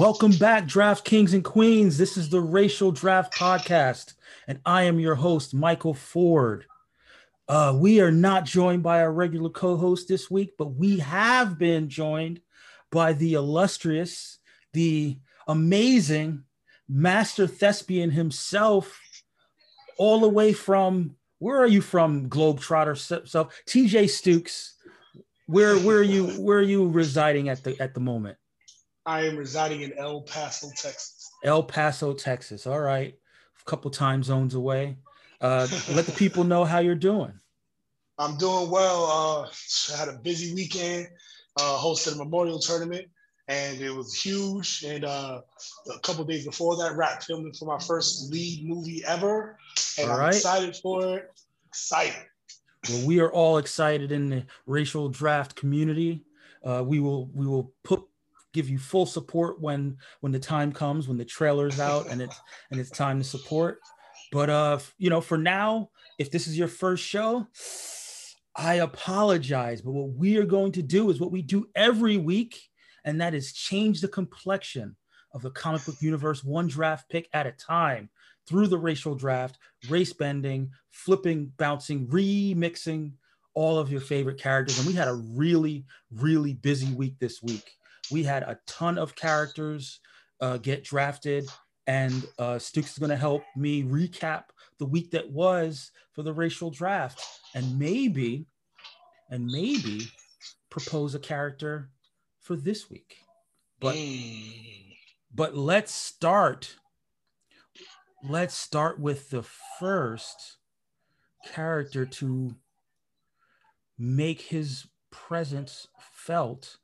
Welcome back, Draft Kings and Queens. This is the Racial Draft Podcast, and I am your host, Michael Ford. Uh, we are not joined by our regular co host this week, but we have been joined by the illustrious, the amazing master thespian himself, all the way from where are you from, Globetrotter self? TJ Stukes. Where where are you where are you residing at the at the moment? I am residing in El Paso, Texas. El Paso, Texas. All right. A couple time zones away. Uh, let the people know how you're doing. I'm doing well. Uh, I had a busy weekend, uh, hosted a memorial tournament, and it was huge. And uh, a couple days before that, wrap filming for my first lead movie ever. And all I'm right. excited for it. Excited. Well, we are all excited in the racial draft community. Uh, we will we will put give you full support when when the time comes when the trailer's out and it's and it's time to support. But uh you know for now if this is your first show i apologize but what we are going to do is what we do every week and that is change the complexion of the comic book universe one draft pick at a time through the racial draft race bending flipping bouncing remixing all of your favorite characters. And we had a really really busy week this week we had a ton of characters uh, get drafted, and uh, Stukes is going to help me recap the week that was for the racial draft, and maybe, and maybe propose a character for this week. But mm. but let's start. Let's start with the first character to make his presence felt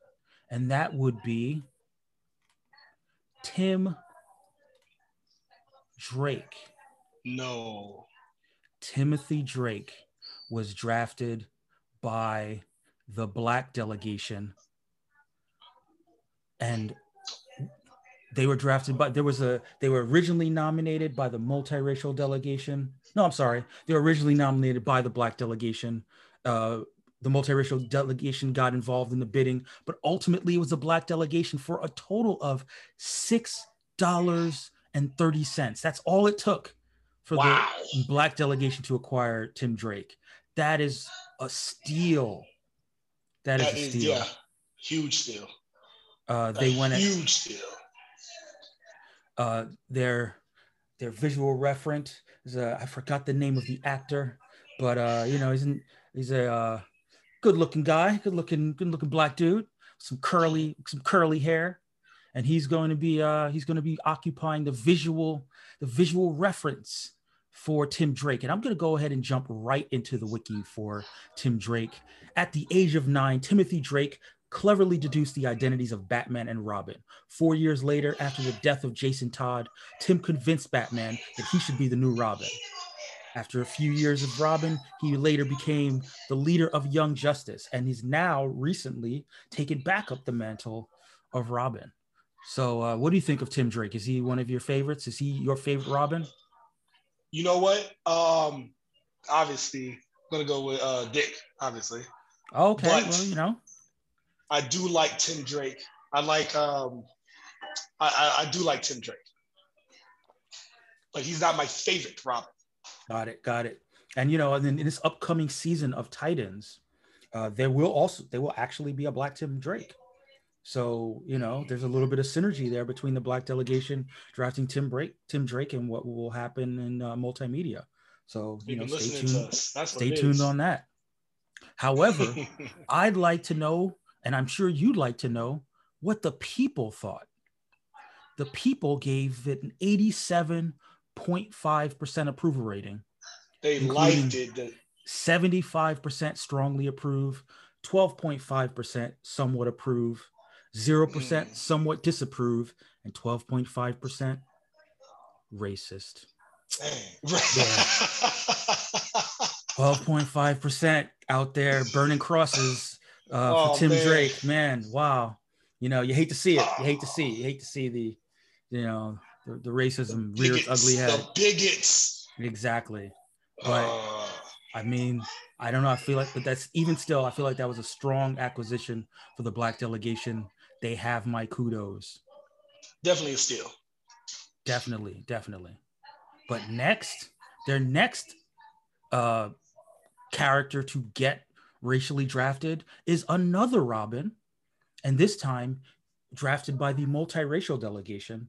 and that would be Tim Drake. No. Timothy Drake was drafted by the black delegation and they were drafted by there was a they were originally nominated by the multiracial delegation no i'm sorry they were originally nominated by the black delegation uh, the multiracial delegation got involved in the bidding, but ultimately it was a black delegation for a total of six dollars and thirty cents. That's all it took for wow. the black delegation to acquire Tim Drake. That is a steal. that, that is a steal. yeah, huge steal. Uh, they a went huge at, steal. Uh, their their visual referent is a, I forgot the name of the actor, but uh, you know he's in, he's a uh, good looking guy, good looking, good looking black dude, some curly, some curly hair. And he's going to be uh he's going to be occupying the visual, the visual reference for Tim Drake. And I'm going to go ahead and jump right into the wiki for Tim Drake. At the age of nine, Timothy Drake cleverly deduced the identities of Batman and Robin. Four years later, after the death of Jason Todd, Tim convinced Batman that he should be the new Robin. After a few years of Robin, he later became the leader of Young Justice, and he's now recently taken back up the mantle of Robin. So, uh, what do you think of Tim Drake? Is he one of your favorites? Is he your favorite Robin? You know what? Um, obviously, I'm gonna go with uh, Dick. Obviously. Okay. But well, you know, I do like Tim Drake. I like. Um, I, I, I do like Tim Drake, but he's not my favorite Robin. Got it. Got it. And you know, and in this upcoming season of Titans, uh, there will also there will actually be a Black Tim Drake. So you know, there's a little bit of synergy there between the Black delegation drafting Tim Drake, Tim Drake, and what will happen in uh, multimedia. So you know, stay tuned. Stay tuned on that. However, I'd like to know, and I'm sure you'd like to know, what the people thought. The people gave it an 87 0.5% approval rating. They liked it. 75% strongly approve, 12.5% somewhat approve, 0% mm. somewhat disapprove, and 12.5% racist. Yeah. 12.5% out there burning crosses uh, oh, for Tim man. Drake. Man, wow. You know, you hate to see it. You hate to see. You hate to see the, you know, the, the racism the rears ugly head. The bigots. Exactly. But uh, I mean, I don't know. I feel like, but that's even still, I feel like that was a strong acquisition for the black delegation. They have my kudos. Definitely a steal. Definitely, definitely. But next, their next uh character to get racially drafted is another Robin, and this time drafted by the multiracial delegation,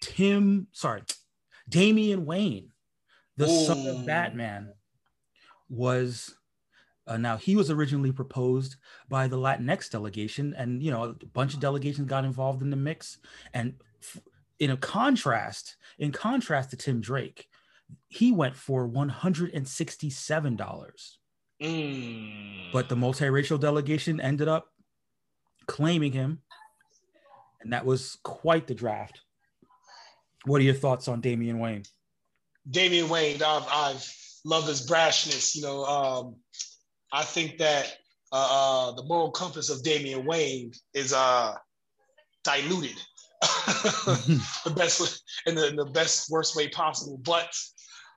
Tim, sorry, Damian Wayne, the Ooh. son of Batman, was uh, now he was originally proposed by the Latinx delegation, and you know a bunch of delegations got involved in the mix. And f- in a contrast, in contrast to Tim Drake, he went for one hundred and sixty-seven dollars. Mm. But the multiracial delegation ended up claiming him, and that was quite the draft. What are your thoughts on Damian Wayne? Damian Wayne, I've, I've loved his brashness. You know, um, I think that uh, uh, the moral compass of Damian Wayne is uh, diluted the best in the, in the best worst way possible. But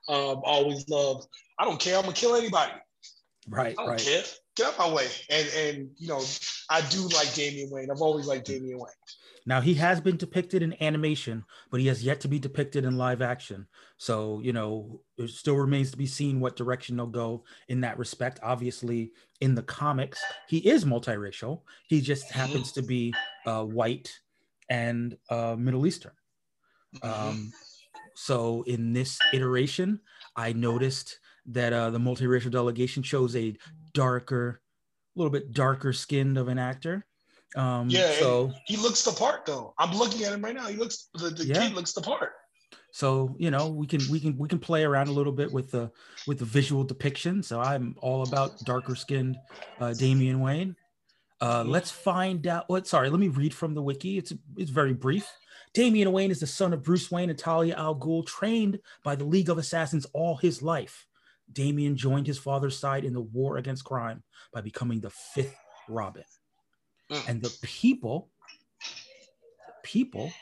um, always love. I don't care. I'm gonna kill anybody. Right. I don't right. care. Get out my way. And and you know, I do like Damian Wayne. I've always liked Damian Wayne. Now he has been depicted in animation, but he has yet to be depicted in live action. So you know, it still remains to be seen what direction they'll go in that respect. Obviously, in the comics, he is multiracial. He just mm-hmm. happens to be uh, white and uh, Middle Eastern. Mm-hmm. Um, so in this iteration, I noticed that uh, the multiracial delegation chose a darker, a little bit darker skinned of an actor. Um, yeah, so he looks the part though. I'm looking at him right now. He looks the, the yeah. kid looks the part. So you know we can we can we can play around a little bit with the with the visual depiction. So I'm all about darker skinned uh, Damian Wayne. Uh, let's find out. What? sorry, let me read from the wiki. It's it's very brief. Damian Wayne is the son of Bruce Wayne and Talia al Ghul, trained by the League of Assassins all his life. Damian joined his father's side in the war against crime by becoming the fifth Robin. Mm. And the people, people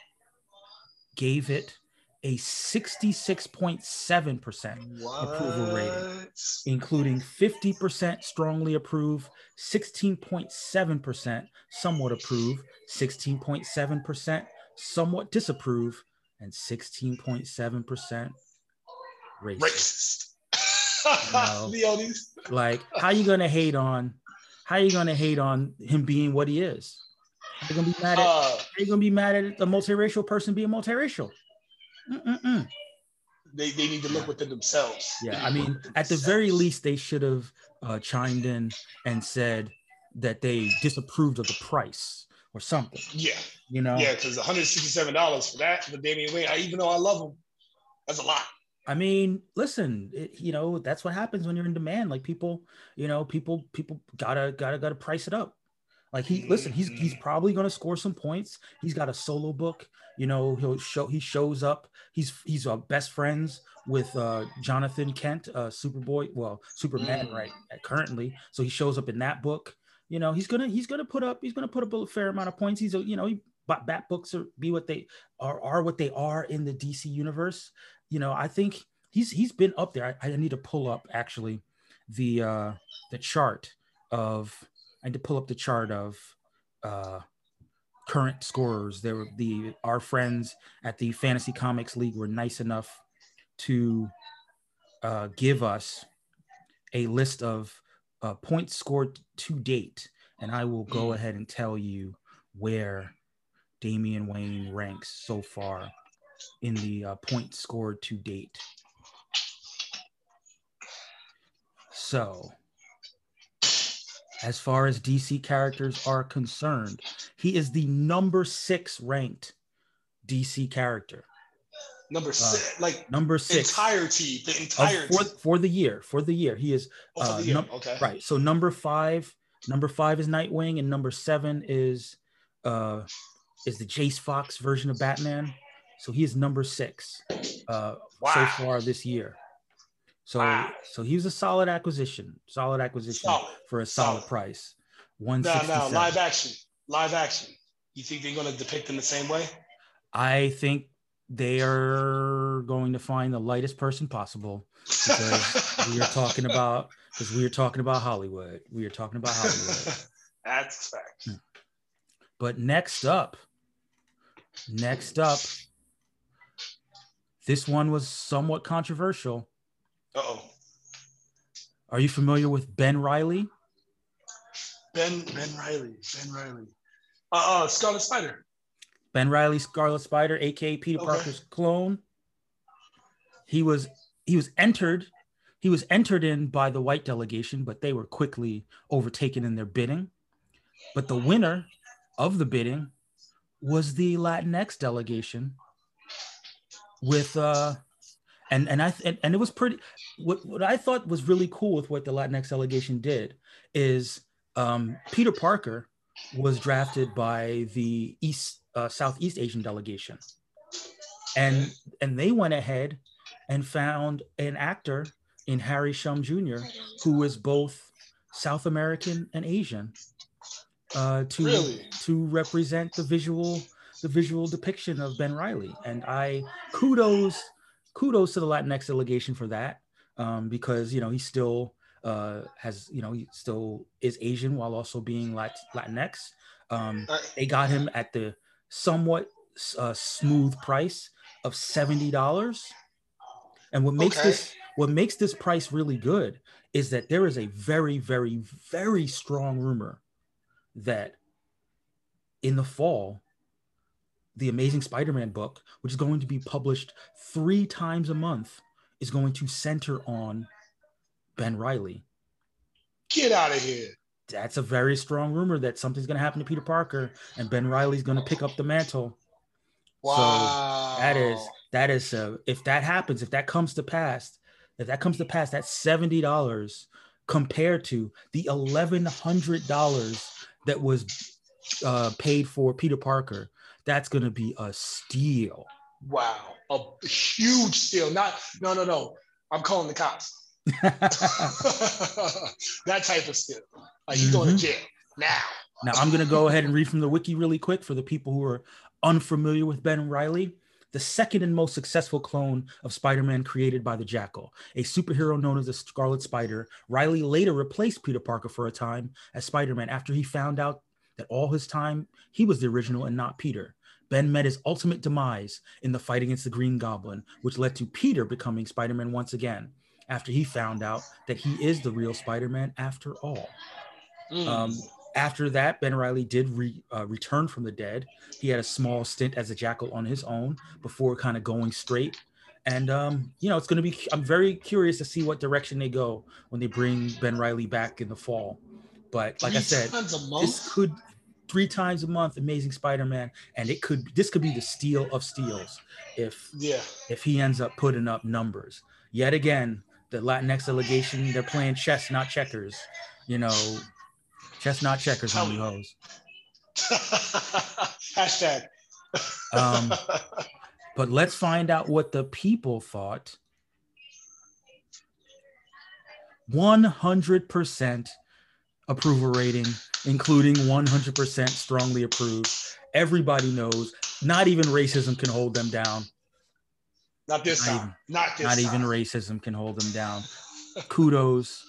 gave it a 66.7% approval rating, including 50% strongly approve, 16.7% somewhat approve, 16.7% somewhat disapprove, and 16.7% racist. racist. You know, like, how you gonna hate on? How are you gonna hate on him being what he is? You're gonna be mad at. Uh, you're gonna be mad at a multiracial person being multiracial. Mm-mm-mm. They, they need to look within themselves. Yeah, I mean, at the very least, they should have uh, chimed in and said that they disapproved of the price or something. Yeah, you know. Yeah, because 167 dollars for that for Damian Wayne. I, even though I love him, that's a lot. I mean, listen, it, you know, that's what happens when you're in demand. Like people, you know, people, people gotta, gotta, gotta price it up. Like he, listen, he's he's mm-hmm. probably gonna score some points. He's got a solo book. You know, he'll show he shows up. He's he's uh, best friends with uh, Jonathan Kent, uh, Superboy, well, Superman, mm. right? Currently, so he shows up in that book. You know, he's gonna he's gonna put up he's gonna put up a fair amount of points. He's a you know he bat books are be what they are are what they are in the DC universe you know, I think he's he's been up there. I, I need to pull up actually the uh the chart of I need to pull up the chart of uh current scorers. There were the our friends at the Fantasy Comics League were nice enough to uh, give us a list of uh, points scored to date, and I will go mm. ahead and tell you where Damian Wayne ranks so far in the uh, points scored to date. So, as far as DC characters are concerned, he is the number six ranked DC character. Number uh, six, like number six, entirety, the entire for, for the year, for the year, he is oh, uh, year. Num- okay, right. So number five, number five is Nightwing, and number seven is uh is the Jace Fox version of Batman. So he is number six uh, wow. so far this year. So wow. so he was a solid acquisition, solid acquisition solid. for a solid, solid. price. One now, now live action, live action. You think they're going to depict him the same way? I think they are going to find the lightest person possible because we are talking about because we are talking about Hollywood. We are talking about Hollywood. That's fact. Hmm. But next up, Next up, this one was somewhat controversial. Uh oh. Are you familiar with Ben Reilly? Ben Ben Reilly. Ben Reilly. Uh, uh Scarlet Spider. Ben Reilly, Scarlet Spider, aka Peter okay. Parker's clone. He was he was entered he was entered in by the white delegation, but they were quickly overtaken in their bidding. But the winner of the bidding was the Latinx delegation with uh and and I and, and it was pretty what, what I thought was really cool with what the Latinx delegation did is um Peter Parker was drafted by the East uh, Southeast Asian delegation. And and they went ahead and found an actor in Harry Shum Jr. who is both South American and Asian uh, to really? to represent the visual the visual depiction of Ben Reilly. And I kudos kudos to the Latinx delegation for that um, because you know he still uh, has you know he still is Asian while also being Lat- Latinx. Um, they got him at the somewhat uh, smooth price of seventy dollars. And what makes okay. this what makes this price really good is that there is a very, very, very strong rumor that in the fall, the Amazing Spider Man book, which is going to be published three times a month, is going to center on Ben Reilly. Get out of here. That's a very strong rumor that something's going to happen to Peter Parker and Ben Reilly's going to pick up the mantle. Wow. So that is that is uh, if that happens, if that comes to pass, if that comes to pass, that's seventy dollars compared to the eleven hundred dollars that was uh, paid for Peter Parker. That's going to be a steal. Wow, a huge steal. Not no no no. I'm calling the cops. that type of steal. Like he's mm-hmm. going to jail now. Now I'm going to go ahead and read from the wiki really quick for the people who are unfamiliar with Ben Reilly the second and most successful clone of Spider Man created by the Jackal, a superhero known as the Scarlet Spider. Reilly later replaced Peter Parker for a time as Spider Man after he found out that all his time he was the original and not Peter. Ben met his ultimate demise in the fight against the Green Goblin, which led to Peter becoming Spider Man once again after he found out that he is the real Spider Man after all. Mm. Um, after that, Ben Reilly did re, uh, return from the dead. He had a small stint as a jackal on his own before kind of going straight. And um, you know, it's going to be. I'm very curious to see what direction they go when they bring Ben Reilly back in the fall. But like three I said, this could three times a month, Amazing Spider-Man, and it could. This could be the steal of steals if yeah if he ends up putting up numbers. Yet again, the Latinx delegation they're playing chess, not checkers. You know, chess, not checkers you hoes. Hashtag. um, but let's find out what the people thought. 100% approval rating, including 100% strongly approved. Everybody knows, not even racism can hold them down. Not this not time. Even, not this Not time. even racism can hold them down. Kudos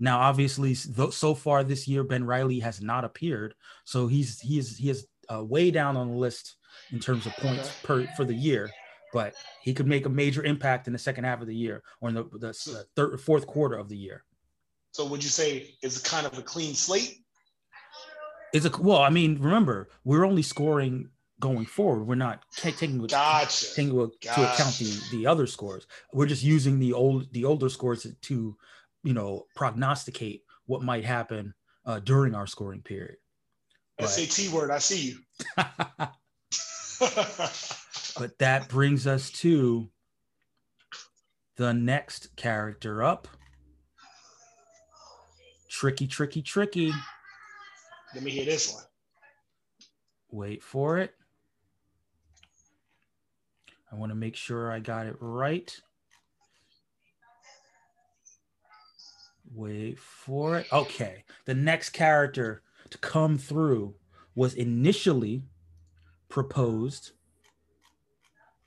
now, obviously, so far this year, Ben Reilly has not appeared, so he's he is he is uh, way down on the list in terms of points okay. per for the year. But he could make a major impact in the second half of the year or in the, the uh, third, fourth quarter of the year. So, would you say it's kind of a clean slate? It's a well. I mean, remember, we're only scoring going forward. We're not taking, gotcha. taking gotcha. to account the the other scores. We're just using the old the older scores to you know, prognosticate what might happen uh, during our scoring period. But, SAT word, I see you. but that brings us to the next character up. Tricky, tricky, tricky. Let me hear this one. Wait for it. I want to make sure I got it right. Wait for it. Okay. The next character to come through was initially proposed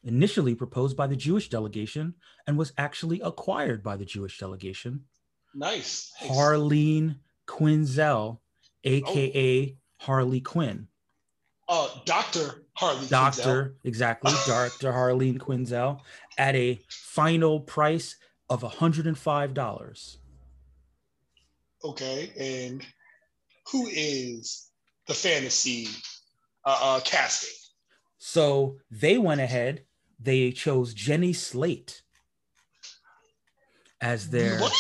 initially proposed by the Jewish delegation and was actually acquired by the Jewish delegation. Nice. Harleen Quinzel, aka oh. Harley Quinn. uh, Dr. Harley Doctor, exactly, Dr. Harleen Quinzel at a final price of $105. Okay, and who is the fantasy uh, uh, casting? So they went ahead, they chose Jenny Slate as their. What?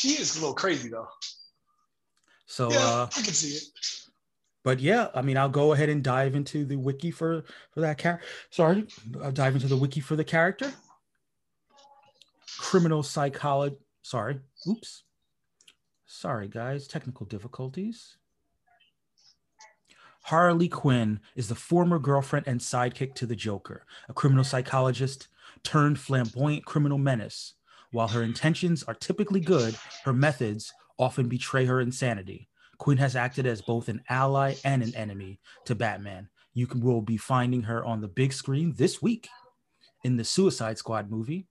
She is a little crazy though. So Yeah, uh, I can see it. but yeah, I mean, I'll go ahead and dive into the wiki for for that character. Sorry, I'll dive into the wiki for the character. Criminal psychology. Sorry, oops. Sorry, guys, technical difficulties. Harley Quinn is the former girlfriend and sidekick to the Joker, a criminal psychologist turned flamboyant criminal menace. While her intentions are typically good, her methods often betray her insanity. Quinn has acted as both an ally and an enemy to Batman. You can, will be finding her on the big screen this week in the Suicide Squad movie.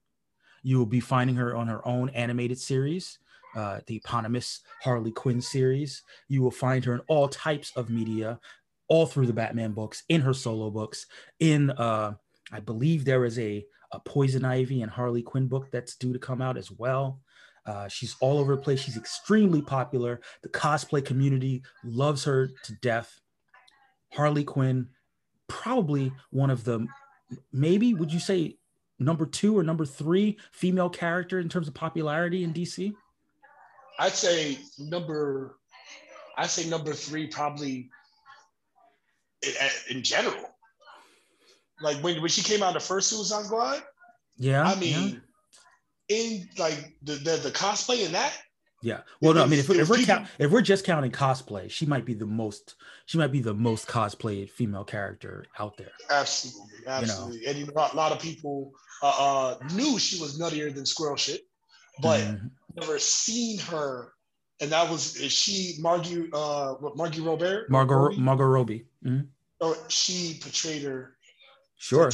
You will be finding her on her own animated series, uh, the eponymous Harley Quinn series. You will find her in all types of media, all through the Batman books, in her solo books. In, uh, I believe there is a, a Poison Ivy and Harley Quinn book that's due to come out as well. Uh, she's all over the place. She's extremely popular. The cosplay community loves her to death. Harley Quinn, probably one of the, maybe would you say number two or number three female character in terms of popularity in DC? I'd say number, I'd say number three probably in, in general. Like when, when she came out the first Suicide Squad, Yeah. I yeah. mean, in like the, the the cosplay in that, Yeah. Well, no, I mean, if, If- we're people- count, if we're just counting cosplay, she might be the most she might be the most cosplayed female character out there. absolutely, absolutely. And you know, a lot of people uh, uh, knew she was nuttier than squirrel shit, but Mhm. never seen her. And that was is she Margie uh what, Margie Robert? Margot? Margot Robbie. Mhm. or she portrayed her Sure.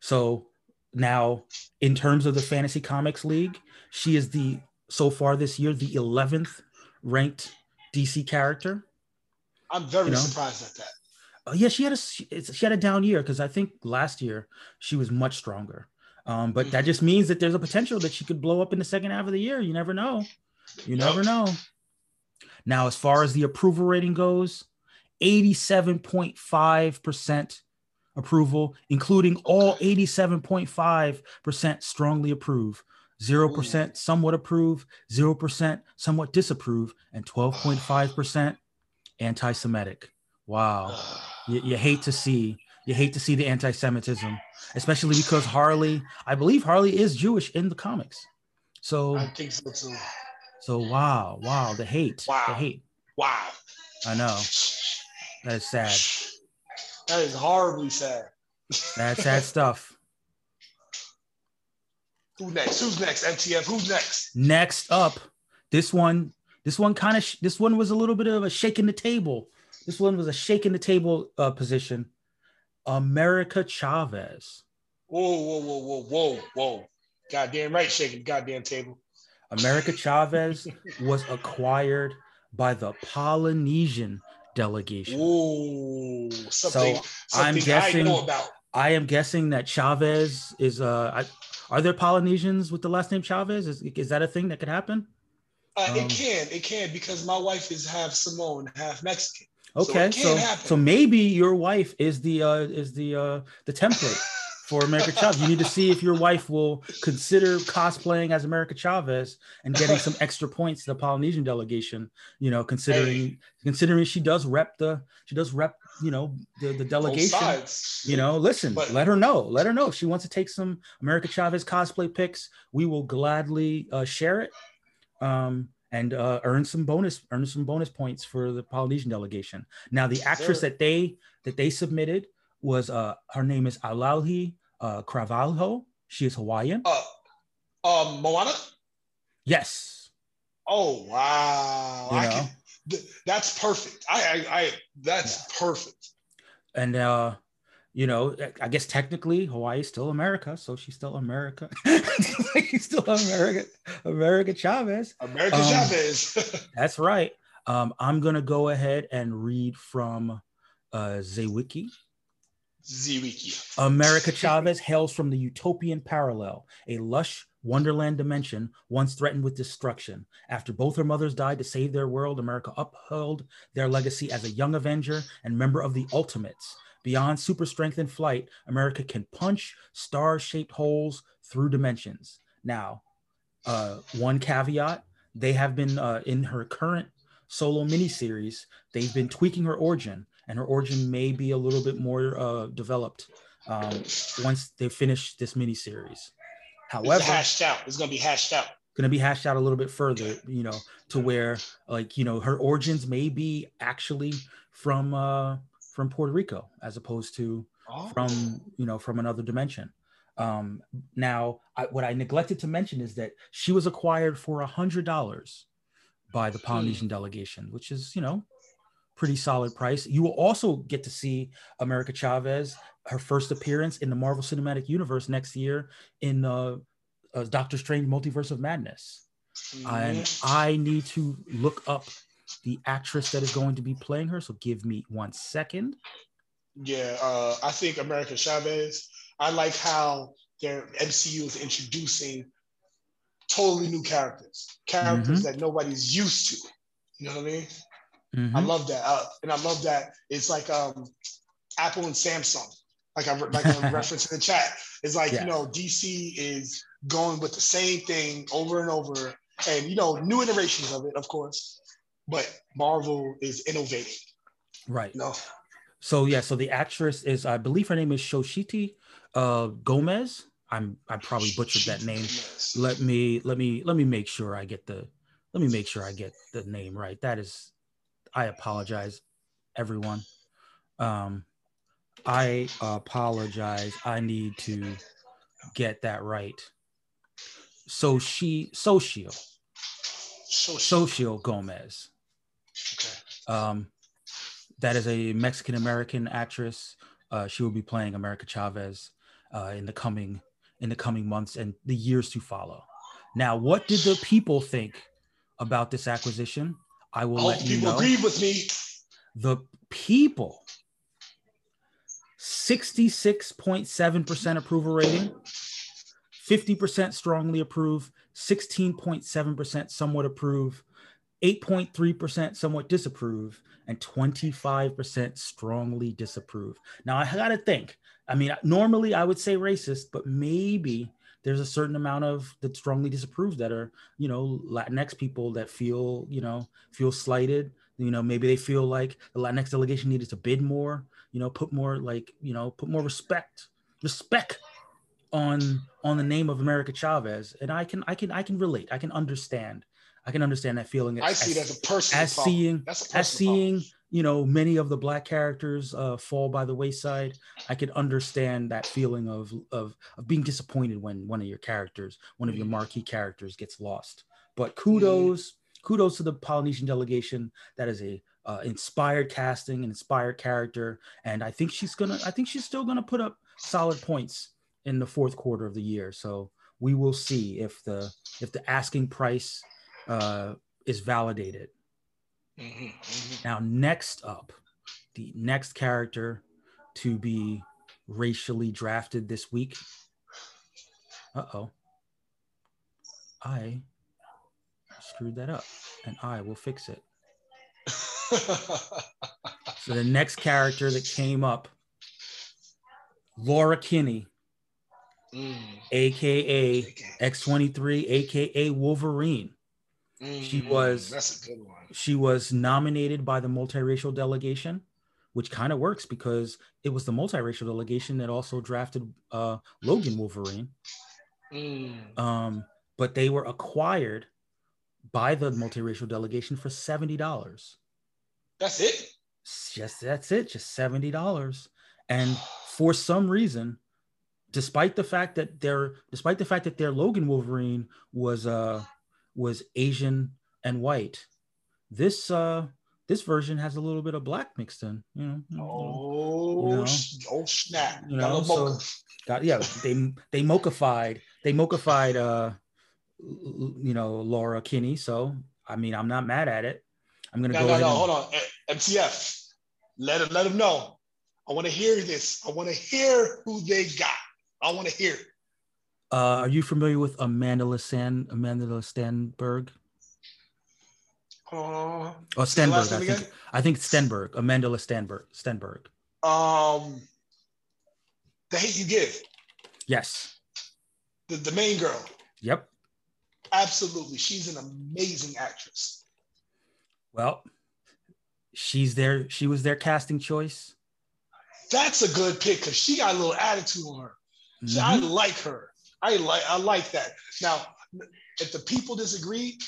So now, in terms of the Fantasy Comics League, she is the so far this year the eleventh ranked DC character. I'm very You know? surprised at that. Uh, yeah, she had a she she had a down year because I think last year she was much stronger. Um, but that Mhm. just means that there's a potential that she could blow up in the second half of the year. You never know. You never Yep. know. Now, as far as the approval rating goes, 87.5% approval, including all 87.5% strongly approve, 0% somewhat approve, 0% somewhat disapprove, and 12.5% anti Semitic. Wow. You, you hate to see you hate to see the anti-semitism especially because harley i believe harley is jewish in the comics. So I think so too. so wow wow the hate the hate. Wow. i know. That is sad That is horribly sad. that's sad stuff Who next? Who's next? MTF. Who's next? next up this one this one kind of sh- this one was a little bit of a shaking the table this one was a shaking the table uh, position america chavez Whoa, whoa, whoa, whoa, whoa, whoa. Goddamn right, shaking the goddamn table. America Chavez was acquired by the Polynesian delegation. Whoa, something, I'm guessing- I know about. I am guessing that Chavez is uh I, are there Polynesians with the last name Chavez? Is, is that a thing that could happen? Uh, Um, it can, it can, because my wife is half Samoan, half Mexican. So it Okay, so happen. so, maybe your wife is the uh is the uh the template for America Chavez. You need to see if your wife will consider cosplaying as America Chavez and getting some extra points to the Polynesian delegation. You know, considering considering she does rep the she does rep you know the the delegation. You know, listen, But- let her know. Let her know if she wants to take some America Chavez cosplay pics. We will gladly uh, share it um, and uh, earn some bonus earn some bonus points for the Polynesian delegation. Now, the actress Sure. that they that they submitted was uh, her name is Auli'i uh, Cravalho. She is Hawaiian. Uh, um, Moana. Yes. Oh wow! You I know? can, th- that's perfect. I, I, I that's perfect. and uh you know i guess technically hawaii is still america so she's still america she's still america america chavez America Um, Chavez. that's right Um, I'm gonna go ahead and read from uh, Zawiki. America Chavez hails from the utopian parallel, a lush wonderland dimension once threatened with destruction. After both her mothers died to save their world, America upheld their legacy as a young Avenger and member of the Ultimates. Beyond super strength and flight, America can punch star shaped holes through dimensions. Now, uh, one caveat they have been uh, in her current solo miniseries, they've been tweaking her origin, and her origin may be a little bit more uh, developed um, once they finish this miniseries. However, it's hashed out. It's gonna be hashed out. Gonna be hashed out a little bit further, you know, to where like you know her origins may be actually from uh from Puerto Rico as opposed to oh. from you know from another dimension. Um, now, I, what I neglected to mention is that she was acquired for a hundred dollars by the Polynesian delegation, which is you know pretty solid price. You will also get to see America Chavez her first appearance in the Marvel Cinematic Universe next year in uh, uh, Doctor Strange: Multiverse of Madness, mm-hmm. and I need to look up the actress that is going to be playing her. So give me one second. Yeah, uh, I think America Chavez. I like how their MCU is introducing totally new characters, characters mm-hmm. that nobody's used to. You know what I mean? Mm-hmm. I love that, uh, and I love that it's like um, Apple and Samsung. Like I like a reference in the chat. It's like yeah. you know DC is going with the same thing over and over, and you know new iterations of it, of course. But Marvel is innovating. Right. No. So yeah, so the actress is, I believe her name is Xochitl uh, Gomez. I'm I probably butchered that name. Let me let me let me make sure I get the let me make sure I get the name right. That is I apologize, everyone. Um, I apologize. I need to get that right. So she social social Gomez. Okay. Um, that is a Mexican American actress. Uh, she will be playing America Chavez uh, in the coming in the coming months and the years to follow. Now, what did the people think about this acquisition? I will All let you people know. agree with me. The people, 66.7% approval rating, 50% strongly approve, 16.7% somewhat approve, 8.3% somewhat disapprove, and 25% strongly disapprove. Now, I got to think. I mean, normally I would say racist, but maybe there's a certain amount of that strongly disapprove that are you know latinx people that feel you know feel slighted. You know maybe they feel like the latinx delegation needed to bid more you know put more like you know put more respect respect on on the name of america chavez. And i can i can i can relate. I can understand. I can understand that feeling i see as, it as a person as seeing as seeing you know many of the black characters uh, fall by the wayside i could understand that feeling of, of of being disappointed when one of your characters one of your mm. marquee characters gets lost. But kudos kudos to the polynesian delegation that is a uh, inspired casting an inspired character and i think she's gonna i think she's still gonna put up solid points in the fourth quarter of the year. So we will see if the if the asking price uh, is validated Mm-hmm, mm-hmm. Now, next up, the next character to be racially drafted this week. Uh oh. I screwed that up and I will fix it. so, the next character that came up, Laura Kinney, mm. aka X23, aka Wolverine. Mm, she was that's a good one. She was nominated by the multiracial delegation, which kind of works because it was the multiracial delegation that also drafted uh, Logan Wolverine. Mm. Um, but they were acquired by the multiracial delegation for seventy dollars. That's it. Just that's it. Just seventy dollars, and for some reason, despite the fact that their despite the fact that their Logan Wolverine was uh was Asian and white. This uh this version has a little bit of black mixed in. You know. Oh, you know, oh snap! You know, so got yeah. They they mochified they mochified uh you know Laura Kinney. So I mean, I'm not mad at it. I'm gonna no, go no, no. and- Hold on, MTF. Let him, let him know. I want to hear this. I want to hear who they got. I want to hear. it. Uh, are you familiar with Amanda Sand Amanda Stenberg? Uh, Oh, last Stenberg. I think again? I think Stenberg. Amanda Stenberg. Stenberg. Um, the hate you give. Yes. The, the main girl. Yep. Absolutely, she's an amazing actress. Well, she's there. She was their casting choice. That's a good pick because she got a little attitude on her. So I like her. I like I like that. Now, if the people disagree,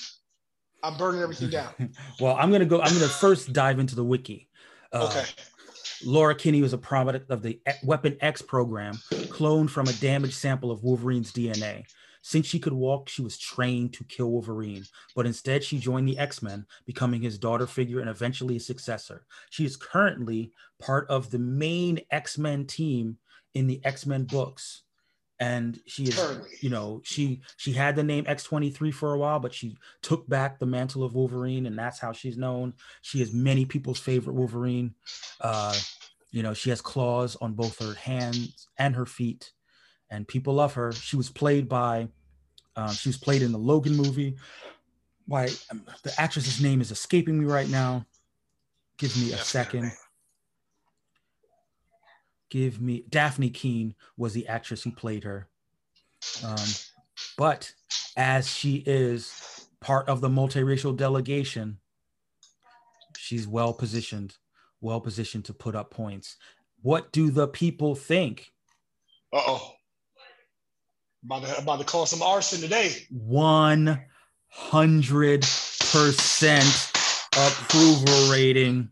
I'm burning everything down. Well, I'm gonna go. I'm gonna first dive into the wiki. Uh, Okay. Laura Kinney was a product of the Weapon X program, cloned from a damaged sample of Wolverine's DNA. Since she could walk, she was trained to kill Wolverine, but instead she joined the X Men, becoming his daughter figure and eventually his successor. She is currently part of the main X Men team in the X Men books. And she is, Currently. you know, she she had the name X23 for a while, but she took back the mantle of Wolverine, and that's how she's known. She is many people's favorite Wolverine. Uh, you know, she has claws on both her hands and her feet, and people love her. She was played by, um, she was played in the Logan movie. Why um, the actress's name is escaping me right now. Give me a Yes, second. Give me Dafne Keen was the actress who played her. Um, but as she is part of the multiracial delegation, she's well positioned, well positioned to put up points. What do the people think? Uh oh. About to, about to call some arson today. 100% approval rating,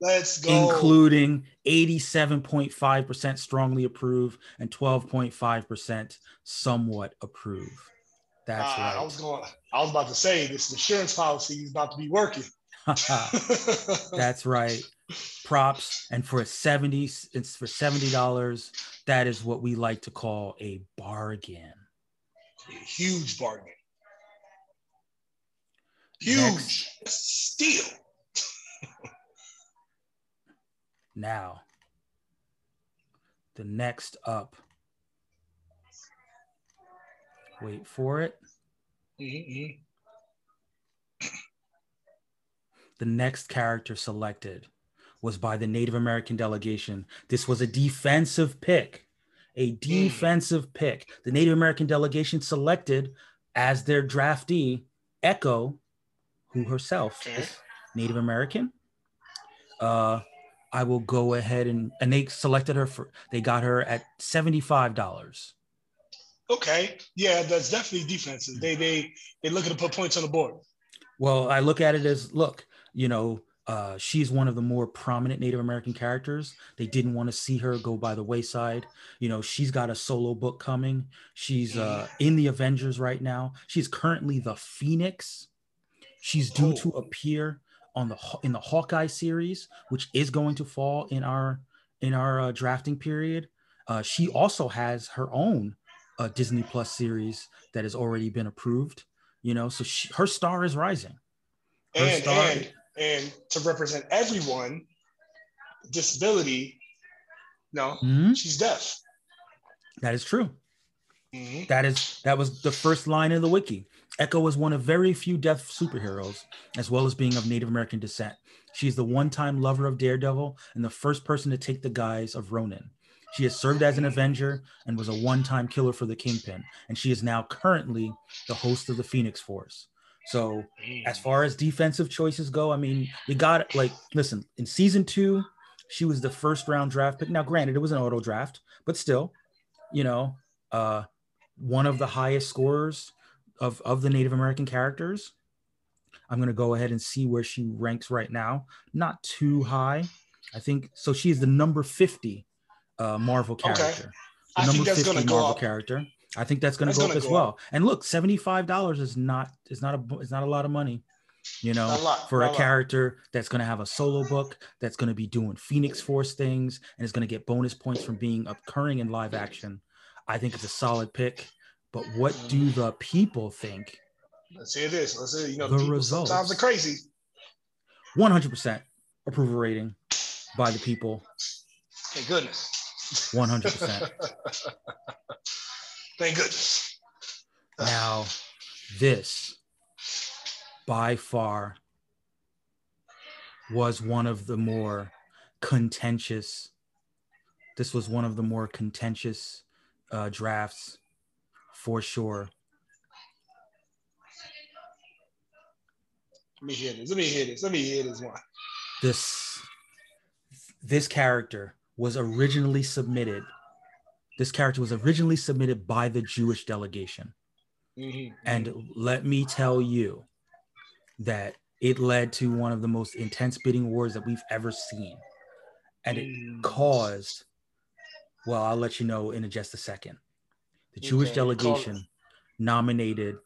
Let's go. including 87.5% strongly approve and 12.5% somewhat approve. That's Uh, I was going. I was about to say this insurance policy is about to be working. That's right. Props. And for 70, it's for $70, that is what we like to call a bargain. Huge bargain. Huge Next. steal. Now, the next up. Wait for it. Mhm. The next character selected was by the Native American delegation. This was a defensive pick, a defensive pick. The Native American delegation selected as their draftee Echo, who herself is Native American. Uh, I will go ahead and and they selected her for they got her at seventy five dollars. Okay. Yeah, that's definitely defensive. They they they looking to put points on the board. Well, I look at it as look, you know, uh, she's one of the more prominent Native American characters. They didn't want to see her go by the wayside. You know, she's got a solo book coming. She's uh, in the Avengers right now. She's currently the Phoenix. She's due to Oh. appear on the in the Hawkeye series, which is going to fall in our in our uh, drafting period. Uh, she also has her own uh, Disney Plus series that has already been approved. You know, so she, her star is rising. Her And star- and and to represent everyone, disability. No, Mhm. she's deaf. That is true. Mhm. That is that was the first line of the wiki. Echo was one of very few deaf superheroes, as well as being of Native American descent. She's the one-time lover of Daredevil and the first person to take the guise of Ronin. She has served as an Avenger and was a one-time killer for the Kingpin, and she is now currently the host of the Phoenix Force. So, as far as defensive choices go, I mean, we got like listen, in season two, she was the first round draft pick. Now, granted, it was an auto draft, but still, you know, uh, one of the highest scorers of, of the Native American characters. I'm gonna go ahead and see where she ranks right now. Not too high. I think so. she is the number 50 uh, Marvel Okay. character. The I number think that's 50 gonna go Marvel up. character. I think that's gonna That's go gonna up as go well. And look, $75 is not is not a is not a lot of money, you know, a lot, for a a character that's gonna have a solo book, that's gonna be doing Phoenix Force things, and is gonna get bonus points from being occurring in live action. I think it's a solid pick. But what do the people think? Let's hear this. Let's hear. You know, The results. sometimes are crazy. 100% approval rating by the people. Thank goodness. 100%. Thank goodness. Now, this by far was one of the more contentious. This was one of the more contentious uh, drafts for sure. Let me hear this. Let me hear this. Let me hear this one. This this character was originally submitted. This character was originally submitted by the Jewish delegation. Mm-hmm. And let me tell you that it led to one of the most intense bidding wars that we've ever seen. And it mm. caused, well, I'll let you know in just a second. The Jewish delegation nominated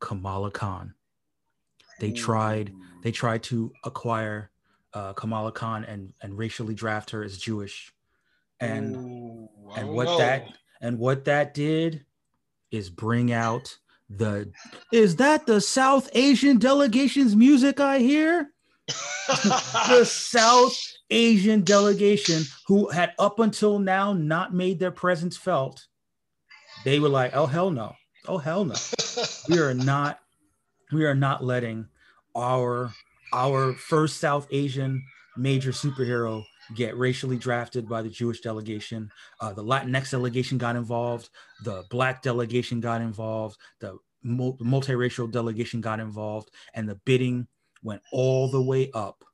Kamala Khan. They tried, they tried to acquire uh, Kamala Khan and, and racially draft her as Jewish. And Ooh, and what know. that and what that did is bring out the is that the South Asian delegation's music I hear? the South Asian delegation who had up until now not made their presence felt. They were like, "Oh hell no. Oh hell no. we are not we are not letting our our first South Asian major superhero get racially drafted by the Jewish delegation. Uh, the Latinx delegation got involved. The Black delegation got involved. The multiracial delegation got involved, and the bidding went all the way up,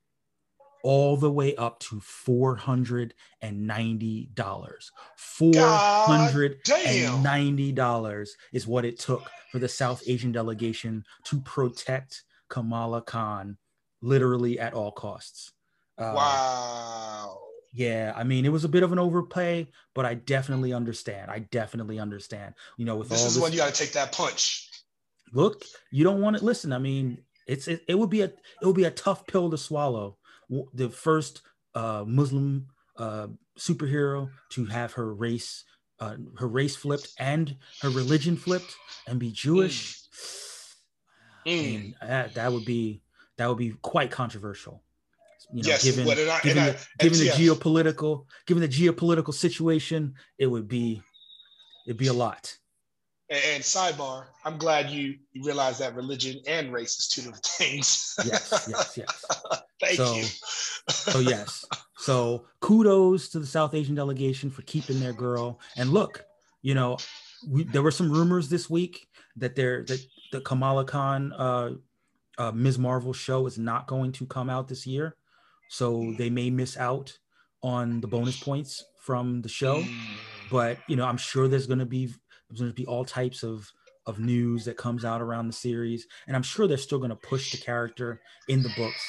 all the way up to four hundred and ninety dollars. Four hundred and ninety dollars is what it took for the South Asian delegation to protect Kamala Khan, literally at all costs. Uh, wow. Yeah, I mean, it was a bit of an overplay, but I definitely understand. I definitely understand. You know, with this all is this, when you got to take that punch. Look, you don't want to listen. I mean, it's it, it would be a it would be a tough pill to swallow. The first uh, Muslim uh, superhero to have her race uh, her race flipped and her religion flipped and be Jewish. Mm. I mean, that, that would be that would be quite controversial you know, yes, given, I, given, the, given the geopolitical, given the geopolitical situation, it would be, it'd be a lot. And, and sidebar, I'm glad you, you realize that religion and race is two different things. yes, yes, yes. Thank so, you. so yes, so kudos to the South Asian delegation for keeping their girl. And look, you know, we, there were some rumors this week that there that the Kamala Khan uh, uh, Ms. Marvel show is not going to come out this year so they may miss out on the bonus points from the show. But you know, I'm sure there's going to be there's going to be all types of of news that comes out around the series, and I'm sure they're still going to push the character in the books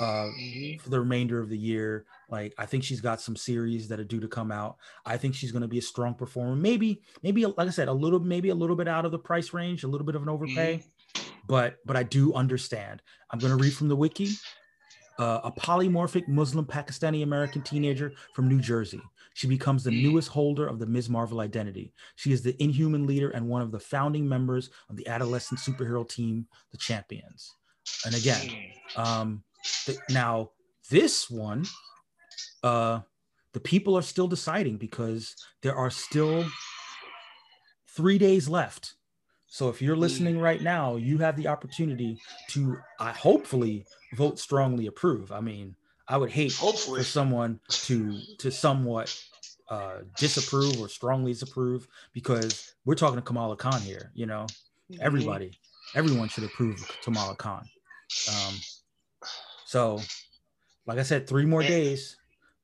uh, mm-hmm. for the remainder of the year. Like I think she's got some series that are due to come out. I think she's going to be a strong performer. Maybe, maybe like I said, a little, maybe a little bit out of the price range, a little bit of an overpay. Mm-hmm. But, but I do understand. I'm going to read from the wiki uh, a polymorphic Muslim Pakistani American teenager from New Jersey. She becomes the newest holder of the Ms. Marvel identity. She is the inhuman leader and one of the founding members of the adolescent superhero team, the Champions. And again, um, the, now this one, uh, the people are still deciding because there are still three days left so if you're listening right now, you have the opportunity to uh, hopefully vote strongly approve. I mean, I would hate hopefully. for someone to to somewhat uh, disapprove or strongly disapprove because we're talking to Kamala Khan here. You know, mm-hmm. everybody, everyone should approve of Kamala Khan. Um, so, like I said, three more days.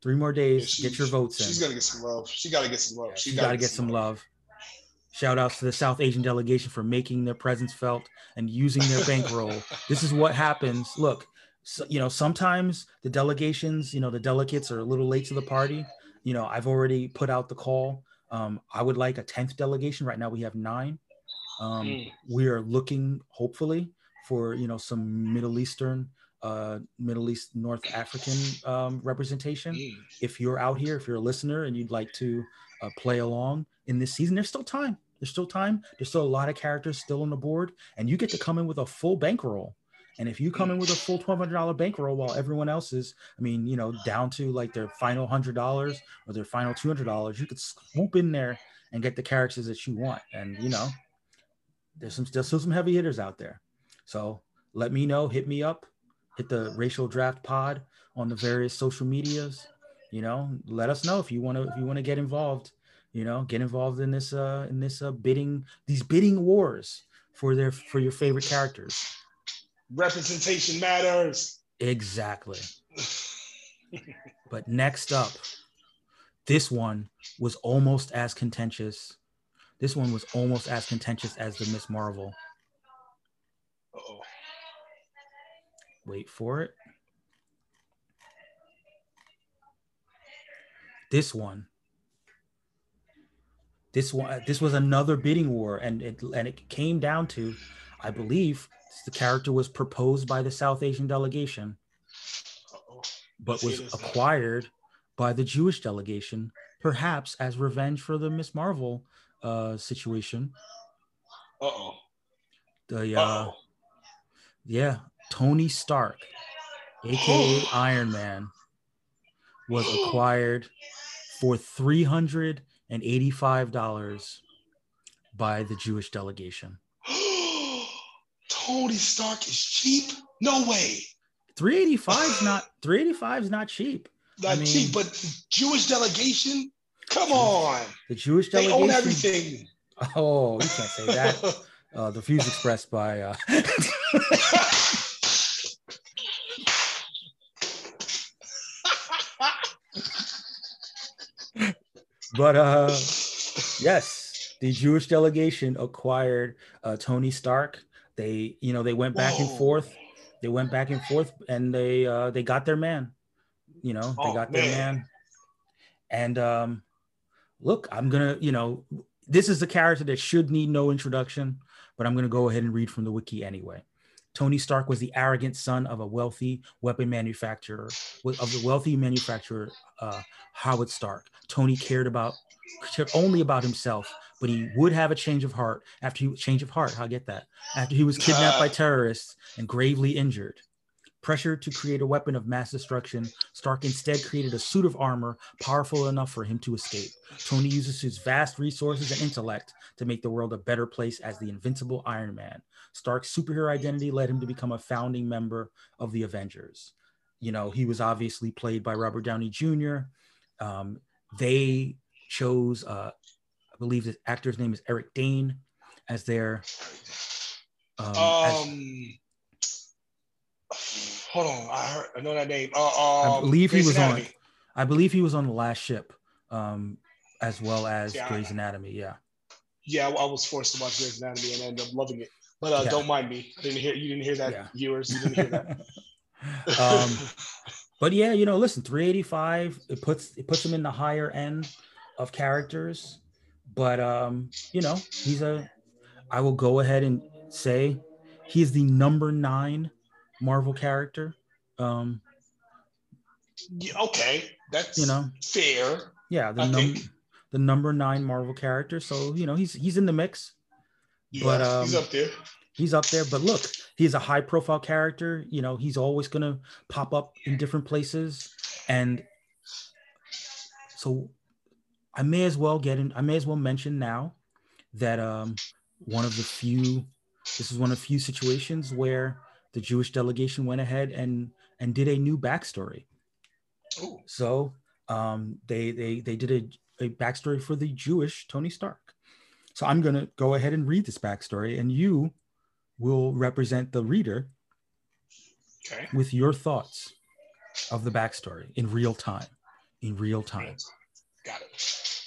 Three more days. Yeah, get your votes in. She's gonna get some love. She gotta get some love. Yeah, she, she gotta, gotta, get, get some love. love. Shout outs to the South Asian delegation for making their presence felt and using their bankroll. this is what happens. Look, so, you know, sometimes the delegations, you know, the delegates are a little late to the party. You know, I've already put out the call. Um, I would like a 10th delegation. Right now we have nine. Um, mm. We are looking, hopefully, for, you know, some Middle Eastern, uh, Middle East, North African um, representation. Mm. If you're out here, if you're a listener and you'd like to uh, play along in this season, there's still time. There's still time. There's still a lot of characters still on the board, and you get to come in with a full bankroll And if you come in with a full twelve hundred dollar bankroll while everyone else is, I mean, you know, down to like their final hundred dollars or their final two hundred dollars, you could swoop in there and get the characters that you want. And you know, there's some still some heavy hitters out there. So let me know, hit me up, hit the racial draft pod on the various social medias. You know, let us know if you want to if you want to get involved. You know, get involved in this uh in this uh bidding these bidding wars for their for your favorite characters. Representation matters. Exactly. but next up, this one was almost as contentious. This one was almost as contentious as the Miss Marvel. Uh-oh. Wait for it. This one. This one. Uh, this was another bidding war, and it and it came down to, I believe, the character was proposed by the South Asian delegation, but was acquired by the Jewish delegation, perhaps as revenge for the Miss Marvel uh, situation. Uh-oh. The uh, Uh-oh. yeah, Tony Stark, aka Iron Man, was acquired for three hundred and eighty-five dollars by the Jewish delegation. Tony Stark is cheap? No way. Three eighty-five is not three eighty-five is not cheap. Not I mean- cheap, but Jewish delegation? Come on. The Jewish They delegation. own everything. Oh, you can't say that. Uh, the views expressed by. Uh, but uh, yes, the Jewish delegation acquired uh, Tony Stark. They, you know, they went back and forth. They went back and forth, and they uh, they got their man. You know, they Oh, got their man. man. And um, look, I'm gonna, you know, this is a character that should need no introduction, but I'm gonna go ahead and read from the wiki anyway. Tony Stark was the arrogant son of a wealthy weapon manufacturer, of the wealthy manufacturer uh, Howard Stark. Tony cared about cared only about himself, but he would have a change of heart after he change of heart. I get that after he was kidnapped by terrorists and gravely injured. Pressured to create a weapon of mass destruction, Stark instead created a suit of armor powerful enough for him to escape. Tony uses his vast resources and intellect to make the world a better place as the invincible Iron Man. Stark's superhero identity led him to become a founding member of the Avengers. You know, he was obviously played by Robert Downey Jr. Um, they chose, uh, believe the actor's name is Eric Dane, as their. Um, as- Um, hold on. I heard I know that name. Uh, I um, believe he Grey's was on. I believe he was on the last ship, um, as well as Yeah. Grey's Anatomy. Yeah. Yeah, I, I was forced to watch Grey's Anatomy and ended up loving it. But uh, Yeah. don't mind me. I didn't hear you. Didn't hear that, Yeah. viewers. You didn't hear that. um, but yeah, you know, listen, 385. It puts it puts him in the higher end of characters, but um, you know, he's a. I will go ahead and say he is the number nine Marvel character. Um, Yeah, okay, that's you know, fair. yeah, the I num- think- the number nine Marvel character. So you know, he's he's in the mix. Yeah, But, um, he's up there. he's up there but look he's a high profile character you know he's always going to pop up in different places and so i may as well get in i may as well mention now that um one of the few this is one of the few situations where the jewish delegation went ahead and and did a new backstory Ooh, so um, they they they did a, a backstory for the Jewish Tony Stark. So I'm gonna go ahead and read this backstory, and you will represent the reader okay. with your thoughts of the backstory in real time. In real time. Got it.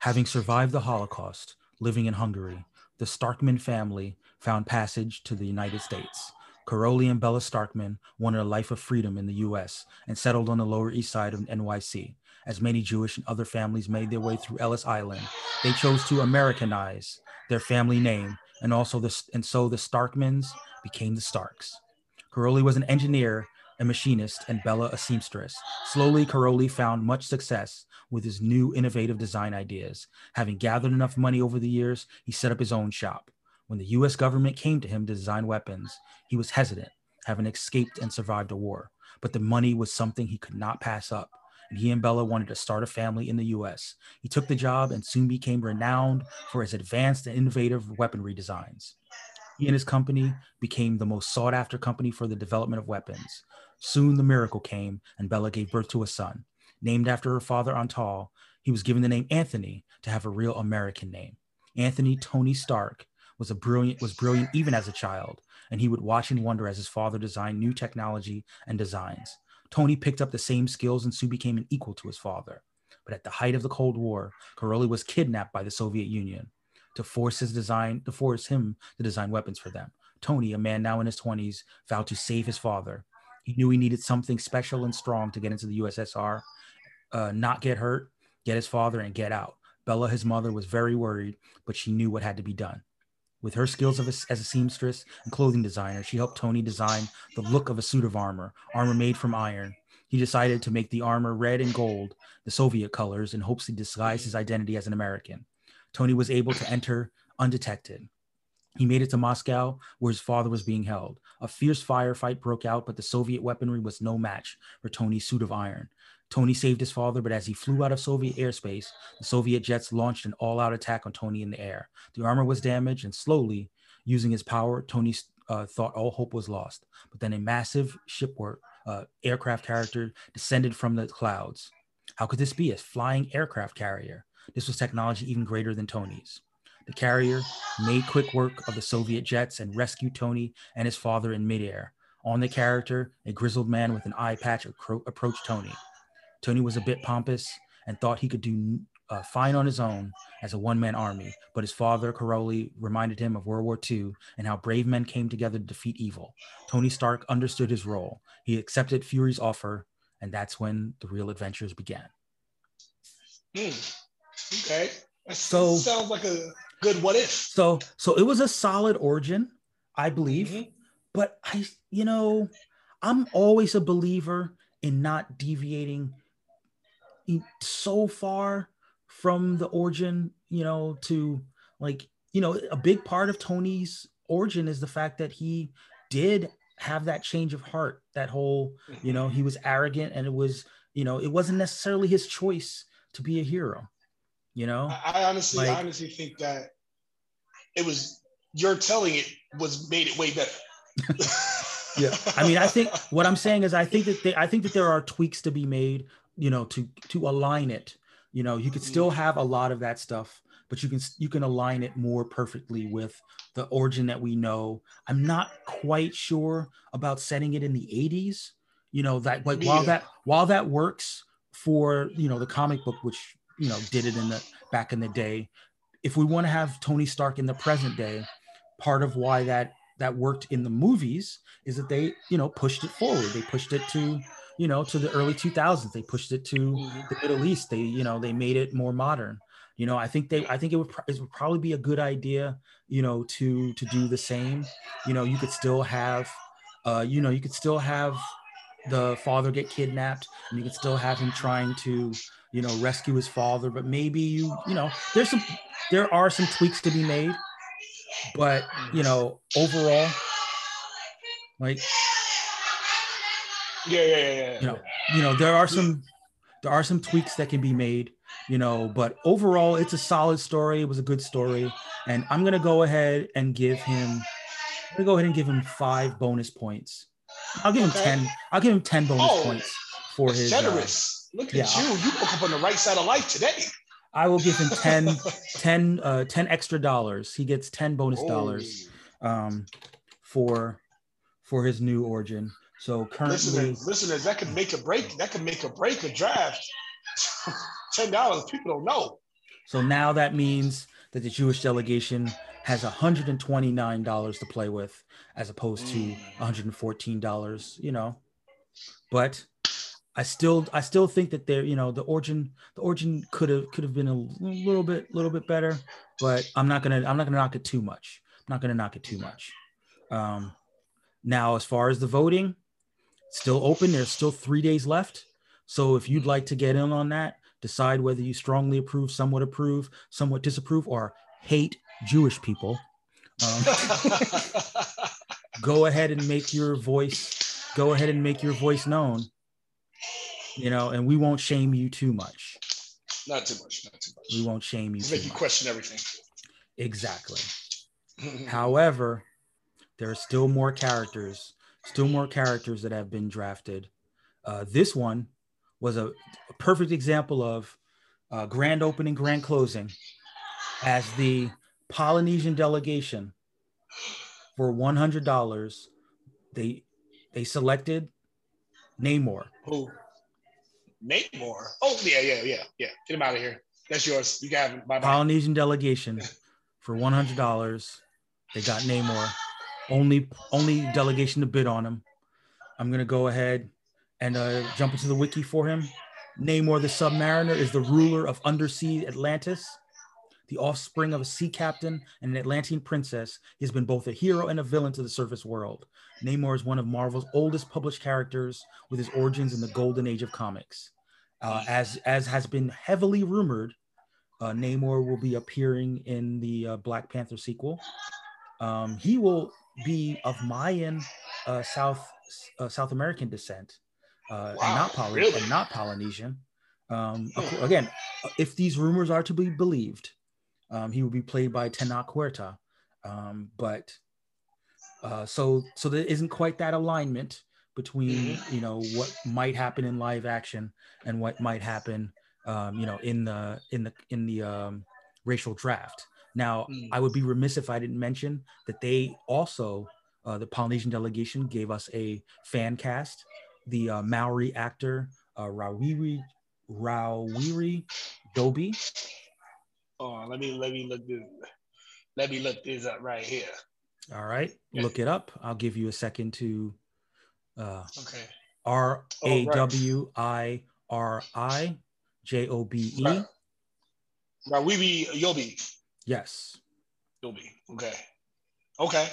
Having survived the Holocaust, living in Hungary, the Starkman family found passage to the United States. Karoli and Bella Starkman wanted a life of freedom in the US and settled on the Lower East Side of NYC. As many Jewish and other families made their way through Ellis Island, they chose to Americanize their family name, and also the and so the Starkmans became the Starks. Karoli was an engineer, a machinist, and Bella a seamstress. Slowly, Caroli found much success with his new innovative design ideas. Having gathered enough money over the years, he set up his own shop. When the US government came to him to design weapons, he was hesitant, having escaped and survived a war. But the money was something he could not pass up, and he and Bella wanted to start a family in the US. He took the job and soon became renowned for his advanced and innovative weaponry designs. He and his company became the most sought after company for the development of weapons. Soon the miracle came, and Bella gave birth to a son. Named after her father Antal, he was given the name Anthony to have a real American name. Anthony Tony Stark was a brilliant was brilliant even as a child, and he would watch and wonder as his father designed new technology and designs. Tony picked up the same skills and soon became an equal to his father. But at the height of the Cold War, Karolyi was kidnapped by the Soviet Union to force his design to force him to design weapons for them. Tony, a man now in his 20s, vowed to save his father. He knew he needed something special and strong to get into the USSR, uh, not get hurt, get his father, and get out. Bella, his mother, was very worried, but she knew what had to be done. With her skills a, as a seamstress and clothing designer, she helped Tony design the look of a suit of armor, armor made from iron. He decided to make the armor red and gold, the Soviet colors, in hopes to disguise his identity as an American. Tony was able to enter undetected. He made it to Moscow, where his father was being held. A fierce firefight broke out, but the Soviet weaponry was no match for Tony's suit of iron. Tony saved his father, but as he flew out of Soviet airspace, the Soviet jets launched an all out attack on Tony in the air. The armor was damaged, and slowly, using his power, Tony uh, thought all hope was lost. But then a massive shipwork uh, aircraft carrier descended from the clouds. How could this be? A flying aircraft carrier. This was technology even greater than Tony's. The carrier made quick work of the Soviet jets and rescued Tony and his father in midair. On the character, a grizzled man with an eye patch appro- approached Tony. Tony was a bit pompous and thought he could do uh, fine on his own as a one man army, but his father, Caroli, reminded him of World War II and how brave men came together to defeat evil. Tony Stark understood his role. He accepted Fury's offer, and that's when the real adventures began. Mm. Okay. That so sounds like a good what if. So so it was a solid origin, I believe. Mm-hmm. But I, you know, I'm always a believer in not deviating so far from the origin, you know, to like, you know, a big part of Tony's origin is the fact that he did have that change of heart, that whole, you know, he was arrogant and it was, you know, it wasn't necessarily his choice to be a hero. You know, I, honestly, like, I honestly think that it was you're telling it was made it way better. yeah, I mean, I think what I'm saying is, I think that they, I think that there are tweaks to be made, you know, to to align it. You know, you could mm-hmm. still have a lot of that stuff, but you can you can align it more perfectly with the origin that we know. I'm not quite sure about setting it in the 80s. You know, that like while that while that works for you know the comic book, which you know did it in the back in the day. If we want to have tony stark in the present day part of why that that worked in the movies is that they you know pushed it forward. They pushed it to you know to the early 2000s they pushed it to mm-hmm. the middle east. They you know they made it more modern. You know i think they i think it would, it would probably be a good idea you know to to do the same. You know you could still have uh you know you could still have the father get kidnapped and you can still have him trying to you know, rescue his father. But maybe you, you know, there's some, there are some tweaks to be made, but you know, overall, like, yeah, yeah, yeah, yeah. You know, you know, there are some, there are some tweaks that can be made, you know, but overall, it's a solid story. It was a good story, and I'm gonna go ahead and give him, I'm gonna go ahead and give him five bonus points. I'll give okay. him ten. I'll give him ten bonus oh, points for his uh, generous. Uh, Look yeah. at you. You woke up on the right side of life today. I will give him 10, 10, uh, 10 extra dollars. He gets 10 bonus oh. dollars um, for for his new origin. So currently, listeners, listeners, that could make a break. That could make a break a draft. Ten dollars, people don't know. So now that means that the Jewish delegation has $129 to play with, as opposed to $114. You know, but I still I still think that they're you know the origin the origin could have could have been a little bit little bit better, but I'm not gonna I'm not gonna knock it too much. I'm not gonna knock it too much. Um, now as far as the voting, still open. There's still three days left. So if you'd like to get in on that, decide whether you strongly approve, somewhat approve, somewhat disapprove, or hate Jewish people. Um, go ahead and make your voice. Go ahead and make your voice known. You know, and we won't shame you too much. Not too much. Not too much. We won't shame you. Make you much. question everything. Exactly. However, there are still more characters, still more characters that have been drafted. Uh, this one was a, a perfect example of uh, grand opening, grand closing, as the Polynesian delegation for one hundred dollars. They they selected Namor. Who? Namor. Oh yeah, yeah, yeah, yeah. Get him out of here. That's yours. You got him. Bye bye. Polynesian delegation for one hundred dollars. They got Namor. Only only delegation to bid on him. I'm gonna go ahead and uh, jump into the wiki for him. Namor the Submariner is the ruler of undersea Atlantis. The offspring of a sea captain and an Atlantean princess, he has been both a hero and a villain to the surface world. Namor is one of Marvel's oldest published characters, with his origins in the golden age of comics. Uh, as as has been heavily rumored, uh, Namor will be appearing in the uh, Black Panther sequel. Um, he will be of Mayan uh, South uh, South American descent, uh, and not Poly- really? and not Polynesian. Um, Hmm. again, if these rumors are to be believed, um, he will be played by Tenoch Huerta. Um, but uh, so so there isn't quite that alignment between Mm-hmm. you know what might happen in live action and what might happen um, you know in the in the in the um, racial draft. Now, Mm. I would be remiss if I didn't mention that they also uh, the Polynesian delegation gave us a fan cast. The uh, Maori actor uh, Rawiri Rawiri Jobe. Oh, let me let me look this. Let me look this up right here. All right, look it up. I'll give you a second to uh, Okay. R A W I R I J O B E. Oh, right. W I R I J O B E. Right. Right. We be Yobi. Yes. Yobi. Okay. Okay.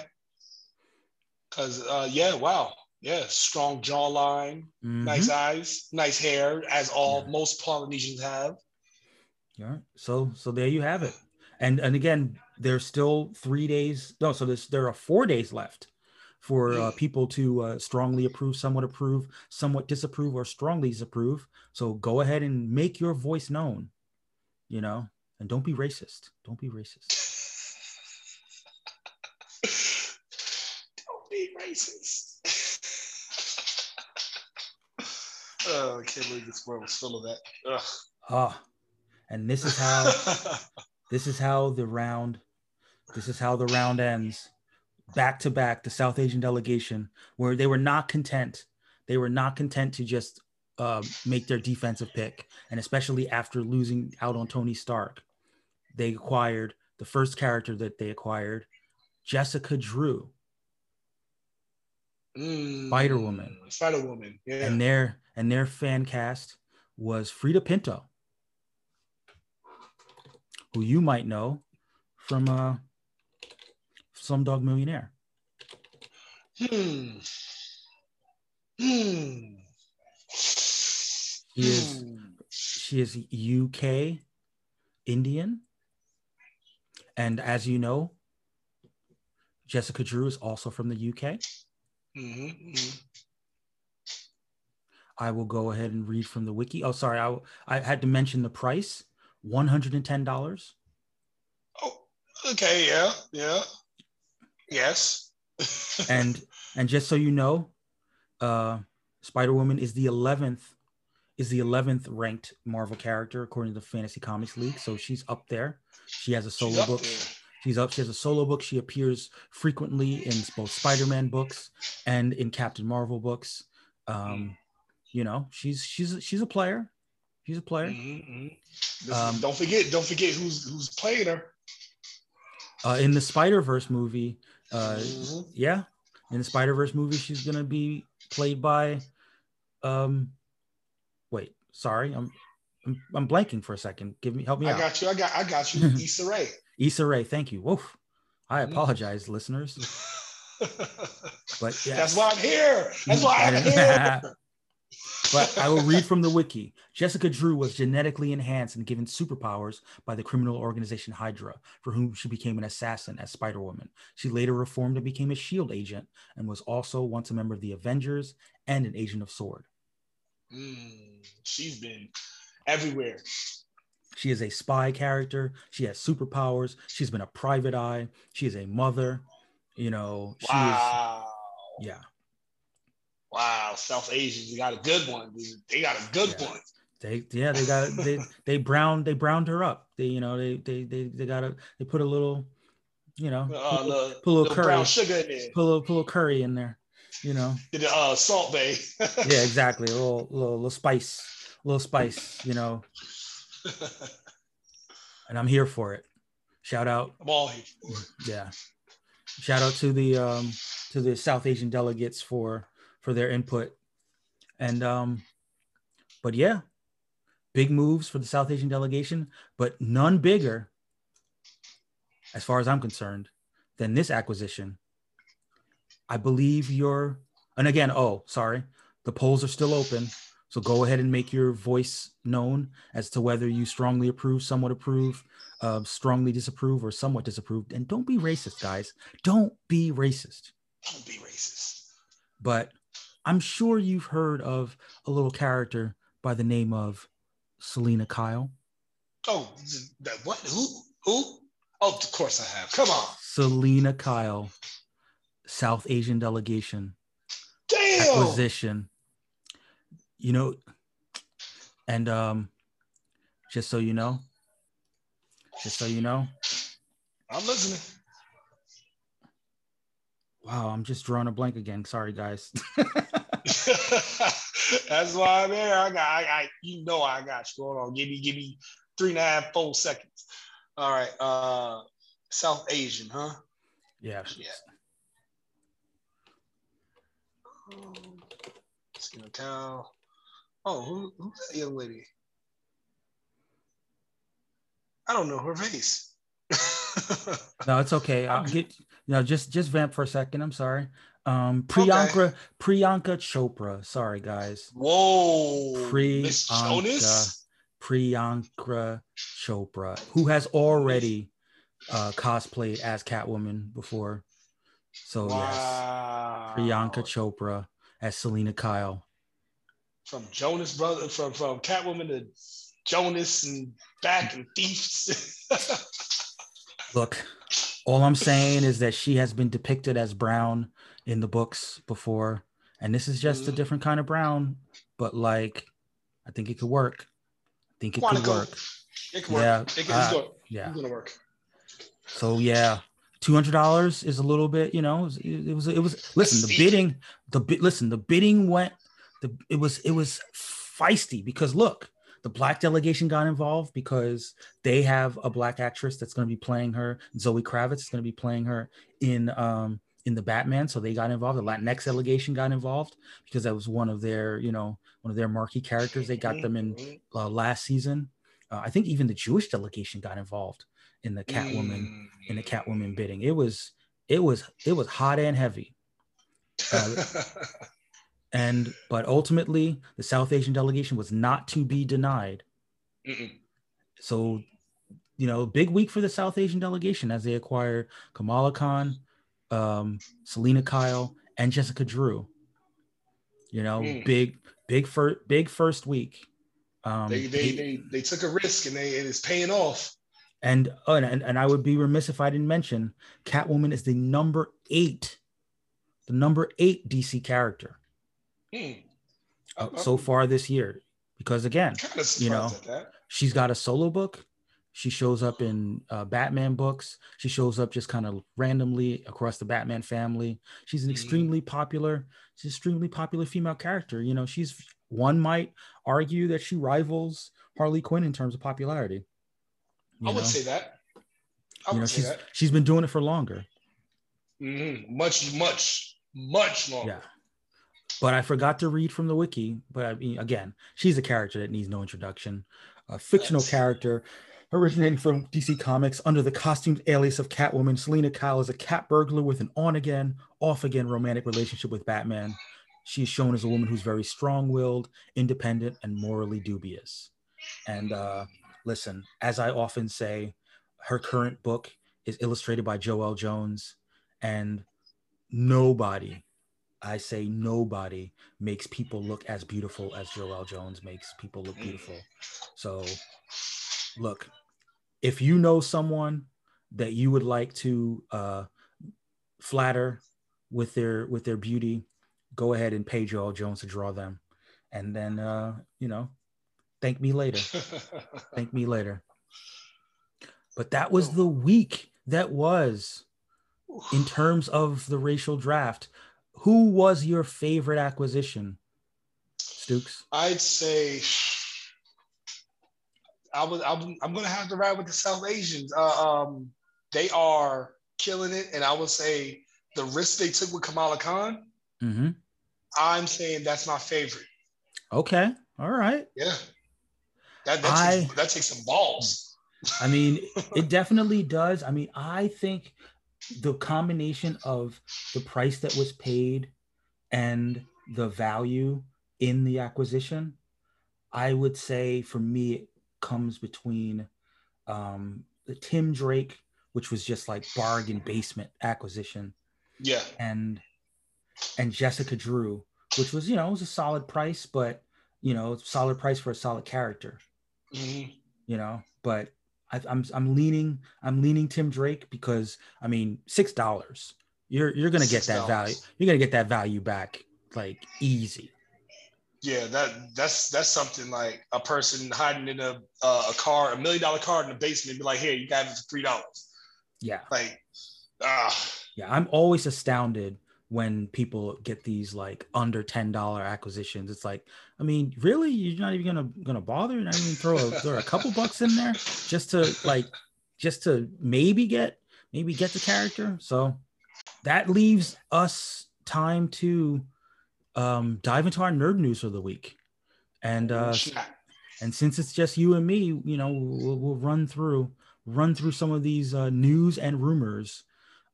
Cause uh yeah, wow. Yeah, strong jawline, Mhm. nice eyes, nice hair, as all Yeah. most Polynesians have. All right. So so there you have it. And and again, there's still three days. No, so there's there are four days left for uh, Mm. people to uh, strongly approve, somewhat approve, somewhat disapprove, or strongly disapprove. So go ahead and make your voice known. You know, and don't be racist. Don't be racist. Don't be racist. oh, I can't believe this world was full of that. Ugh. Ah, and this is how this is how the round this is how the round ends back to back the south asian delegation where they were not content they were not content to just uh, make their defensive pick and especially after losing out on tony stark they acquired the first character that they acquired jessica drew Mm, Spider-Woman. Spider Woman. Yeah. and their and their fan cast was freida pinto who you might know from uh Slumdog Millionaire. Hmm. Hmm. She is she is UK Indian, and as you know, Jessica Drew is also from the UK. Mhm, mhm. I will go ahead and read from the wiki. Oh, sorry, I I had to mention the price: one hundred and ten dollars. Oh, okay. Yeah. Yeah. Yes. And and just so you know, uh, Spider Woman is the eleventh is the eleventh ranked Marvel character according to the Fantasy Comics League. So she's up there. She has a solo up book. She's up. She has a solo book. She appears frequently in both Spider-Man books and in Captain Marvel books. Um, you know, she's she's she's a player. She's a player. Mhm, mhm. Um, don't forget. Don't forget who's who's playing her. Uh, in the Spider Verse movie, uh, Mhm. yeah, in the Spider Verse movie, she's gonna be played by. Um, wait, sorry, I'm, I'm I'm blanking for a second. Give me help me I out. got you. I got. I got you. Issa Rae. Issa Rae, thank you. Woof. I Mhm. apologize, listeners. But yeah. That's why I'm here. That's why I'm here. But I will read from the wiki. Jessica Drew was genetically enhanced and given superpowers by the criminal organization Hydra, for whom she became an assassin as Spider Woman. She later reformed and became a S.H.I.E.L.D. agent and was also once a member of the Avengers and an agent of S.W.O.R.D. Mm, she's been everywhere. She is a spy character. She has superpowers. She's been a private eye. She is a mother. You know, she wow. is. Yeah. Wow, South Asians got a good one. They got a good Yeah. one. They yeah they got they they browned they browned her up. They you know they they they they got a they put a little you know Uh, put, the, put a little curry sugar in there. put a little, put a little curry in there. You know Did the uh, Salt Bae. yeah exactly a little little little spice little spice you know and I'm here for it. Shout out I'm all here for it. yeah shout out to the um to the south asian delegates for for their input and um but yeah big moves for the south asian delegation but none bigger as far as i'm concerned than this acquisition i believe you're and again oh sorry the polls are still open so go ahead and make your voice known as to whether you strongly approve somewhat approve uh, strongly disapprove or somewhat disapprove. And don't be racist, guys. Don't be racist. Don't be racist. But I'm sure you've heard of a little character by the name of Selina Kyle. Oh, that what? Who? Who? Oh, of course I have. Come on. Selina Kyle, South Asian delegation Damn. acquisition. You know, and um, just so you know, just so you know, I'm listening. Wow, I'm just drawing a blank again. Sorry, guys. That's why I'm here. I got, I, I, you know, I got you. Hold on. Give me, give me three and a half, four seconds. All right. Uh, South Asian, huh? yeah. Yeah. Skin a cow. Oh, who, who's that young lady? I don't know her face. No, it's okay. I'll get know just just vamp for a second. I'm sorry. Um Priyanka Priyanka Chopra. Sorry guys. Whoa, Miss Priyanka. Jonas. Priyanka Chopra, who has already uh cosplayed as Catwoman before. So yes, wow. Priyanka Chopra as Selina Kyle. from Jonas brother from from Catwoman to Jonas and back and thieves. Look, all I'm saying is that she has been depicted as brown in the books before, and this is just a Mhm. different kind of brown, but like I think it could work. I think it could work. it work. Yeah, It can, uh, it's. Yeah. It's gonna work. So yeah, two hundred dollars is a little bit, you know. It was, it was, it was. Listen, the bidding, the bid. Listen, the bidding went. The it was it was feisty because look, the black delegation got involved because they have a black actress that's going to be playing her. Zoe Kravitz is going to be playing her in um in the Batman, so they got involved. The Latinx delegation got involved because that was one of their you know one of their marquee characters. They got them in Mhm. uh, last season. Uh, I think even the Jewish delegation got involved in the Catwoman Mm. in the Catwoman bidding. It was it was it was hot and heavy. Uh, And but ultimately, the South Asian delegation was not to be denied. Mm-mm. So, you know, big week for the South Asian delegation as they acquire Kamala Khan, um, Selina Kyle, and Jessica Drew. You know, Mm. big, big first, big first week. Um, they, they they they took a risk and they and it's paying off. and, oh, and and I would be remiss if I didn't mention Catwoman is the number eight, the number eight DC character Hmm. uh, so far this year. Because again, kind of surprised you know, she's got a solo book. She shows up in uh, Batman books. She shows up just kind of randomly across the Batman family. She's an Mhm. extremely popular, she's an extremely popular female character. You know, she's one might argue that she rivals Harley Quinn in terms of popularity. You I would know? say that. I you would know, say she's that. she's been doing it for longer. Mhm. Much, much, much longer. Yeah. But I forgot to read from the wiki. But I mean, again, she's a character that needs no introduction. A fictional Yes. character originating from DC Comics under the costumed alias of Catwoman. Selina Kyle is a cat burglar with an on again, off again romantic relationship with Batman. she is shown as a woman who's very strong-willed, independent, and morally dubious. And uh, listen, as I often say, her current book is illustrated by Joelle Jones, and nobody, I say nobody, makes people look as beautiful as Joelle Jones makes people look beautiful. So, look, if you know someone that you would like to uh, flatter with their with their beauty, go ahead and pay Joelle Jones to draw them, and then uh, you know, thank me later. thank me later. But that was the week that was in terms of the racial draft. Who was your favorite acquisition, Stukes? I'd say I was. I'm, I'm gonna have to ride with the South Asians. Uh, um, they are killing it, and I would say the risk they took with Kamala Khan. Mm-hmm. I'm saying that's my favorite. Okay. All right. Yeah. That that, I- takes, that takes some balls. I mean, it definitely does. I mean, I think the combination of the price that was paid and the value in the acquisition, I would say for me, it comes between um, the Tim Drake, which was just like bargain basement acquisition, Yeah. and and Jessica Drew, which was you know it was a solid price, but you know solid price for a solid character. Hmm you know but I, i'm i'm leaning i'm leaning tim drake because i mean six dollars you're you're gonna get that $6. value you're gonna get that value back like easy Yeah. That that's that's something like a person hiding in a uh, a car, a million dollar car in the basement, be like, "Here, you got it for three dollars." yeah Like, ah, yeah i'm always astounded when people get these like under ten dollar acquisitions it's like i mean really? You're not even gonna gonna bother? Not even throw a, throw a couple bucks in there just to like just to maybe get maybe get the character? So that leaves us time to um dive into our nerd news for the week. And uh and since it's just you and me you know we'll, we'll run through run through some of these uh, news and rumors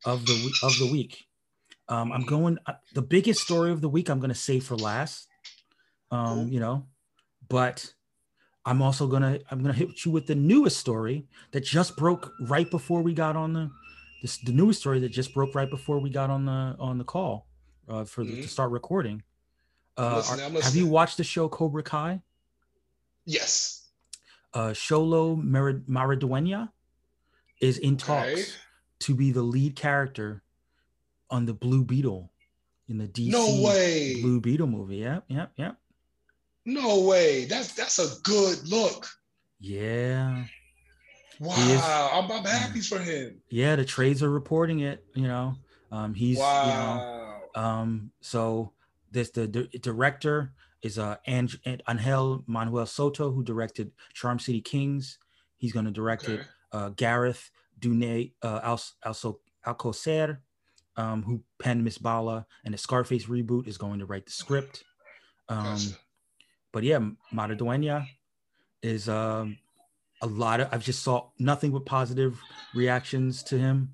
of the of the week um i'm going uh, the biggest story of the week i'm going to save for last um you know but i'm also gonna i'm gonna hit you with the newest story that just broke right before we got on the this the newest story that just broke right before we got on the on the call uh, for the, to Mhm. start recording uh, listening, are- have you watched the show cobra kai Yes. uh, Xolo Mar- Maridueña is in talks Okay. to be the lead character on the Blue Beetle in the DC No way. Blue Beetle movie. Yep, yep, yep. No way. That's that's a good look. Yeah, Wow. Is- I'm, I'm happy for him. yeah. The trades are reporting it. You know, um, he's you know, wow. um, so this the, di- director is uh Ang- Angel Manuel Soto who directed Charm City Kings. He's going to direct it uh, Gareth Dunnet uh, Al- Alcocer, um, who penned Miss Bala, and the Scarface reboot is going to write the script. Um, Gotcha. but yeah, Maridueña is um, a lot of. I've just saw nothing but positive reactions to him.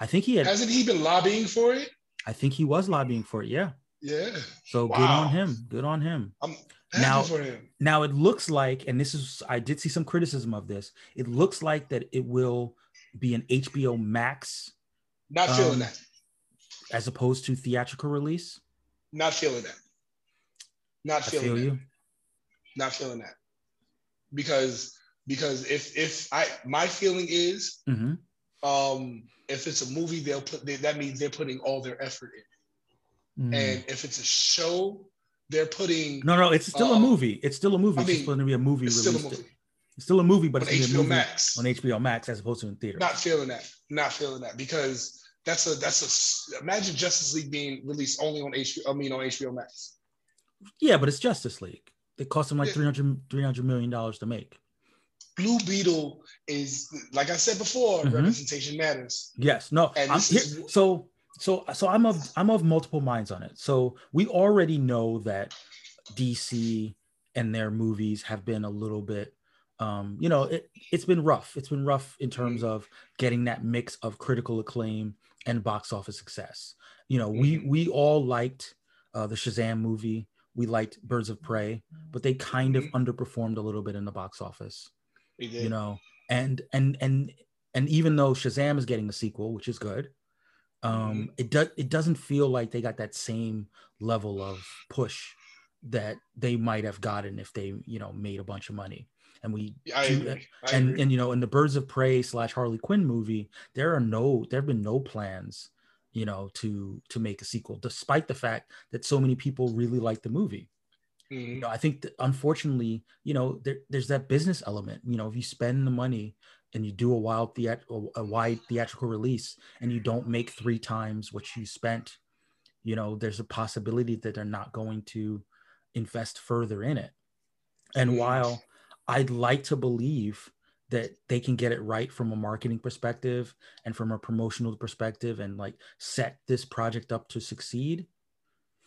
I think he had. Hasn't he been lobbying for it? I think he was lobbying for it. Yeah. Yeah. So good on him. Good on him. I'm Now- him. Now it looks like, and this is I did see some criticism of this. It looks like that it will be an HBO Max Not feeling um, that. As opposed to theatrical release. Not feeling that. Not I feeling feel you. Not feeling that. Because because if if I my feeling is hmm um if it's a movie they'll put they, that means they're putting all their effort in. And if it's a show, they're putting Mm. no, no, it's still a uh, movie. It's still a movie. I It's just going to be a movie it's still a movie It's still a movie, but on it's be a HBO movie Max. on HBO Max as opposed to in theater. Not feeling that. Not feeling that because that's a that's a imagine Justice League being released only on HBO. I mean on HBO Max. yeah, but it's Justice League. It cost them like Yeah. 300, 300 million dollars to make. Blue Beetle is like I said before, Mhm. representation matters. Yes. No. Here, so so so I'm of I'm of multiple minds on it. So we already know that DC and their movies have been a little bit um you know it it's been rough it's been rough in terms of getting that mix of critical acclaim and box office success you know we we all liked uh, the Shazam movie. We liked Birds of Prey, but they kind of Mm-hmm. underperformed a little bit in the box office. You know, and and and and even though Shazam is getting a sequel, which is good, um, it does it doesn't feel like they got that same level of push that they might have gotten if they you know made a bunch of money. And we I do- agree. I and agree. and you know in the birds of prey slash harley quinn movie there are no there have been no plans you know to to make a sequel despite the fact that so many people really like the movie you Mhm. know i think that unfortunately you know there, there's that business element you know if you spend the money and you do a wild theat- a wide theatrical release and you don't make three times what you spent you know there's a possibility that they're not going to invest further in it and Mhm. while i'd like to believe that they can get it right from a marketing perspective and from a promotional perspective and like set this project up to succeed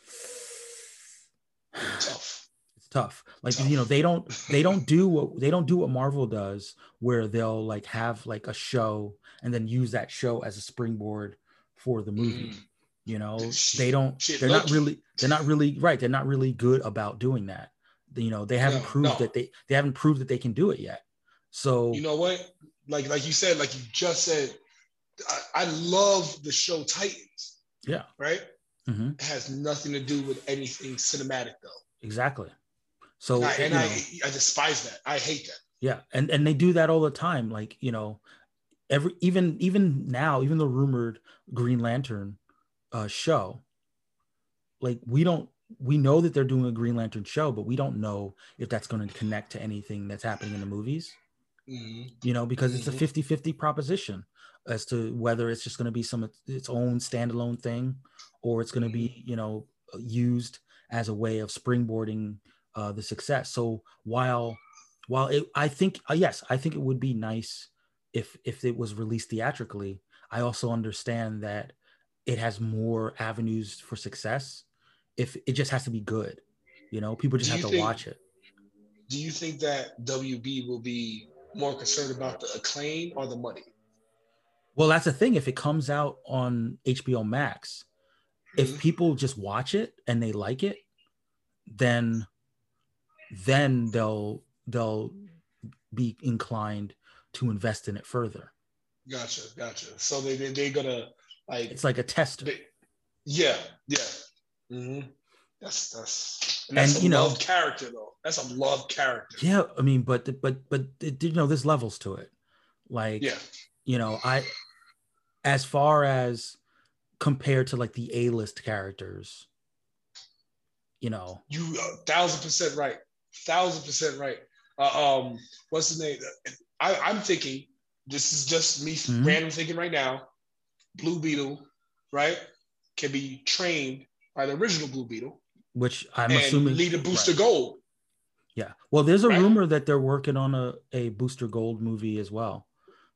Tough. it's tough like Tough. you know they don't they don't do what they don't do what marvel does where they'll like have like a show and then use that show as a springboard for the movie Mm. you know they don't they're not really they're not really right they're not really good about doing that you know they haven't No, proved no. that they they haven't proved that they can do it yet so You know what? Like like you said, like you just said, I, I love the show Titans. Yeah. Right. mhm, It has nothing to do with anything cinematic though. exactly so And I, and I I despise that. I hate that. yeah and and they do that all the time like you know every even even now even the rumored green lantern uh show like we don't we know that they're doing a green lantern show but we don't know if that's going to connect to anything that's happening in the movies Mhm. you know because it's a Mhm. 50-50 proposition as to whether it's just going to be some its own standalone thing or it's going to be you know used as a way of springboarding uh, the success so while while it i think uh, yes i think it would be nice if if it was released theatrically i also understand that it has more avenues for success if it just has to be good you know people just have to think- watch it Do you think that WB will be more concerned about the acclaim or the money? well that's the thing if it comes out on hbo max if Mhm. people just watch it and they like it then then they'll they'll be inclined to invest in it further Gotcha, gotcha. So they they they're gonna like it's like a tester they, yeah yeah. Hmm That's that's and And, that's a you know- love character though. That's a love character. yeah i mean but but but it, you know there's levels to it like Yeah. you know i as far as compared to like the a-list characters you know You a thousand percent right. Thousand percent right. Uh, um, what's the name? I, I'm thinking. This is just me Mhm. random thinking right now. Blue Beetle, right, can be trained by the original Blue Beetle which i'm assuming lead a Booster right. Gold. yeah well there's a Right? rumor that they're working on a, a booster gold movie as well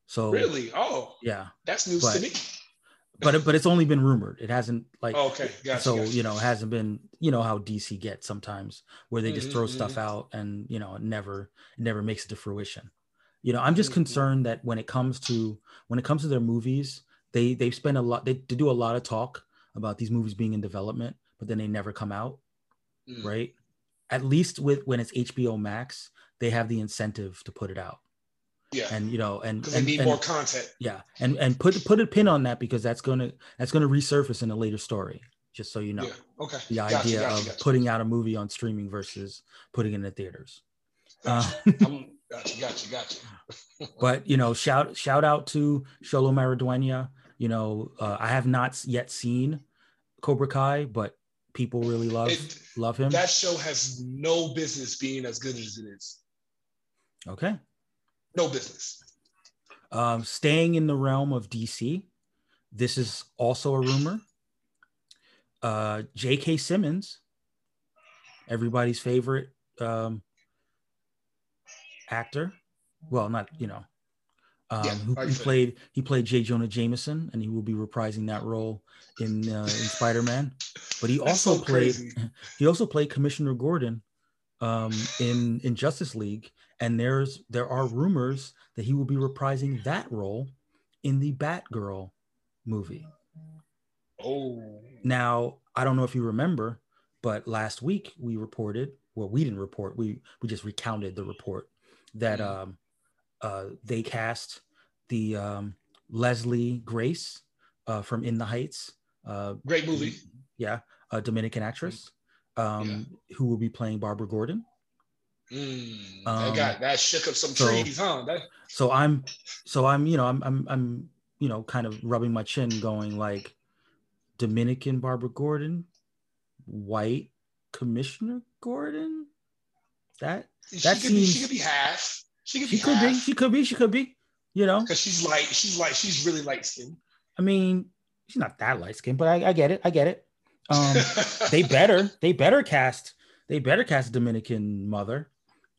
so Really? Oh, yeah that's news But- to me. but it, but it's only been rumored it hasn't like Oh, okay, gotcha. so gotcha. you know it hasn't been you know how dc gets sometimes where they just Mhm, throw stuff mhm. out and you know it never it never makes it to fruition you know i'm just Mhm. concerned that when it comes to when it comes to their movies they they spend a lot they, they do a lot of talk about these movies being in development but then they never come out Mm. right at least with when it's hbo max they have the incentive to put it out Yeah, and you know and, because they and, need and- more content. yeah and and put put a pin on that because that's gonna that's gonna resurface in a later story just so you know Yeah. Okay. the Gotcha, idea gotcha, of gotcha. putting out a movie on streaming versus putting it in the theaters Gotcha. uh, gotcha. Gotcha. Gotcha. but you know shout shout out to Xolo Maridueña. You know uh, i have not yet seen cobra kai but people really love It- love him that show has no business being as good as it is. okay No business. um, staying in the realm of dc this is also a rumor uh, j.k simmons everybody's favorite um, actor well not you know um, Yeah, who, like who you said. played he played J. Jonah Jameson, and he will be reprising that role in uh, in Spider Man. But he also so played crazy. he also played Commissioner Gordon um, in in Justice League, and there's there are rumors that he will be reprising that role in the Batgirl movie. Oh. Now I don't know if you remember, But last week we reported, well, we didn't report, we we just recounted the report that Mhm. um, uh, they cast the um, Leslie Grace uh, from In the Heights. Uh, Great movie. yeah, a Dominican actress um, who will be playing Barbara Gordon. Mm, Um, that got that shook up some so- trees, huh? That, So I'm, so I'm, you know, I'm, I'm, I'm, you know, kind of rubbing my chin, going like, Dominican Barbara Gordon, white Commissioner Gordon. That she, That could be, she could be half. She could she be could be, she could be, she could be. You know, Because she's light. She's light. She's really light skinned. I mean, she's not that light skinned, but I, I get it, I get it. Um, they better, they better cast, they better cast a Dominican mother.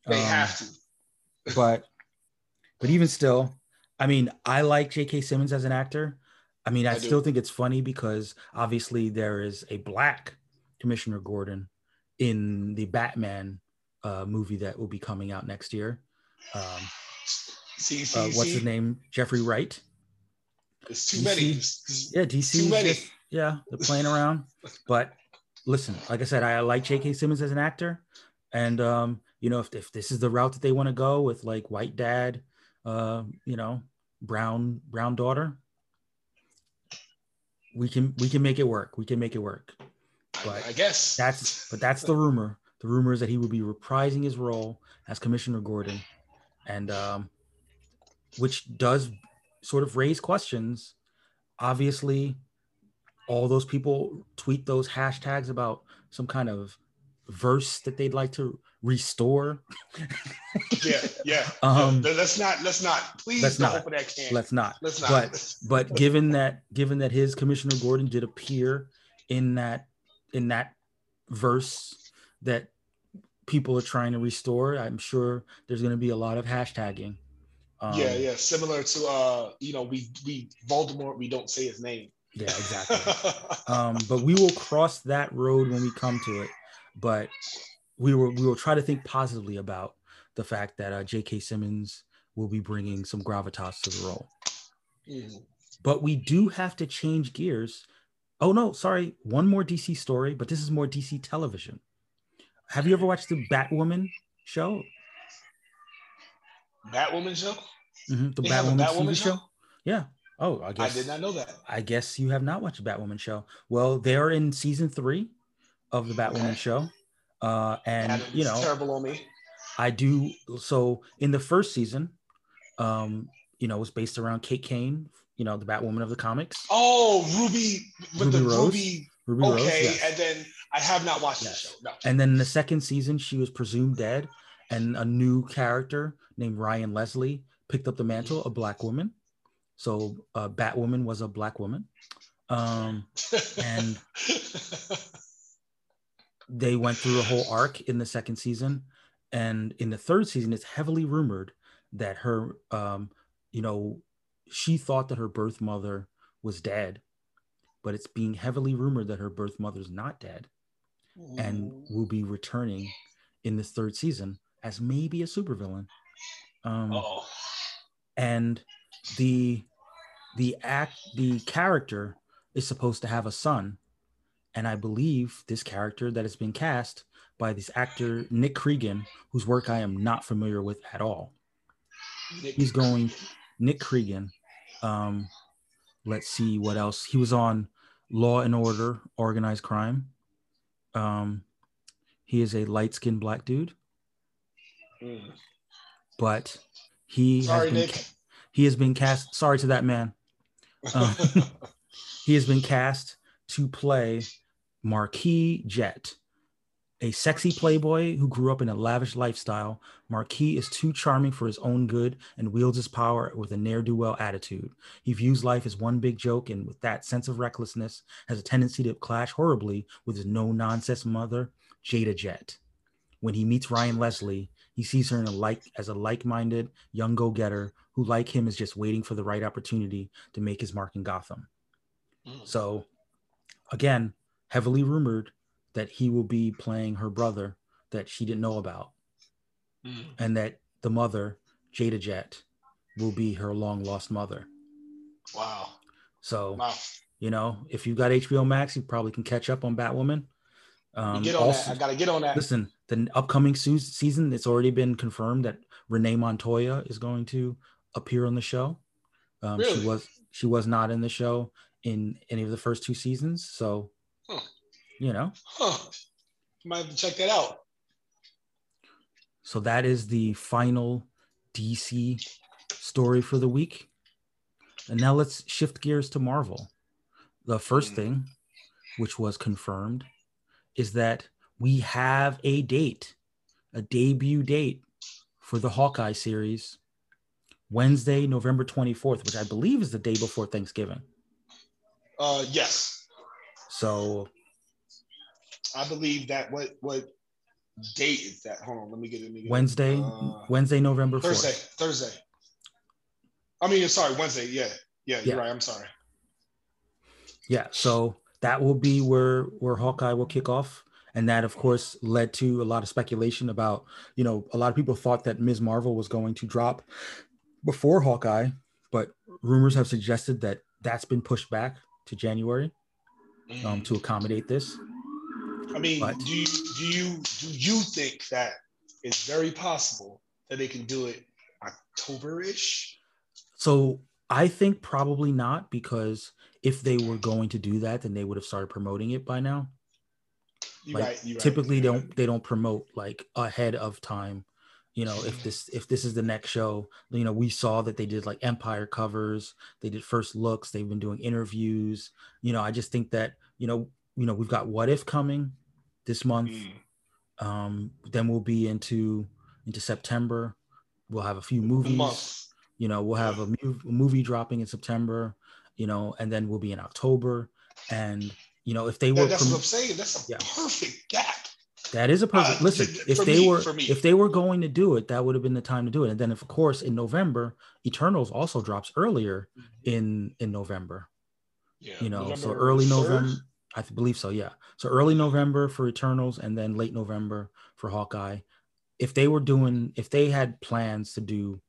They Um, have to. but but even still, I mean, I like J.K. Simmons as an actor. I mean, I, I do. still think it's funny because obviously there is a black Commissioner Gordon in the Batman uh, movie that will be coming out next year. Um, See, see, uh, what's his name? Jeffrey Wright. It's too DC. many. Yeah, DC. Too many. just- yeah, they're playing around. But listen, like I said, I like J.K. Simmons as an actor, and um, you know, if if this is the route that they want to go with like white dad, uh, you know, brown brown daughter, we can we can make it work. We can make it work. But I guess That's but that's the rumor. The rumor is that he will be reprising his role as Commissioner Gordon, and um, which does sort of raise questions. Obviously, all those people tweet those hashtags about some kind of verse that they'd like to restore. yeah, yeah. Um, Yeah, let's not. Let's not. Please let's don't not. open that can. Let's not. Let's not. But but given that given that his Commissioner Gordon did appear in that in that verse that people are trying to restore, I'm sure there's going to be a lot of hashtagging. Um, yeah, yeah. Similar to uh, you know, we we Voldemort. We don't say his name. yeah, exactly. um, but we will cross that road when we come to it. But we will we will try to think positively about the fact that uh, J.K. Simmons will be bringing some gravitas to the role. Mhm. but we do have to change gears. Oh no, sorry, one more DC story, but this is more DC television. Have you ever watched the Batwoman show? Batwoman show. Mhm, The They have a Batwoman, Batwoman TV show? show? Yeah. Oh, I guess I did not know that. I guess you have not watched the Batwoman show. Well, they're in season three of the Batwoman Okay. show. Uh, and you know, terrible on me. I do so in the first season, um, you know, it was based around Kate Kane, you know, the Batwoman of the comics. Oh, Ruby with Ruby the Rose? Ruby. Ruby Rose. Okay, yes. and then I have not watched Yes. the show. No. And then in the second season, she was presumed dead, and a new character named Ryan Leslie picked up the mantle, a black woman. So uh, Batwoman was a black woman. Um, and- they went through a whole arc in the second season, and in the third season, it's heavily rumored that her, um, you know, she thought that her birth mother was dead, but it's being heavily rumored that her birth mother's not dead and will be returning in this third season as maybe a supervillain. Um, oh, and the the act the character is supposed to have a son, and I believe this character that has been cast by this actor Nick Creegan, whose work I am not familiar with at all. He's going Nick Creegan. Um, let's see what else. He was on Law and Order, Organized Crime. Um, he is a light skinned black dude, Mm. but he Sorry, has been Nick. he has been cast. Sorry to that man. Um, he has been cast to play Marquis Jet, a sexy playboy who grew up in a lavish lifestyle. Marquis is too charming for his own good and wields his power with a ne'er do well attitude. He views life as one big joke, and with that sense of recklessness, has a tendency to clash horribly with his no nonsense mother, Jada Jet. When he meets Ryan Leslie, he sees her in a like as a like-minded young go-getter who, like him, is just waiting for the right opportunity to make his mark in Gotham. Mm. So, again, heavily rumored that he will be playing her brother that she didn't know about, Mm. and that the mother, Jada Jet, will be her long lost mother. Wow. So, Wow. you know, if you've got HBO Max, you probably can catch up on Batwoman. Um, get on also, that. I gotta get on that. Listen, the upcoming su- season, it's already been confirmed that Renee Montoya is going to appear on the show. Um, really? She was she was not in the show in any of the first two seasons, so huh. you know, huh. might have to check that out. So that is the final DC story for the week. And now let's shift gears to Marvel. The first hmm. thing, which was confirmed, is that we have a date, a debut date for the Hawkeye series, Wednesday, November 24th, which I believe is the day before Thanksgiving. Uh yes. So I believe that what what date is that? Hold on, let me get it. Get Wednesday, uh, Wednesday, November 4th. Thursday, Thursday. I mean, sorry, Wednesday. Yeah, yeah, you're yeah. right. I'm sorry. Yeah, so that will be where where Hawkeye will kick off, and that of course led to a lot of speculation about you know a lot of people thought that Ms. Marvel was going to drop before Hawkeye, but rumors have suggested that that's been pushed back to January um, to accommodate this. I mean, but, do you do you do you think that it's very possible that they can do it October-ish? So I think probably not because if they were going to do that, then they would have started promoting it by now. You're like, right, typically right. don't they don't promote like ahead of time. You know, if this if this is the next show, you know, we saw that they did like Empire covers, they did first looks, they've been doing interviews. You know, I just think that, you know, you know, we've got what if coming this month. Mm. Um, then we'll be into into September. We'll have a few movies. You know, we'll have a movie dropping in September. You know, and then we'll be in October. And you know, if they were, that's prom- what I'm saying. That's a yeah. perfect gap. That is a perfect. Uh, listen, if they me, were if they were going to do it, that would have been the time to do it. And then, of course, in November, Eternals also drops earlier mm-hmm. in in November. Yeah, you know, November so early 3rd? November. I believe so. Yeah. So early November for Eternals, and then late November for Hawkeye. If they were doing, if they had plans to do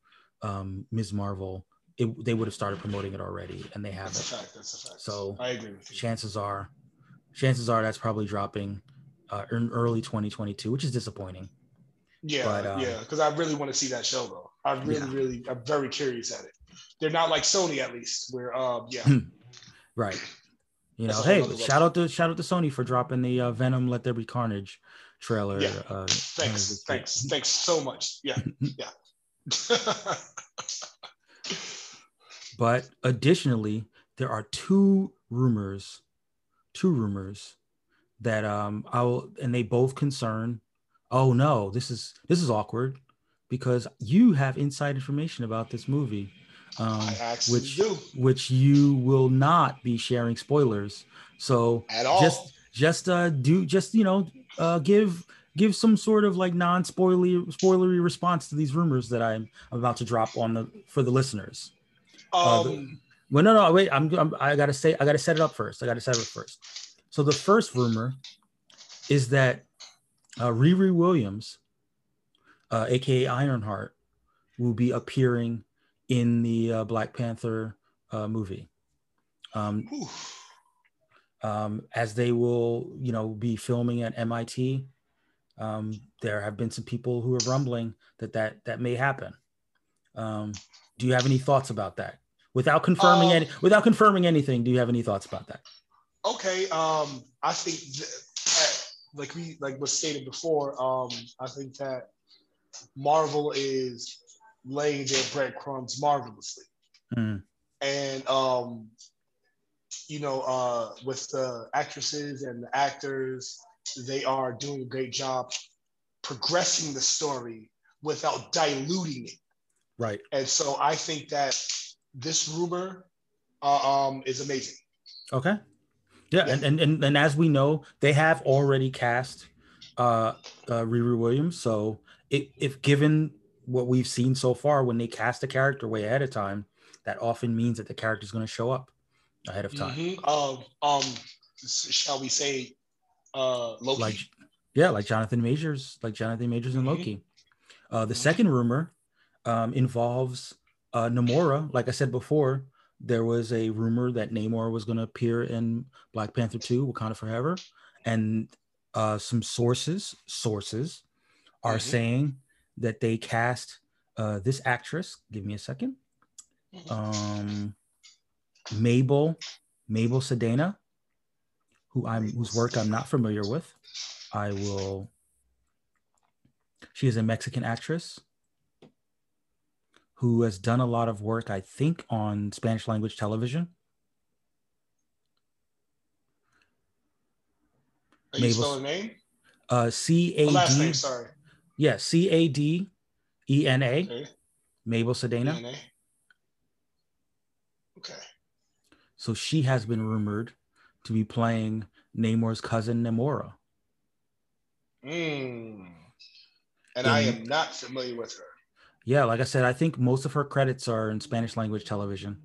um, Ms. Marvel, it, they would have started promoting it already, and they haven't. That's a fact. That's a fact. So I agree with you. Chances are, chances are that's probably dropping uh, in early 2022, which is disappointing. Yeah, but, um, yeah, because I really want to see that show though. I really, yeah. really, I'm very curious at it. They're not like Sony, at least, where, um, yeah, right. You know, hey, shout out to shout out to Sony for dropping the uh, Venom Let There Be Carnage trailer. Yeah. Uh, thanks, thanks, thanks so much. Yeah, yeah. but additionally, there are two rumors, two rumors that um I will, and they both concern. Oh no, this is this is awkward because you have inside information about this movie, um, which do. which you will not be sharing spoilers. So at all, just just uh do just you know uh give give some sort of like non-spoilery spoilery response to these rumors that I'm about to drop on the for the listeners. Um, uh, the, well, no, no, wait. I'm, I'm I gotta say I gotta set it up first. I gotta set it up first. So the first rumor is that uh, Riri Williams, uh, aka Ironheart, will be appearing in the uh, Black Panther uh, movie. Um, um, as they will, you know, be filming at MIT. Um, there have been some people who are rumbling that that that may happen. Do you have any thoughts about that? Without confirming um, any, without confirming anything, do you have any thoughts about that? Okay, um, I think that, like we like was stated before, um, I think that Marvel is laying their breadcrumbs marvelously, mm. and um, you know, uh, with the actresses and the actors, they are doing a great job progressing the story without diluting it. Right. And so I think that this rumor uh, um, is amazing. Okay. Yeah, yeah. And, and, and and as we know, they have already cast uh, uh Riri Williams. So it, if given what we've seen so far, when they cast a character way ahead of time, that often means that the character is going to show up ahead of time. Mm-hmm. Um, um, shall we say, uh, Loki? Like, yeah, like Jonathan Majors, like Jonathan Majors and mm-hmm. Loki. Uh, the mm-hmm. second rumor um, involves uh, Namora. Like I said before, there was a rumor that Namor was going to appear in Black Panther 2, Wakanda Forever. And uh, some sources sources are Mhm. saying that they cast uh, this actress. Give me a second. Mhm. Um, Mabel Mabel Cadena, who I'm whose work I'm not familiar with. I will. She is a Mexican actress who has done a lot of work, I think, on Spanish language television. Are you Mabel- spelling name? Uh, C A Oh, last name, sorry. yeah, C A D E N A, Okay. Mabel Cadena. DNA. Okay. So she has been rumored to be playing Namor's cousin Namora. Mm. And I am not familiar with her. Yeah, like I said, I think most of her credits are in Spanish language television.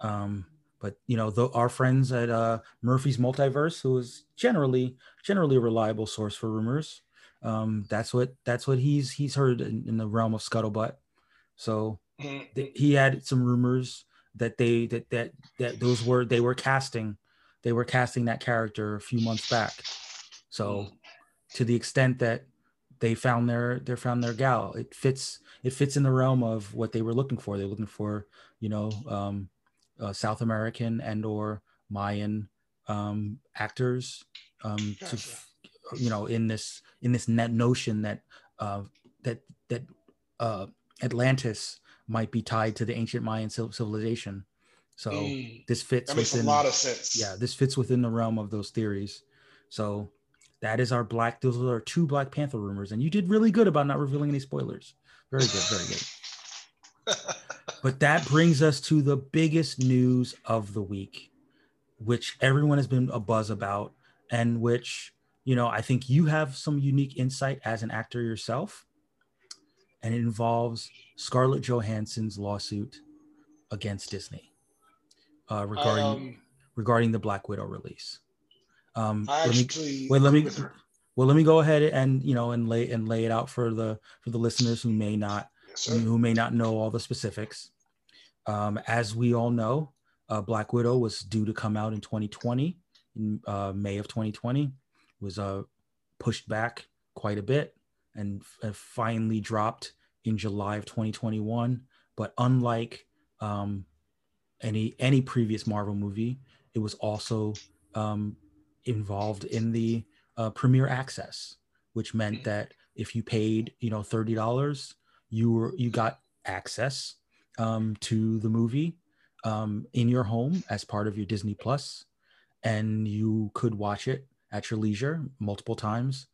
Um, but you know, the, our friends at uh, Murphy's Multiverse, who is generally generally a reliable source for rumors, um, that's what that's what he's he's heard in, in the realm of scuttlebutt. So Mhm. th- he had some rumors that they that that that those were they were casting they were casting that character a few months back. So to the extent that they found their they found their gal, it fits it fits in the realm of what they were looking for. They're looking for you know um, uh, South American and or Mayan um, actors um, to Gotcha. you know in this in this net notion that uh, that that uh, Atlantis might be tied to the ancient Mayan civilization. So Mm. this fits That makes a lot of sense. yeah this fits within the realm of those theories so that is our black those are our two black panther rumors and you did really good about not revealing any spoilers very good very good but that brings us to the biggest news of the week which everyone has been a buzz about and which you know i think you have some unique insight as an actor yourself and it involves scarlett johansson's lawsuit against disney uh, regarding um, regarding the Black Widow release. Um, let me, wait, let me- agree with her. well, let me go ahead and you know and lay and lay it out for the for the listeners who may not Yes, who may not know all the specifics. Um, as we all know, uh, Black Widow was due to come out in 2020, in uh, May of 2020, was uh, pushed back quite a bit and uh, finally dropped in July of 2021. But unlike um, any any previous Marvel movie, it was also um, involved in the uh, premiere access, which meant that if you paid, you know, thirty dollars, you were you got access um, to the movie um, in your home as part of your Disney Plus, and you could watch it at your leisure multiple times,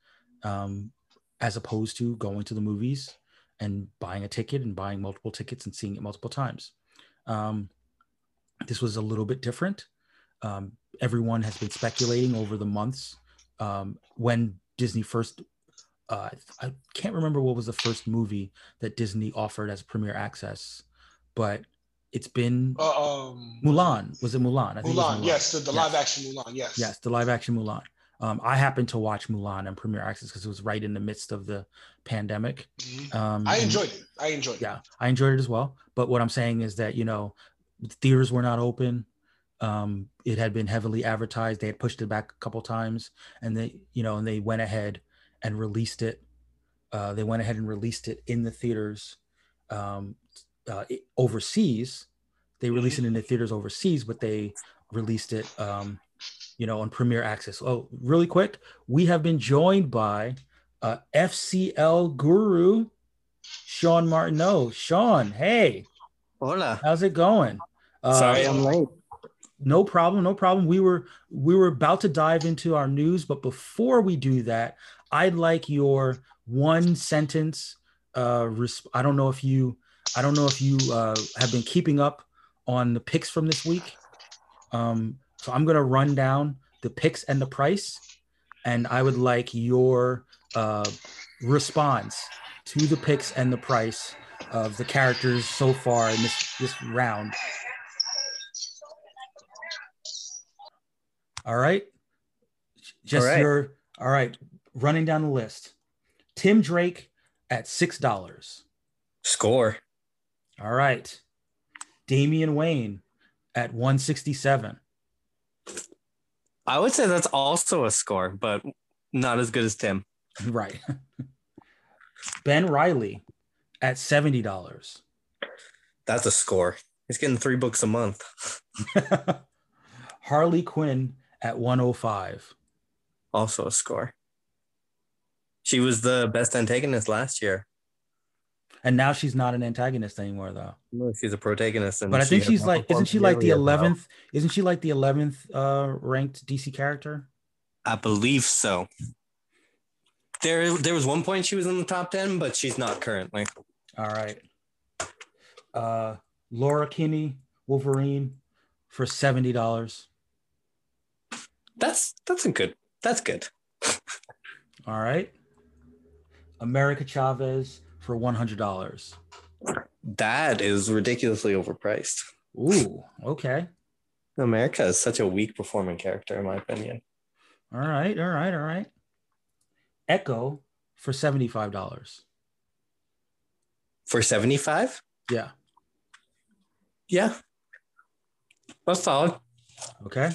um, as opposed to going to the movies and buying a ticket and buying multiple tickets and seeing it multiple times. Um, this was a little bit different. Um, everyone has been speculating over the months um, when Disney first. Uh, I can't remember what was the first movie that Disney offered as premiere access, but it's been Uh, um, Mulan. Was it Mulan? I think it was Mulan. Yes, the, the Yes. live action Mulan. Yes. Yes, the live action Mulan. Um, I happened to watch Mulan on premiere access because it was right in the midst of the pandemic. Mhm. Um, I enjoyed it. I enjoyed it. yeah i enjoyed it as well but what i'm saying is that you know theaters were not open um it had been heavily advertised they had pushed it back a couple times and they you know and they went ahead and released it uh they went ahead and released it in the theaters um uh, overseas they released it in the theaters overseas but they released it um you know on premiere access oh really quick we have been joined by uh fcl guru Shaun Martineau. Shaun, hey, Hola. how's it going? Uh, Sorry, I'm late. No problem, no problem. We were we were about to dive into our news, but before we do that, I'd like your one sentence. Uh, resp- I don't know if you, I don't know if you uh, have been keeping up on the picks from this week. Um, so I'm gonna run down the picks and the price, and I would like your uh, response to the picks and the price of the characters so far in this this round. All right. Just All right. your all right. Running down the list. Tim Drake at six dollars. Score. All right. Damian Wayne at 167. I would say that's also a score, but not as good as Tim. Right. ben Reilly at seventy dollars. That's a score. He's getting three books a month. Harley Quinn at one hundred five. Also a score. She was the best antagonist last year. And now she's not an antagonist anymore, though. No, she's a protagonist. And But I think she she's like, isn't she like the eleventh? Isn't she like the eleventh uh, ranked DC character? I believe so. There, there was one point she was in the top ten, but she's not currently. All right. Uh, Laura Kinney, Wolverine, for seventy dollars. That's that's a good. That's good. All right. America Chavez for one hundred dollars. That is ridiculously overpriced. Ooh, okay. America is such a weak performing character, in my opinion. All right, all right, all right. Echo for seventy-five dollars. For seventy five, Yeah. yeah, that's solid. Okay.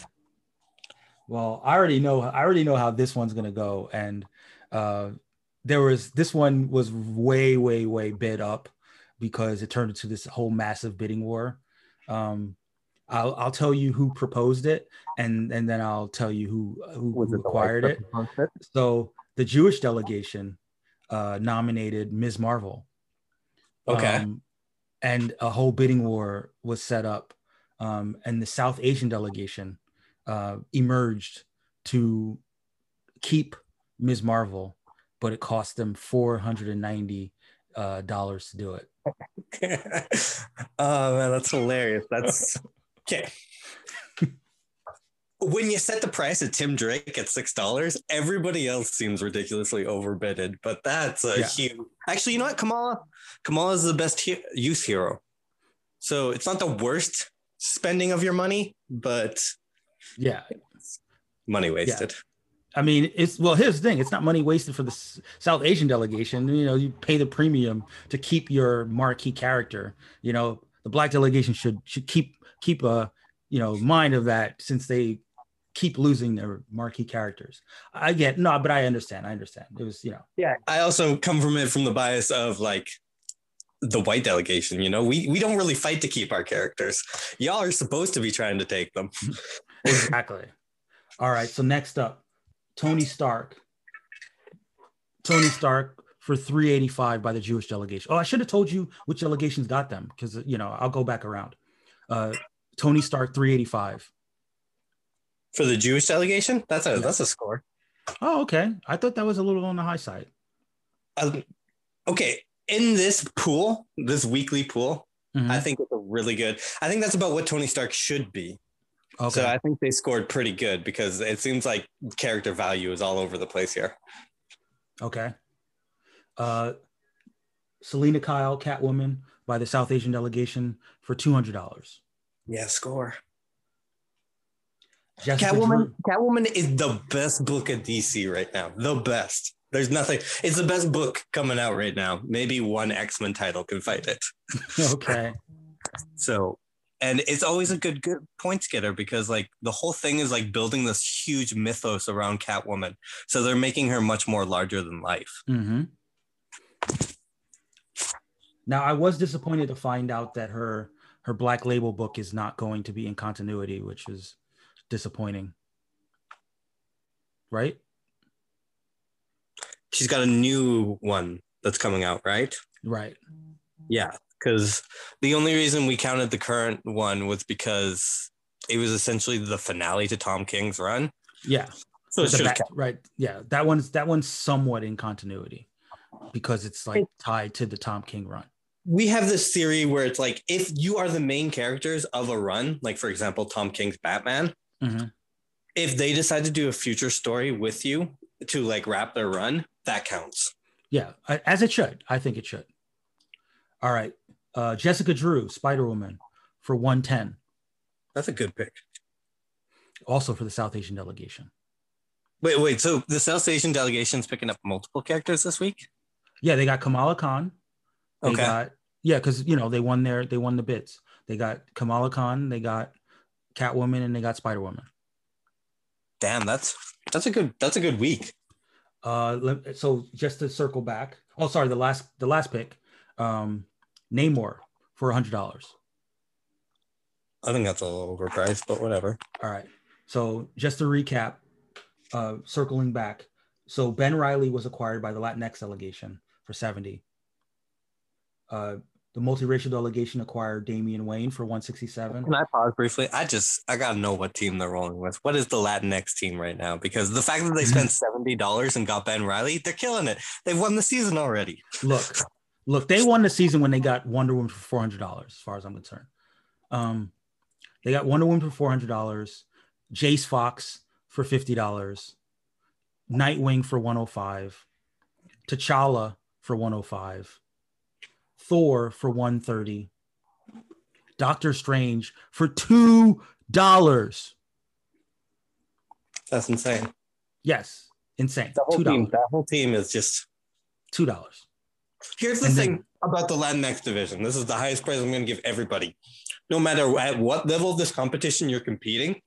Well, I already know. I already know how this one's gonna go, and uh, there was this one was way, way, way bid up because it turned into this whole massive bidding war. Um, I'll I'll tell you who proposed it, and and then I'll tell you who who, who acquired it. So the Jewish delegation uh, nominated Ms. Marvel. Okay. Um, and a whole bidding war was set up. Um, and the South Asian delegation uh, emerged to keep Ms. Marvel, but it cost them 490 uh, dollars to do it. oh man, that's hilarious. That's okay. when you set the price at Tim Drake at six dollars, everybody else seems ridiculously overbidded. But that's a Yeah. huge. Actually, you know what? Kamala, Kamala is the best he- youth hero. So it's not the worst spending of your money, but Yeah. money wasted. I mean, it's well, here's the thing it's not money wasted for the S- South Asian delegation. You know, you pay the premium to keep your marquee character. You know, the black delegation should should keep keep a you know mind of that since they keep losing their marquee characters. I get no, but I understand. I understand. It was, you know, Yeah, I also come from it from the bias of like the white delegation. You know, we we don't really fight to keep our characters. Y'all are supposed to be trying to take them. exactly. All right. So next up, Tony Stark. Tony Stark for 385 by the Jewish delegation. Oh, I should have told you which delegations got them because you know I'll go back around. Uh, Tony Stark 385. For the Jewish delegation, that's a Yeah. that's a score. Oh, okay. I thought that was a little on the high side. Um, okay, in this pool, this weekly pool, Mhm. I think it's a really good. I think that's about what Tony Stark should be. Okay. So I think they scored pretty good because it seems like character value is all over the place here. okay. Uh, Selina Kyle, Catwoman by the South Asian delegation for $200. Yeah, score. Jessica Catwoman. Drew- Catwoman is the best book at DC right now. The best. There's nothing. It's the best book coming out right now. Maybe one X Men title can fight it. okay. So, and it's always a good good points getter because like the whole thing is like building this huge mythos around Catwoman. So they're making her much more larger than life. hmm Now, I was disappointed to find out that her her Black Label book is not going to be in continuity, which is disappointing. Right? She's got a new one that's coming out, right? Right. Yeah, because the only reason we counted the current one was because it was essentially the finale to Tom King's run. Yeah. So it The should have back- right. Yeah. That one's that one's somewhat in continuity because it's like tied to the Tom King run. we have this theory where it's like if you are the main characters of a run, like for example, Tom King's Batman, Mhm. if they decide to do a future story with you to like wrap their run, that counts. Yeah, as it should. I think it should. All right. Uh, Jessica Drew, Spider Woman, for 110, That's a good pick. also for the South Asian delegation. Wait, wait. So the South Asian delegation's picking up multiple characters this week? Yeah, they got Kamala Khan. They Okay. got yeah, because you know they won their they won the bids. They got Kamala Khan, they got Catwoman, and they got Spider Woman. Damn, that's that's a good that's a good week. Uh, so just to circle back. Oh, sorry, the last the last pick, um, Namor for hundred dollars. I think that's a little overpriced, but whatever. All right. So just to recap, uh, circling back. So Ben Reilly was acquired by the Latinx delegation for 70. Uh, the multiracial delegation acquired Damian Wayne for 167. Can I pause briefly? I just I gotta know what team they're rolling with. What is the Latinx team right now? Because the fact that they spent seventy dollars and got Ben Reilly, they're killing it. They've won the season already. Look, look, they won the season when they got Wonder Woman for $400, as far as I'm concerned. Um, they got Wonder Woman for $400, Jace Fox for $50, Nightwing for 105, T'Challa for 105, Thor for 130, Doctor Strange for $2. That's insane. Yes, insane. The whole $2. team, that whole team is just. $2. Here's the And thing then- about the Latinx division. This is the highest praise I'm going to give everybody. No matter at what level of this competition you're competing,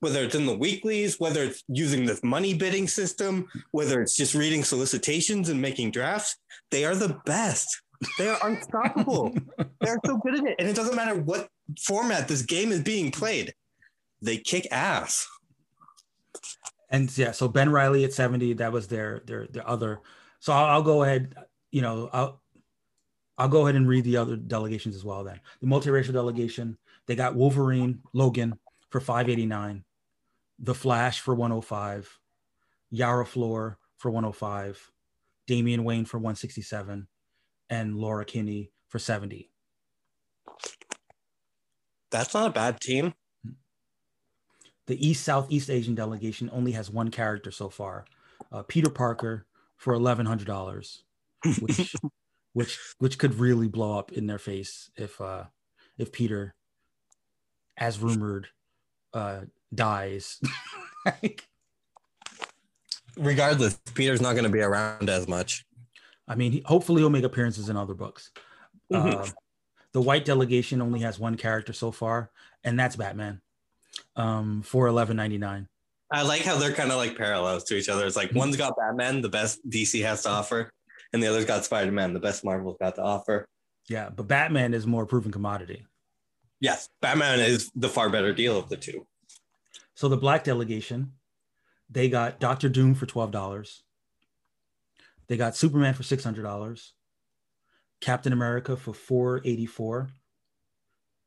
whether it's in the weeklies, whether it's using this money bidding system, whether it's just reading solicitations and making drafts, they are the best. They are unstoppable. They're so good at it. And it doesn't matter what format this game is being played, they kick ass. and yeah, so Ben Reilly at 70, that was their their their other. So I'll, I'll go ahead, you know, I'll I'll go ahead and read the other delegations as well then. The multiracial delegation, they got Wolverine, Logan for 589, The Flash for 105, Yara Flor for 105, Damian Wayne for 167, and Laura Kinney for 70. That's not a bad team. the East Southeast Asian delegation only has one character so far, uh, Peter Parker for eleven hundred dollars, which which which could really blow up in their face if uh, if Peter, as rumored, uh, dies. Like, Regardless, Peter's not going to be around as much. I mean, he, hopefully he'll make appearances in other books. Mhm. Uh, the white delegation only has one character so far, and that's Batman, um, for eleven ninety nine. I like how they're kind of like parallels to each other. It's like one's got Batman, the best DC has to offer, and the other's got Spider Man, the best Marvel's got to offer. Yeah, but Batman is more proven commodity. Yes, Batman is the far better deal of the two. So the black delegation, they got Doctor Doom for twelve dollars. They got Superman for six hundred dollars, Captain America for four eighty four,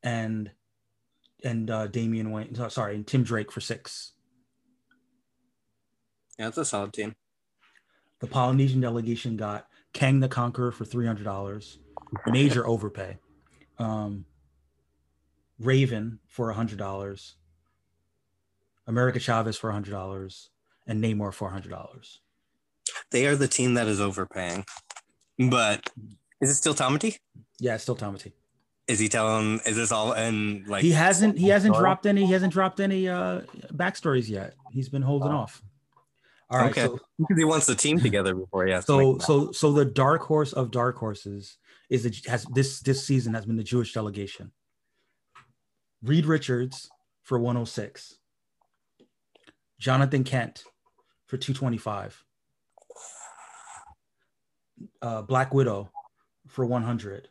and and uh, Damian Wayne, so- sorry, and Tim Drake for six. Yeah, it's a solid team. The Polynesian delegation got Kang the Conqueror for three hundred dollars, major overpay. Um, Raven for hundred dollars, America Chavez for hundred dollars, and Namor for hundred dollars. They are the team that is overpaying. But is it still Tomati? Yeah, it's still Tomati. Is he telling? Is this all in like? He hasn't he hasn't Story? dropped any he hasn't dropped any uh backstories yet. He's been holding Oh. off. All right, Okay. so because he wants the team together before he has. so so so the dark horse of dark horses is the has this this season has been the Jewish delegation. Reed Richards for 106. Jonathan Kent for 225. Uh, Black Widow for 100.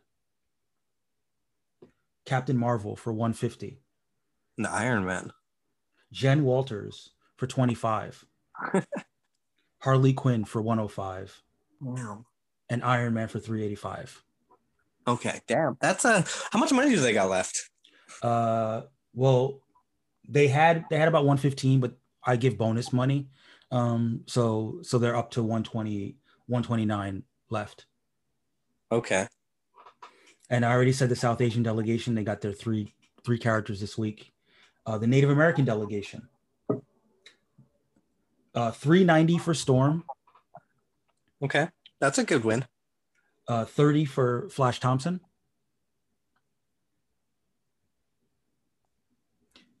Captain Marvel for 150. the Iron Man. Jen Walters for 25. Harley Quinn for 105. Wow. And Iron Man for 385. Okay, damn. That's a. How much money do they got left? Uh, well, they had they had about 115, but I give bonus money. Um, so so they're up to 120, 129 left. Okay. And I already said the South Asian delegation, they got their three three characters this week. Uh, the Native American delegation. Uh, 390 for Storm, Okay. That's a good win. uh, 30 for Flash Thompson,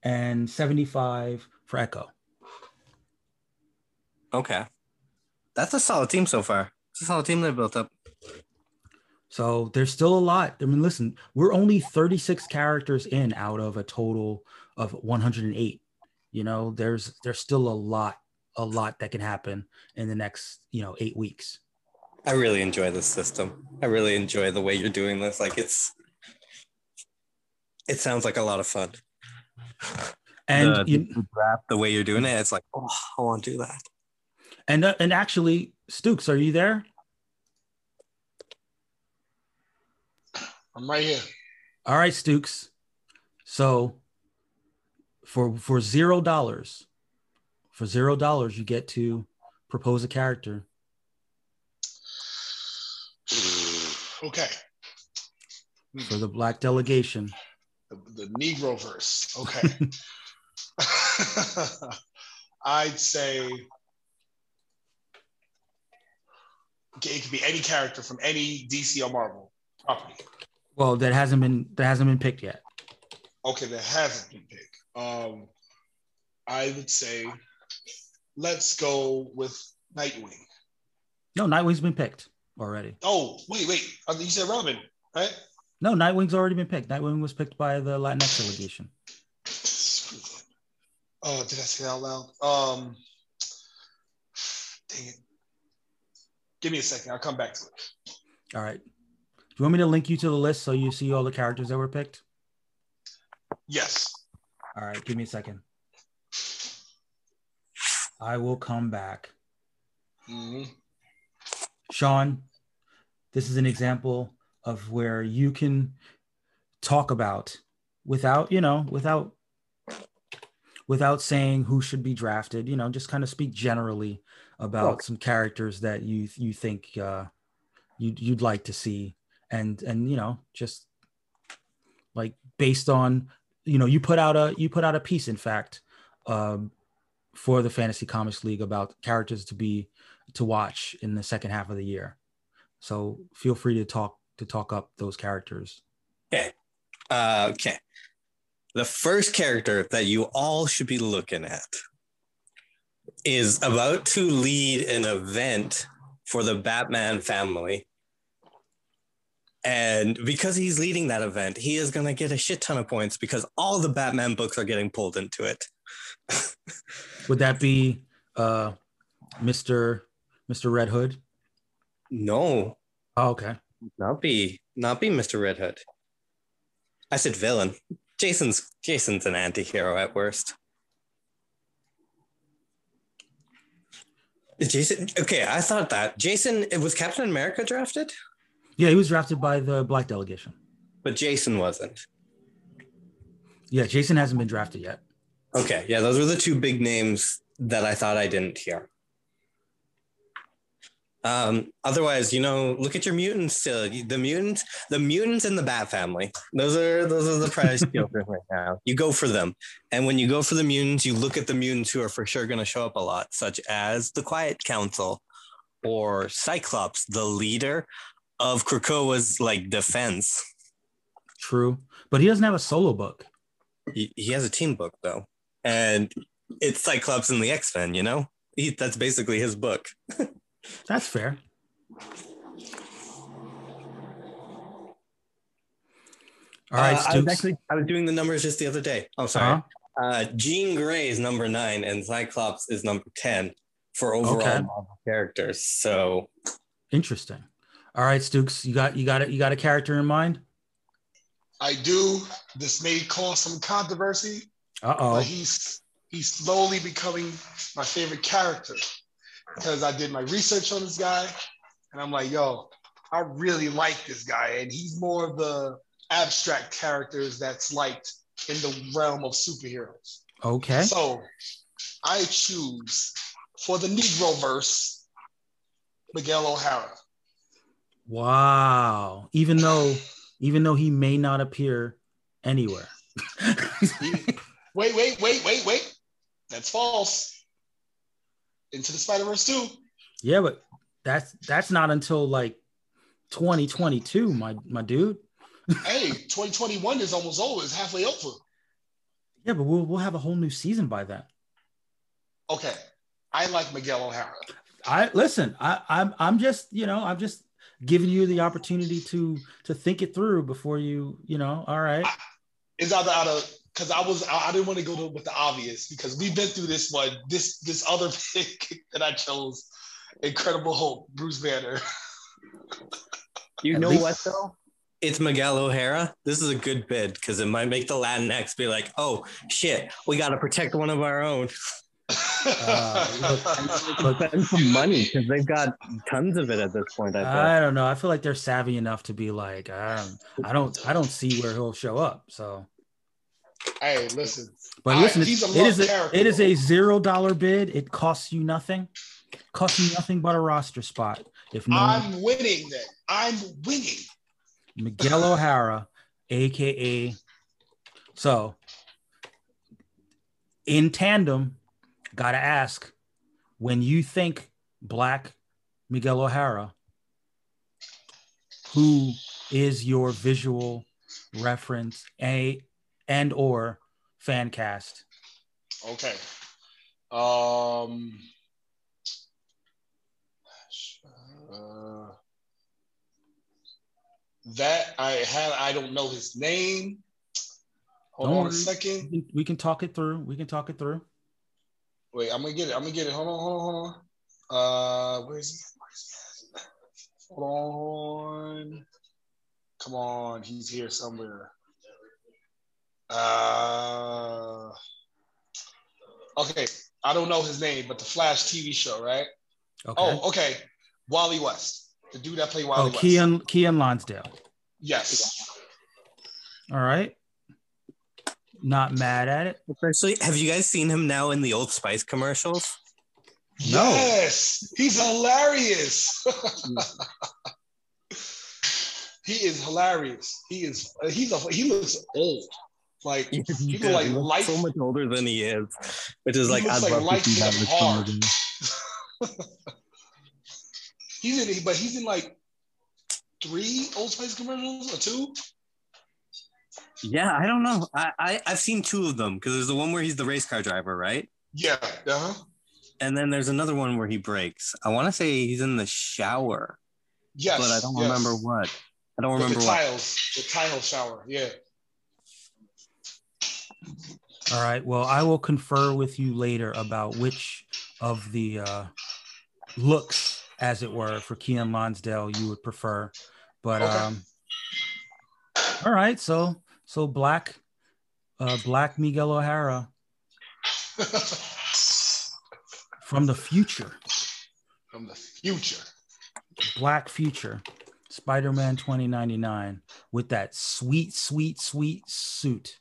and 75 for Echo. Okay. That's a solid team so far. It's a solid team they've built up. So there's still a lot. I mean, listen, we're only 36 characters in out of a total of 108. You know, there's there's still a lot a lot that can happen in the next you know eight weeks. I really enjoy this system. I really enjoy the way you're doing this. Like it's, it sounds like a lot of fun. And the, you, the draft, the way you're doing it, it's like, oh, I want to do that. and uh, and actually, Stukes, are you there? I'm right here. All right, Stukes. So for for zero dollars, for zero dollars, you get to propose a character. Okay. for the black delegation. The, the Negro verse. Okay. I'd say it could be any character from any DC or Marvel property. Well, that hasn't been that hasn't been picked yet. Okay, that hasn't been picked. Um, I would say let's go with Nightwing. No, Nightwing's been picked already. Oh, wait, wait. Uh, You said Robin, right? No, Nightwing's already been picked. Nightwing was picked by the Latinx delegation. Oh, did I say that out loud? Um, dang it. Give me a second. I'll come back to it. All right. Do you want me to link you to the list so you see all the characters that were picked? Yes. All right, give me a second. I will come back. Mhm. Shaun, this is an example of where you can talk about without, you know, without without saying who should be drafted, you know, just kind of speak generally about some characters that you you think uh you'd you'd like to see and and you know, just like based on you know, you put out a you put out a piece in fact um for the Fantasy Comics League about characters to be to watch in the second half of the year. So feel free to talk to talk up those characters. Uh, okay. The first character that you all should be looking at is about to lead an event for the Batman family. And because he's leading that event, he is going to get a shit ton of points because all the Batman books are getting pulled into it. Would that be uh Mr. Mr. Red Hood? No, Oh, okay. not be not be Mr. Red Hood. I said villain. Jason's Jason's an anti-hero at worst. Jason okay, I thought that. Jason was Captain America drafted, Yeah, he was drafted by the black delegation. but Jason wasn't. Yeah, Jason hasn't been drafted yet. Okay, yeah, those were the two big names that I thought I didn't hear. Um, otherwise, you know, look at your mutants still. The mutants, the mutants and the bat family. Those are those are the prize filters right now. You go for them. And when you go for the mutants, you look at the mutants who are for sure gonna show up a lot, such as the Quiet Council or Cyclops, the leader of Krakoa's like defense. True. But he doesn't have a solo book. He, he has a team book though. And it's Cyclops and the X-Men, you know? He, that's basically his book. That's fair. All right, Uh, I was actually I was doing the numbers just the other day. Oh, sorry. Uh-huh. Uh, Jean Grey is number nine, and Cyclops is number ten for overall Okay. Marvel characters. So Interesting. All right, Stukes, you got you got it. You got a character in mind? I do. This may cause some controversy, Uh but oh. he's he's slowly becoming my favorite character because I did my research on this guy, and I'm like, yo, I really like this guy, and he's more of the abstract characters that's liked in the realm of superheroes. Okay. So I choose for the Negro verse, Miguel O'Hara. Wow. Even though even though he may not appear anywhere. He- wait, wait, wait, wait, wait. That's false. Into the Spider Verse 2. yeah, but that's that's not until like 2022, my my dude. Hey, 2021 is almost over. It's halfway over. Yeah, but we'll we'll have a whole new season by then. Okay. I like Miguel O'Hara. I listen, I, I'm I'm just, you know, I'm just giving you the opportunity to to think it through before you, you know, all right. It's either out of because I was I, I didn't want to go to, with the obvious because we've been through this one. This this other pick that I chose, Incredible Hulk, Bruce Banner. You know what though? It's Miguel O'Hara. This is a good bid because it might make the Latinx be like, "Oh shit, we got to protect one of our own." Uh, look, look, some money because they've got tons of it at this point. I, I, don't know. I feel like they're savvy enough to be like, I don't, I don't, I don't see where he'll show up. So, hey, listen. But listen, I, it is a, it is a zero dollar bid. It costs you nothing. Costs you nothing but a roster spot. If no, I'm winning, then I'm winning. Miguel O'Hara, aka so in tandem Got to ask when you think Black Miguel O'Hara, who is your visual reference a and or fan cast? Okay. Um uh, that I had I don't know his name. Hold don't on worry. a second. We can talk it through. We can talk it through. Wait, I'm gonna get it. I'm gonna get it. Hold on, hold on, hold on. Uh, where is he? Hold on. Come on, he's here somewhere. Uh, okay, I don't know his name, but the Flash TV show, right? Okay. Oh, okay. Wally West, the dude that played Wally oh, West. Keiynan, Keiynan Lonsdale. Yes. All right not mad at it. Especially, have you guys seen him now in the Old Spice commercials? No. Yes, he's hilarious. he is hilarious. He is. He's a. He looks old. Like he, he looks like life. So much older than he is, which is like I'd like love life to see that he's in, but he's in like three Old Spice commercials or two. Yeah, I don't know. I, I have seen two of them because there's the one where he's the race car driver, right? Yeah. Uh-huh. And then there's another one where he breaks. I want to say he's in the shower. Yes. But I don't yes. remember what. I don't remember the what. tiles. The tile shower. Yeah. All right. Well, I will confer with you later about which of the uh, looks, as it were, for Keiynan Lonsdale you would prefer. But okay. um, all right. So so black, uh, black Miguel O'Hara from the future. From the future. Black future. Spider-Man 2099 with that sweet, sweet, sweet suit.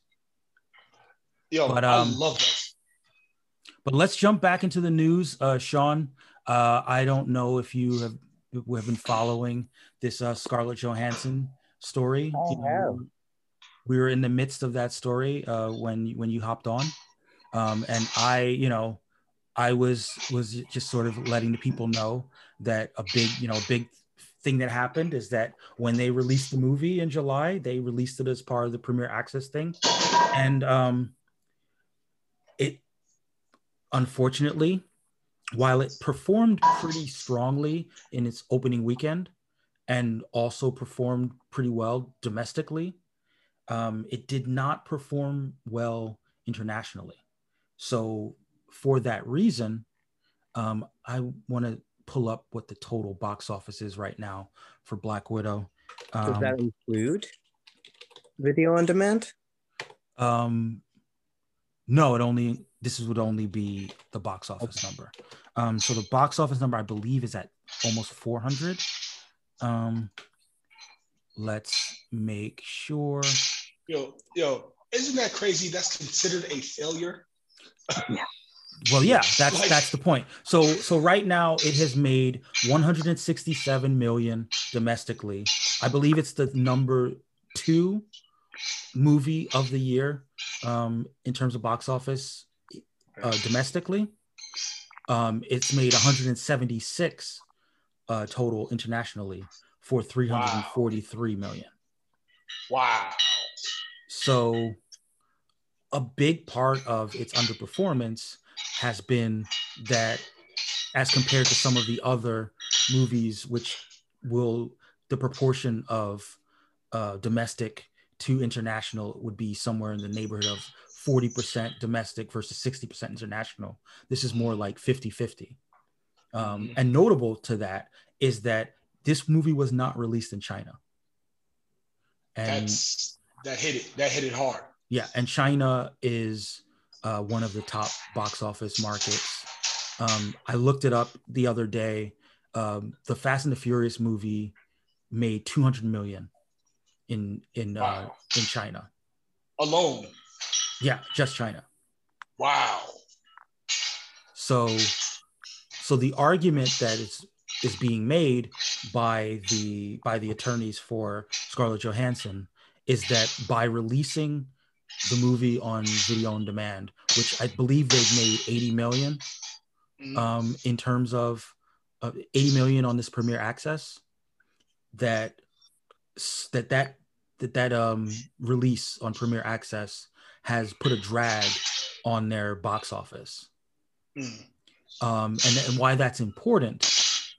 Yo, but, um, I love that. But let's jump back into the news, uh, Shaun. Uh, I don't know if you have have been following this uh, Scarlett Johansson story. I you know, we were in the midst of that story uh, when when you hopped on, um, and I, you know, I was was just sort of letting the people know that a big, you know, a big thing that happened is that when they released the movie in July, they released it as part of the premiere Access thing, and um, it unfortunately, while it performed pretty strongly in its opening weekend, and also performed pretty well domestically um, it did not perform well internationally. So for that reason, um, I want to pull up what the total box office is right now for Black Widow. Um, Does that um, include video on demand? Um, no, it only this would only be the box office okay. number. Um, so the box office number I believe is at almost 400. Um, let's make sure. Yo, yo, isn't that crazy? That's considered a failure. yeah. Well, yeah, that's like, that's the point. So so right now it has made 167 million domestically. I believe it's the number two movie of the year um, in terms of box office uh, domestically. Um, it's made 176 uh, total internationally for 343 wow. million. Wow. So, a big part of its underperformance has been that, as compared to some of the other movies, which will the proportion of uh, domestic to international would be somewhere in the neighborhood of 40% domestic versus 60% international. This is more like 50 50. Um, Mhm. and notable to that is that this movie was not released in China. And That's that hit it. That hit it hard. yeah, and China is uh, one of the top box office markets. Um, I looked it up the other day. Um, the Fast and the Furious movie made 200 million in in uh, in China. Alone. Yeah, just China. Wow. So, so the argument that is is being made by the by the attorneys for Scarlett Johansson is that by releasing the movie on video on demand, which I believe they've made 80 million Mhm. um, in terms of uh, 80 million on this premiere access, that that that that that um, release on premiere access has put a drag on their box office Mm. um, and, and why that's important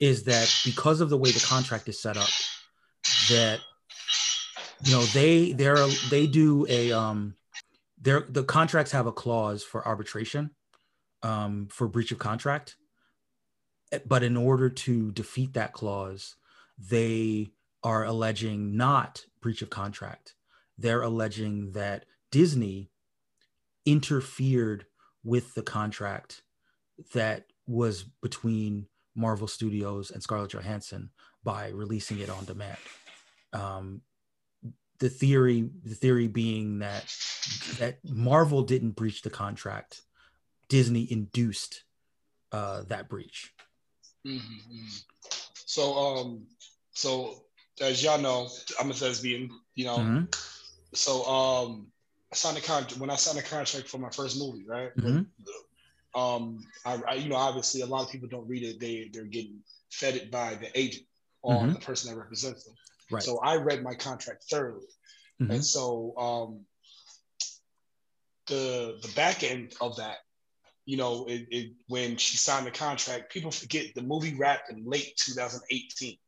is that because of the way the contract is set up that you know they they're they do a um their the contracts have a clause for arbitration um for breach of contract but in order to defeat that clause they are alleging not breach of contract they're alleging that disney interfered with the contract that was between Marvel Studios and Scarlett Johansson by releasing it on demand. Um, the theory, the theory being that that Marvel didn't breach the contract, Disney induced uh, that breach. Mhm, mhm. So, um, so as y'all know, I'm a thespian. You know, Mhm, so um, I signed a contract when I signed a contract for my first movie, right? Mhm. Um, I, I, you know, obviously, a lot of people don't read it. They they're getting fed it by the agent or Mhm. the person that represents them. Right. So I read my contract thoroughly, Mhm. and so um, the the back end of that, you know, it, it, when she signed the contract, people forget the movie wrapped in late 2018,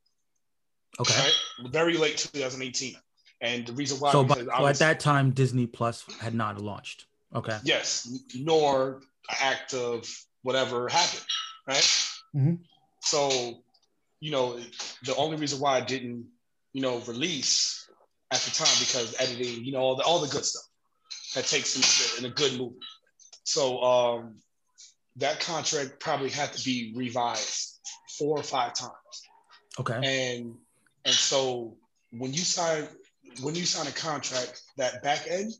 Okay. right? Very late 2018, and the reason why. So, but, because so at that time, Disney Plus had not launched. Okay. yes, nor an act of whatever happened, right? Mhm. So, you know, the only reason why I didn't, you know, release at the time because editing, you know, all the all the good stuff that takes in, in a good movie. So um, that contract probably had to be revised four or five times, Okay. and and so when you sign when you sign a contract, that back end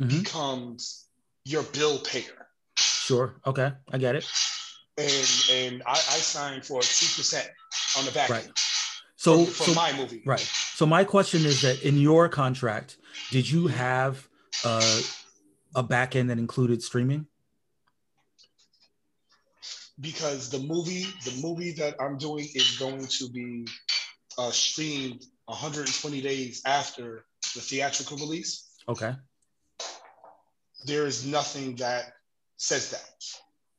Mhm. becomes your bill payer. Sure. Okay. I get it. and and I, I signed for two percent on the back Right. end So, for, for so my movie. Right. So my question is that in your contract, did you have uh, a back end that included streaming? Because the movie, the movie that I'm doing is going to be uh, streamed 120 days after the theatrical release. Okay. There is nothing that says that.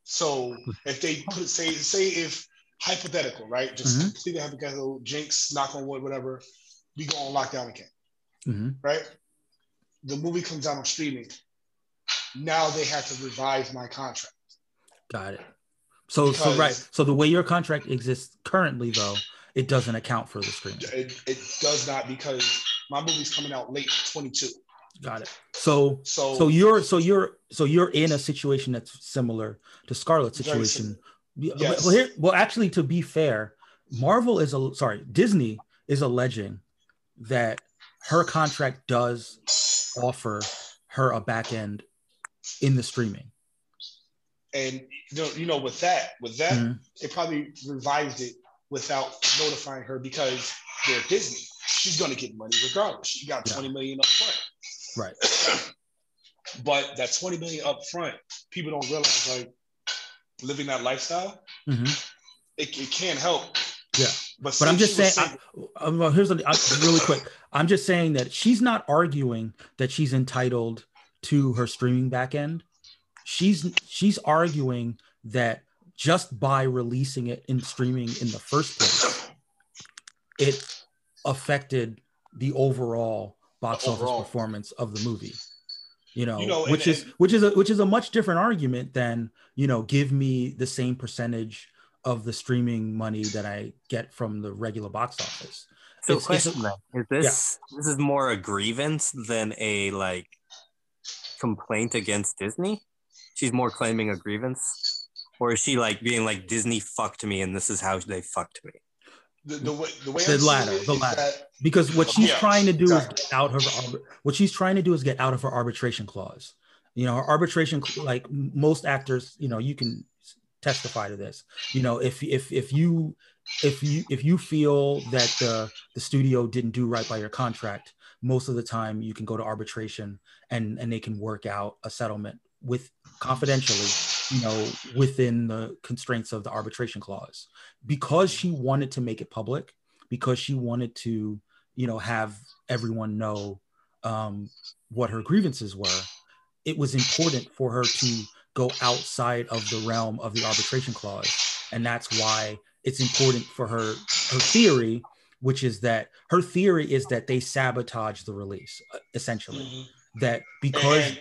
So if they put say say if hypothetical, right? Just Mhm. completely hypothetical, jinx, knock on wood, whatever, we go on lockdown again. hmm right? The movie comes out on streaming. Now they have to revise my contract. Got it. So, so right. So the way your contract exists currently, though, it doesn't account for the streaming. It, it does not because my movie's coming out late 22. Got it. So, So, so you're, so you're, so you're in a situation that's similar to Scarlett's situation. Yes. Well, here, well, actually, to be fair, Marvel is a sorry, Disney is alleging that her contract does offer her a back end in the streaming. and you know, you know, with that, with that, Mhm. they probably revised it without notifying her because they're Disney. She's gonna get money regardless. She got Yeah. 20 million up front. Right. but that 20 million up front, people don't realize like living that lifestyle, Mhm. it, it can't help. Yeah. But, But I'm just she saying, I, uh, well, here's a, I- really quick. I'm just saying that she's not arguing that she's entitled to her streaming back end. She's she's arguing that just by releasing it in streaming in the first place, it affected the overall box The office performance of the movie. You know, You know, and- which is and- which is a which is a much different argument than you know, give me the same percentage of the streaming money that I get from the regular box office. So It's- it's question then, is this this is more a grievance than a like complaint against Disney? She's more claiming a grievance? Or is she like being like Disney fucked me and this is how they fucked me? The, the way the way The latter, the latter. that- because what she's Yeah, trying to do exactly. is get out of her what she's trying to do is get out of her arbitration clause you know her arbitration like most actors you know you can testify to this you know if if if you if you if you feel that the the studio didn't do right by your contract most of the time you can go to arbitration and and they can work out a settlement with confidentially you know within the constraints of the arbitration clause. Because she wanted to make it public because she wanted to you know have everyone know um, what her grievances were it was important for her to go outside of the realm of the arbitration clause. And that's why it's important for her her theory which is that her theory is that they sabotage the release essentially. Mhm. that because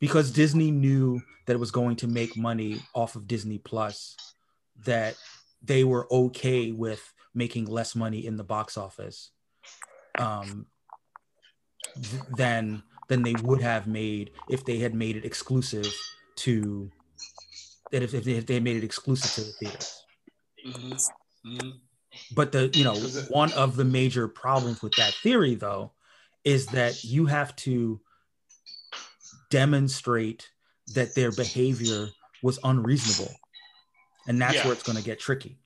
because Disney knew that it was going to make money off of Disney Plus, that they were okay with making less money in the box office um, th- than than they would have made if they had made it exclusive to that if, if, they, if they made it exclusive to the theaters. Mhm. Mhm. But the you know one of the major problems with that theory though is that you have to demonstrate that their behavior was unreasonable, and that's Yeah. where it's going to get tricky.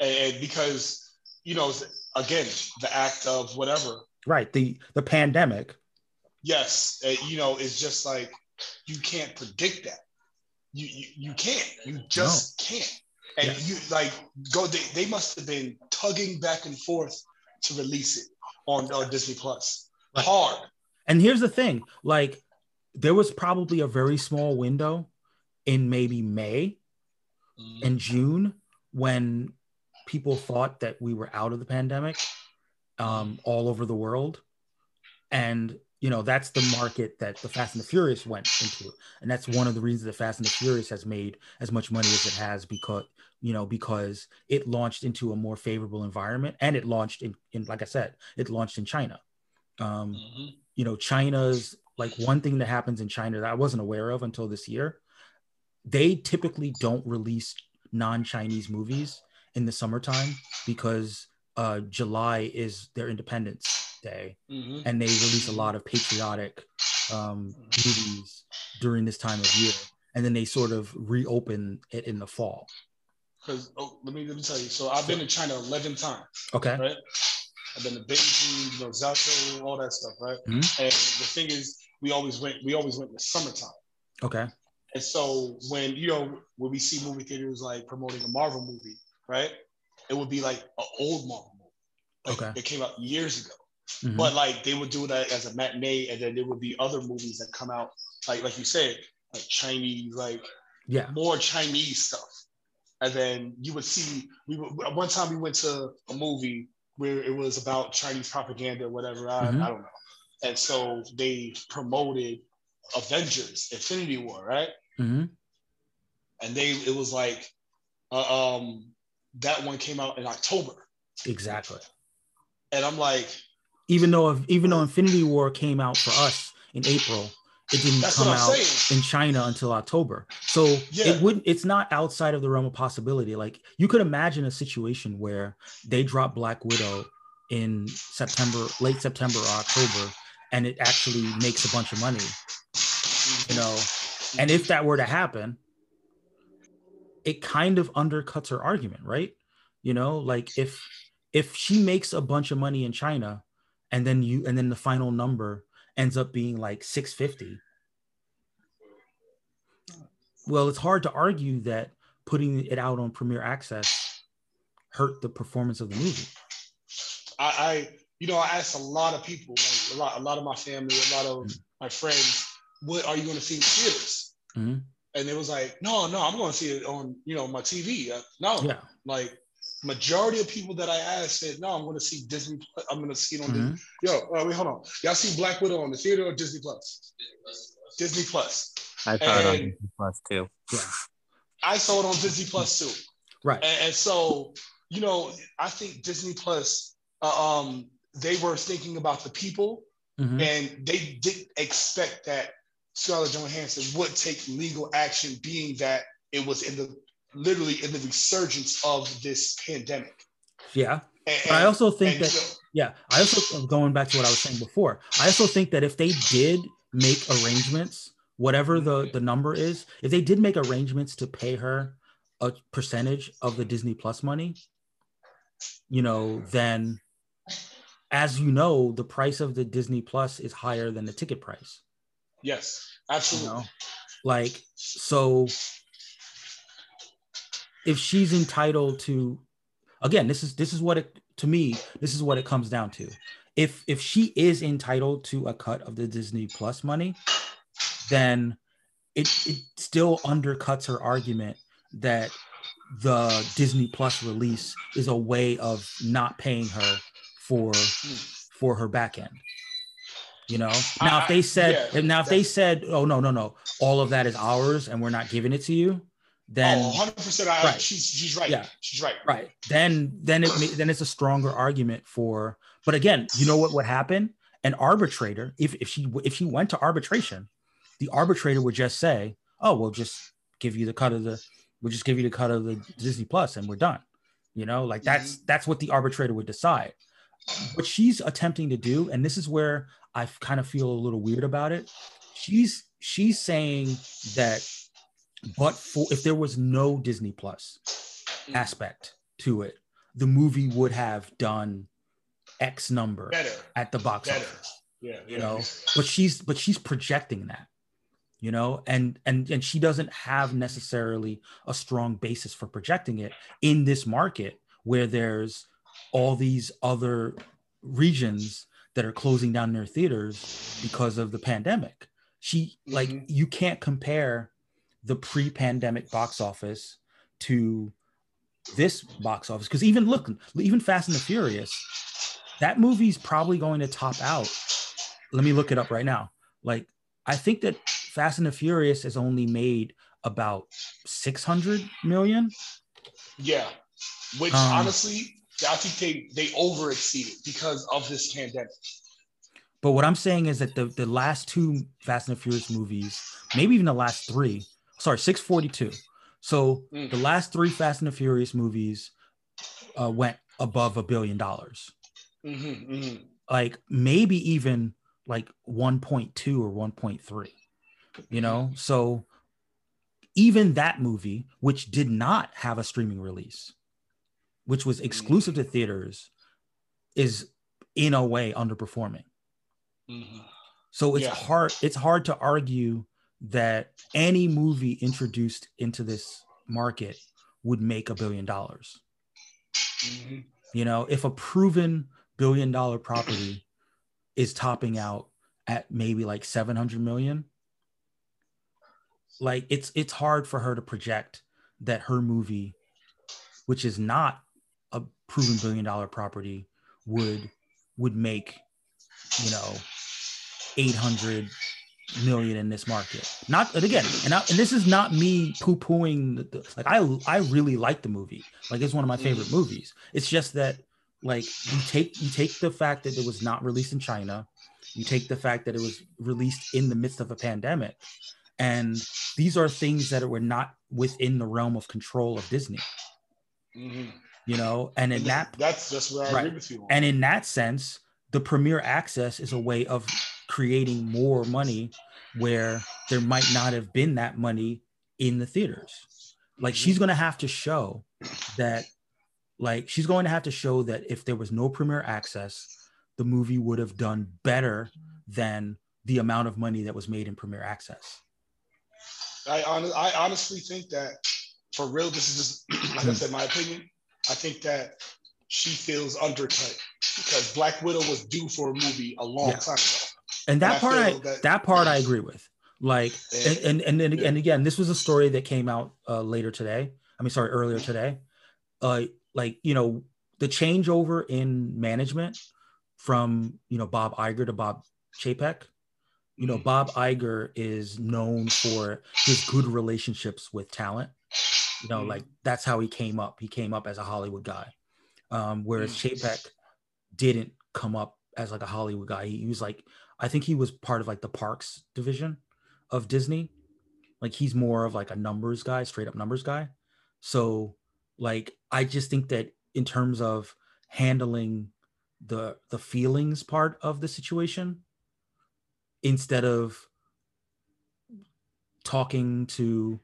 and, because you know again the act of whatever Right. The the pandemic. yes you know it's just like you can't predict that you you, you can't you just can't and Yeah. you like go they, they must have been tugging back and forth to release it on uh, disney plus Right. hard And here's the thing, like there was probably a very small window in maybe May and June when people thought that we were out of the pandemic um, all over the world. And, you know, that's the market that the Fast and the Furious went into. And that's one of the reasons that Fast and the Furious has made as much money as it has because, you know, because it launched into a more favorable environment and it launched in, in like I said, it launched in China. Um, Mhm. you know china's like one thing that happens in china that i wasn't aware of until this year they typically don't release non-chinese movies in the summertime because uh, july is their independence day Mhm. and they release a lot of patriotic um, movies during this time of year and then they sort of reopen it in the fall Because oh, let me let me tell you. So I've been to China eleven times. okay Right. I've been to Beijing, you know, Zhou, all that stuff, right? Mhm. And the thing is, we always went. We always went in the summertime. okay And so when you know when we see movie theaters like promoting a Marvel movie, right? It would be like an old Marvel movie. Like Okay. it came out years ago. Mhm. But like they would do that as a matinee, and then there would be other movies that come out, like like you said, like Chinese, like yeah more Chinese stuff. And then you would see we would, one time we went to a movie where it was about Chinese propaganda or whatever. I, Mhm. I don't know. And so they promoted Avengers, Infinity War, right? hmm And they it was like uh, um that one came out in October. exactly And I'm like, even though even though Infinity War came out for us in April, it didn't come out saying. in China until October. So Yeah. it wouldn't it's not outside of the realm of possibility. Like you could imagine a situation where they drop Black Widow in September, late September or October, and it actually makes a bunch of money, you know. Mm-hmm. And if that were to happen, it kind of undercuts her argument, right? You know, like if if she makes a bunch of money in China and then you and then the final number ends up being like 650 well it's hard to argue that putting it out on premiere access hurt the performance of the movie I, I you know, I asked a lot of people, like a lot, a lot of my family, a lot of my friends, what are you going to see in theaters? Mhm. And it was like, no, no, I'm going to see it on, you know, my TV. Uh, no, yeah like majority of people that I asked said, "No, I'm going to see Disney. I'm going to see it on Mhm. Disney." Yo, uh, wait, hold on. Y'all see Black Widow on the theater or Disney Plus? Disney Plus. I saw it on Disney Plus too. Yeah. I saw it on Disney Plus too. Right. And, and so, you know, I think Disney Plus, uh, um, they were thinking about the people, Mhm. and they didn't expect that Scarlett Johansson would take legal action, being that it was in the literally in the resurgence of this pandemic. Yeah. And, But I also think that so- Yeah, I also going back to what I was saying before. I also think that if they did make arrangements, whatever the the number is, if they did make arrangements to pay her a percentage of the Disney Plus money, you know, then as you know, the price of the Disney Plus is higher than the ticket price. yes, You absolutely. know, like so. If she's entitled to, again, this is this is what it to me. This is what it comes down to. If if she is entitled to a cut of the Disney Plus money, then it it still undercuts her argument that the Disney Plus release is a way of not paying her for for her back end. You know, now if they said yeah, now if they said, oh no no no, all of that is ours and we're not giving it to you, then oh, 100 percent. I Right. she's she's right. Yeah. She's right. right then then it then it's a stronger argument for. But again, you know what would happen? An arbitrator, if if she if she went to arbitration, the arbitrator would just say, oh we'll just give you the cut of the we'll just give you the cut of the Disney Plus and we're done. You know, like that's mm-hmm. that's what the arbitrator would decide. What she's attempting to do, and this is where I kind of feel a little weird about it. She's she's saying that, but for if there was no Disney Plus mm. aspect to it, the movie would have done X number Better. at the box Better. office Yeah. you know but she's but she's projecting that you know and and and she doesn't have necessarily a strong basis for projecting it in this market where there's all these other regions that are closing down their theaters because of the pandemic she like Mhm. you can't compare the pre-pandemic box office to this box office because even look even fast and the furious that movie's probably going to top out let me look it up right now. Like, I think that Fast and the Furious has only made about 600 million. Yeah. Which Um, honestly, I think they they over exceeded because of this pandemic. But what I'm saying is that the, the last two Fast and the Furious movies, maybe even the last three, sorry, 642. So Mm. the last three Fast and the Furious movies uh, went above a billion dollars. Mm-hmm, mm-hmm. Like maybe even like 1.2 or 1.3. You know, so even that movie, which did not have a streaming release, which was exclusive to theaters, is in a way underperforming. Mm-hmm. So it's Yeah. hard it's hard to argue that any movie introduced into this market would make a billion dollars. Mm-hmm. You know, if a proven billion dollar property is topping out at maybe like 700 million, like it's it's hard for her to project that her movie which is not a proven billion dollar property would would make you know 800 million in this market. Not and again and, I, and this is not me poo-pooing the, like i i really like the movie. Like it's one of my favorite movies. It's just that like you take you take the fact that it was not released in china you take the fact that it was released in the midst of a pandemic and these are things that were not within the realm of control of disney. Mm-hmm. You know and in And that that's that's where I Right. agree with you. and in that sense, the premier access is a way of creating more money where there might not have been that money in the theaters. Like she's mm-hmm. going to have to show that, like, she's going to have to show that if there was no premier access, the movie would have done better than the amount of money that was made in premier access. I, I honestly think that for real, this is just like I said, my opinion. I think that she feels undercut because Black Widow was due for a movie a long Yeah. time ago. and that I part I, that- that part I agree with. Like and and and, and, Yeah. and again, this was a story that came out uh, later today. I mean, sorry, earlier today. Uh, like you know the changeover in management from you know Bob Iger to Bob Chapek. You know, Bob Iger is known for his good relationships with talent. You know, like that's how he came up. He came up as a Hollywood guy, um, whereas Chapek didn't come up as like a Hollywood guy. He, he was like, I think he was part of like the parks division of Disney. Like he's more of like a numbers guy, straight up numbers guy. So like I just think that in terms of handling the the feelings part of the situation instead of talking to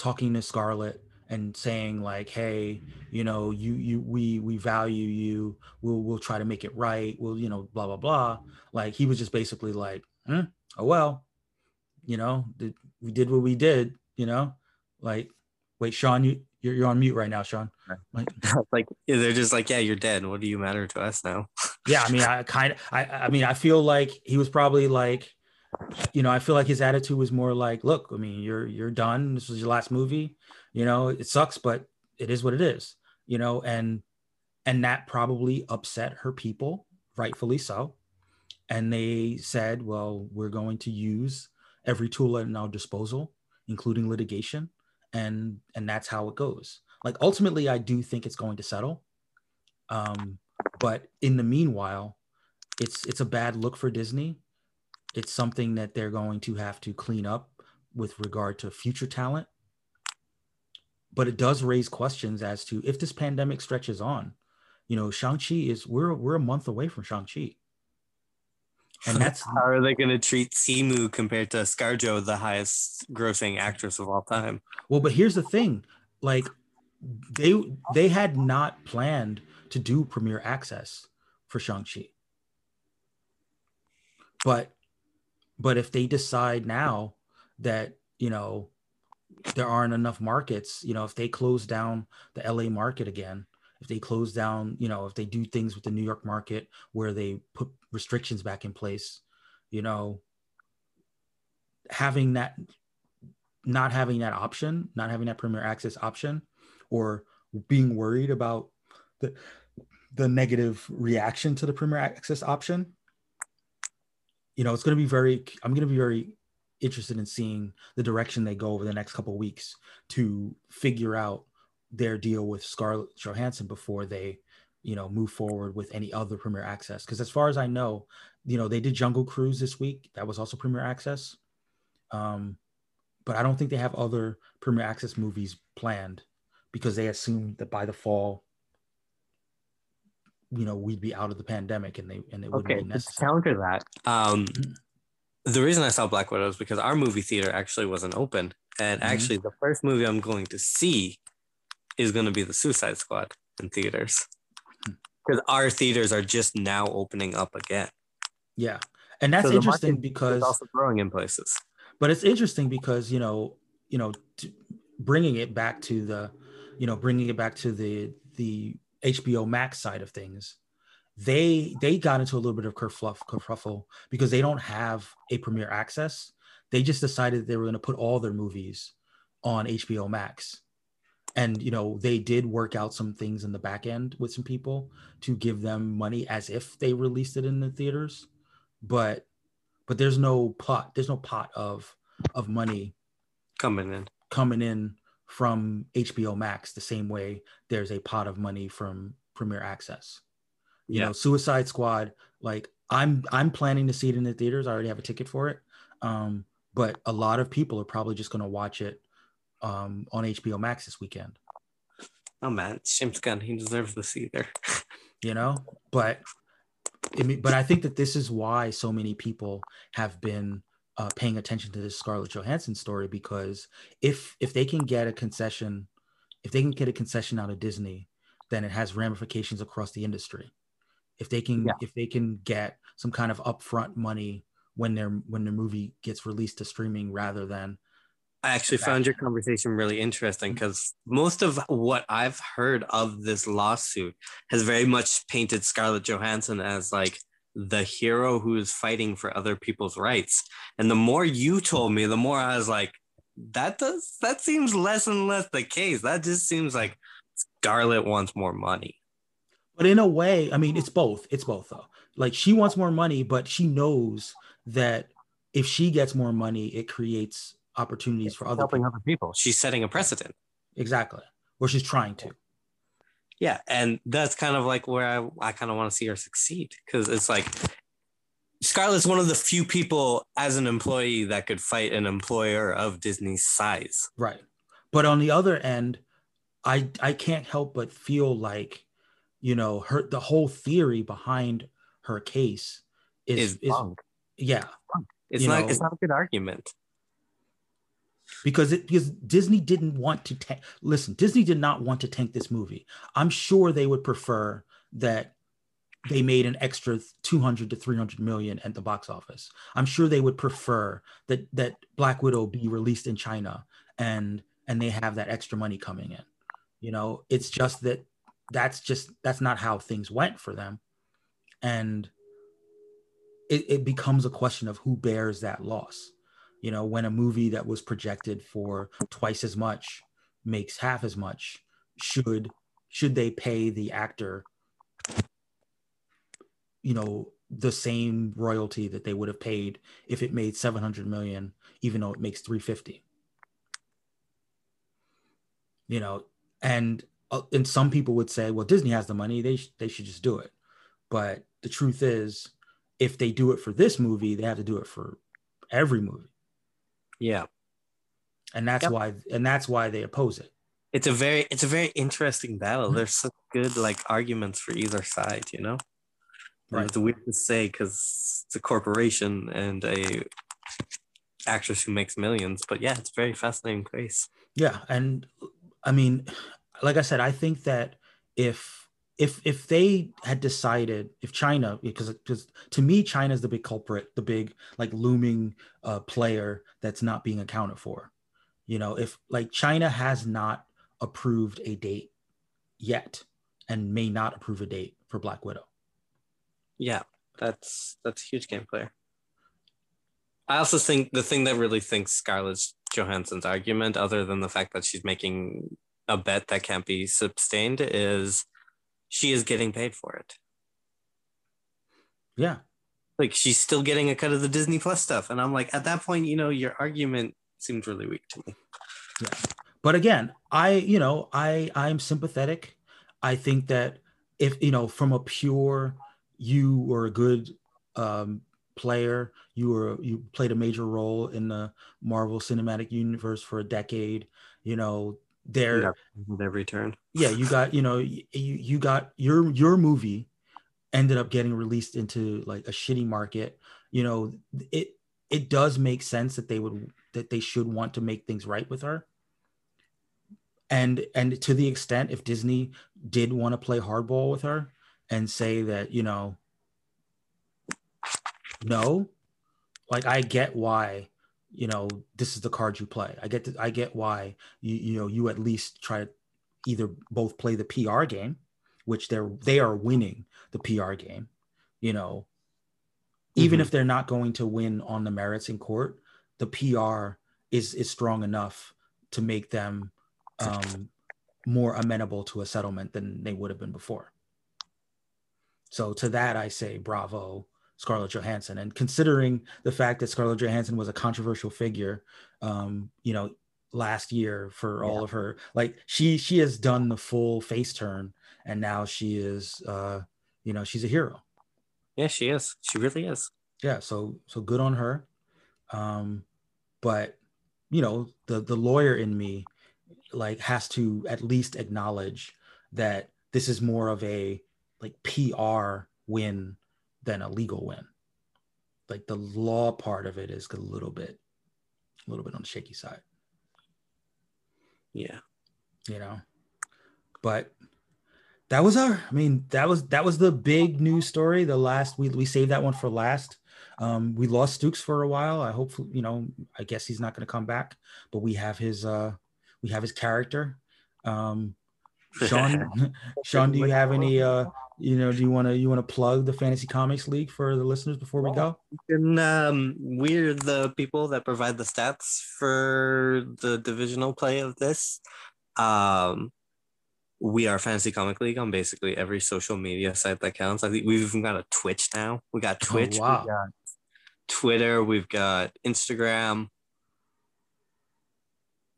talking to Scarlett and saying like hey you know you you we we value you. We'll we'll try to make it right. We'll you know blah blah blah. Like he was just basically like hmm, oh well you know did, we did what we did you know? Like wait shaun you you're, you're on mute right now shaun. Like, like they're just like yeah you're dead. What do you matter to us now? Yeah i mean i kind of i i mean i feel like he was probably like you know i feel like his attitude was more like look i mean you're you're done. This was your last movie. You know it sucks but it is what it is. You know and and that probably upset her people rightfully so. And they said well we're going to use every tool at our disposal including litigation. And and that's how it goes. Like ultimately i do think it's going to settle. Um but in the meanwhile it's it's a bad look for disney it's something that they're going to have to clean up with regard to future talent. But it does raise questions as to if this pandemic stretches on you know shang-chi is we're we're a month away from shang-chi. And that's how are they going to treat simu compared to scarjo the highest grossing actress of all time? Well but here's the thing like they they had not planned to do premiere access for shang-chi. But but if they decide now that you know there aren't enough markets you know if they close down the la market again if they close down you know if they do things with the new york market where they put restrictions back in place you know having that not having that option not having that premier access option or being worried about the the negative reaction to the premier access option you know it's going to be very i'm going to be very interested in seeing the direction they go over the next couple weeks to figure out their deal with Scarlett Johansson before they, you know, move forward with any other Premier Access. Because as far as I know, you know, they did Jungle Cruise this week. That was also Premier Access. Um, but I don't think they have other Premier Access movies planned because they assume that by the fall, you know, we'd be out of the pandemic and they and it wouldn't okay, be necessary. To counter that, um, the reason I saw Black Widow is because our movie theater actually wasn't open. And mm-hmm. actually, the first movie I'm going to see is going to be The Suicide Squad in theaters. Because hmm. our theaters are just now opening up again. Yeah. And that's so interesting because also growing in places. But it's interesting because, you know, you know, bringing it back to the, you know, bringing it back to the the HBO Max side of things they they got into a little bit of kerfluff kerfuffle because they don't have a premiere access. They just decided they were going to put all their movies on HBO Max. And you know, they did work out some things in the back end with some people to give them money as if they released it in the theaters. But but there's no pot, there's no pot of of money coming in coming in from HBO Max the same way there's a pot of money from Premier Access. You yeah. know suicide squad like i'm i'm planning to see it in the theaters. I already have a ticket for it. Um but a lot of people are probably just going to watch it um on hbo max this weekend. Oh man. James gunn he deserves this either. you know? But but i think that this is why so many people have been uh, paying attention to this scarlett johansson story because if if they can get a concession if they can get a concession out of disney then it has ramifications across the industry if they can yeah. if they can get some kind of upfront money when their when their movie gets released to streaming rather than I actually found your conversation really interesting because mm-hmm. most of what I've heard of this lawsuit has very much painted Scarlett Johansson as like the hero who is fighting for other people's rights. And the more you told me, the more I was like, that does that seems less and less the case. That just seems like Scarlett wants more money. But in a way, I mean, it's mm-hmm. both. It's both though. Like she wants more money, but she knows that if she gets more money, it creates opportunities for other helping people. other people. She's setting a precedent. Exactly. Or she's trying to. Yeah, and that's kind of like where I, I kind of want to see her succeed because it's like Scarlett's one of the few people as an employee that could fight an employer of Disney's size. Right. But on the other end, I I can't help but feel like, you know, her the whole theory behind her case is Is, is, yeah, It's you not. know- it's not a good argument. Because it because Disney didn't want to tank. Listen, Disney did not want to tank this movie. I'm sure they would prefer that they made an extra 200 to 300 million at the box office. I'm sure they would prefer that that Black Widow be released in China and and they have that extra money coming in. You know, it's just that that's just that's not how things went for them. And it, it becomes a question of who bears that loss you know when a movie that was projected for twice as much makes half as much should should they pay the actor you know the same royalty that they would have paid if it made 700 million even though it makes 350 you know and uh, and some people would say well disney has the money they sh- they should just do it. But the truth is if they do it for this movie they have to do it for every movie Yeah, and that's Yep. why and that's why they oppose it it's a very it's a very interesting battle. There's such good like arguments for either side. You know, Right. It's weird to say because it's a corporation and a actress who makes millions. But yeah, it's a very fascinating case. yeah and i mean like i said i think that if if if they had decided if china because because to me china is the big culprit the big like looming uh, player that's not being accounted for you know if like china has not approved a date yet and may not approve a date for black widow Yeah, that's that's a huge game player. I also think the thing that really thinks Scarlett Johansson's argument, other than the fact that she's making a bet that can't be sustained, is she is getting paid for it. yeah Like she's still getting a cut of the Disney Plus stuff, and I'm like, at that point, you know, your argument seems really weak to me. Yeah. but again i you know i i'm sympathetic i think that if you know from a pure you were a good um player you were you played a major role in the marvel cinematic universe for a decade you know there with every turn. yeah you got you know you, you got your your movie ended up getting released into like a shitty market you know it it does make sense that they would that they should want to make things right with her and and to the extent if disney did want to play hardball with her and say that you know no like i get why you know this is the card you play. I get to, i get why you you know you at least try to either both play the pr game which they're they are winning the pr game you know. Even Mhm. if they're not going to win on the merits in court the pr is is strong enough to make them um more amenable to a settlement than they would have been before. So to that i say bravo Scarlett Johansson. And considering the fact that Scarlett Johansson was a controversial figure, um, you know, last year for all Yeah. of her, like she she has done the full face turn, and now she is, uh, you know, she's a hero. Yeah, she is. She really is. Yeah, so so good on her. Um, but you know, the the lawyer in me like has to at least acknowledge that this is more of a like PR win than a legal win. Like the law part of it is a little bit, a little bit on the shaky side, Yeah. you know. But that was our. I mean, that was that was the big news story. The last we we saved that one for last. Um, we lost Stukes for a while. I hope you know. I guess he's not going to come back, but we have his uh, we have his character. Um, Shaun, Shaun, do you have any uh, you know, do you want to you want to plug the Fantasy Comics League for the listeners before we go? And um, we're the people that provide the stats for the divisional play of this. Um, we are Fantasy Comic League on basically every social media site that counts. I think we've even got a Twitch now. We got Twitch, oh, wow. we got Twitter, we've got Instagram.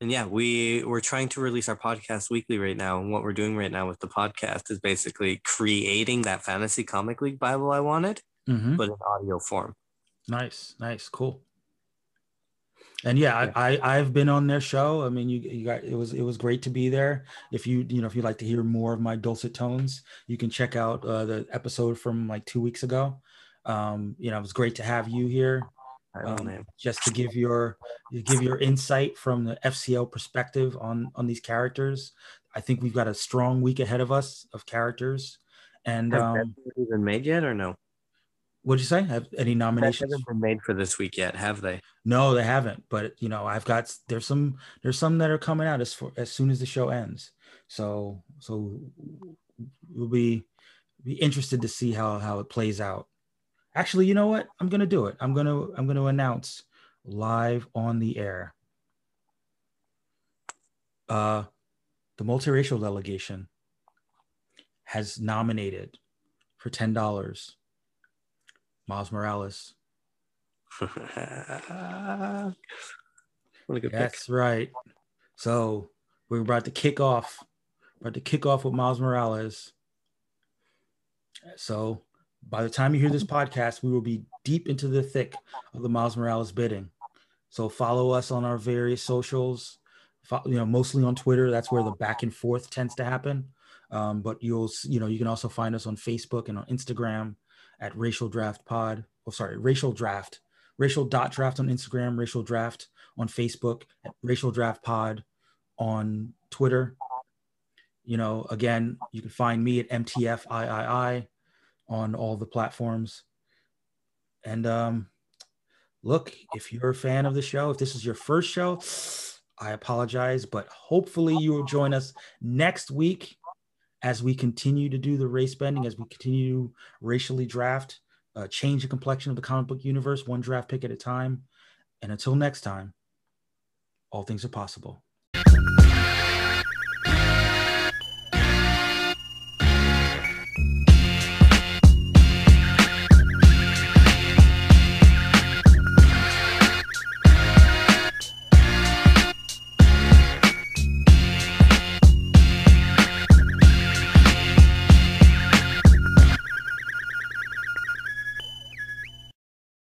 And yeah, we we're trying to release our podcast weekly right now. And what we're doing right now with the podcast is basically creating that fantasy comic league Bible I wanted, Mhm. but in audio form. Nice, nice, cool. And yeah, I, I I've been on their show. I mean, you you got it was it was great to be there. If you you know if you'd like to hear more of my dulcet tones, you can check out uh, the episode from like two weeks ago. Um, you know, it was great to have you here. Um, just to give your you give your insight from the FCL perspective on on these characters. I think we've got a strong week ahead of us of characters. And Has um, been made yet or no? what'd you say? Have any nominations? hasn't been made for this week yet, have they? No, they haven't. But you know, I've got there's some there's some that are coming out as for as soon as the show ends. So so we'll be be interested to see how how it plays out. Actually, you know what? I'm gonna do it. I'm gonna I'm gonna announce live on the air. Uh, the multiracial delegation has nominated for ten dollars Miles Morales. good pick. That's right. So we're about to kick off. About to kick off with Miles Morales. So by the time you hear this podcast, we will be deep into the thick of the Miles Morales bidding. So follow us on our various socials. You know, mostly on Twitter. That's where the back and forth tends to happen. Um, but you'll, you know, you can also find us on Facebook and on Instagram at Racial Draft Pod. Oh, sorry, Racial Draft. Racial dot draft on Instagram, Racial Draft on Facebook, Racial Draft Pod on Twitter. You know, again, you can find me at MTFIII on all the platforms. And um, look, if you're a fan of the show, if this is your first show, I apologize, but hopefully you will join us next week as we continue to do the race bending, as we continue to racially draft, uh, change the complexion of the comic book universe, one draft pick at a time. And until next time, all things are possible.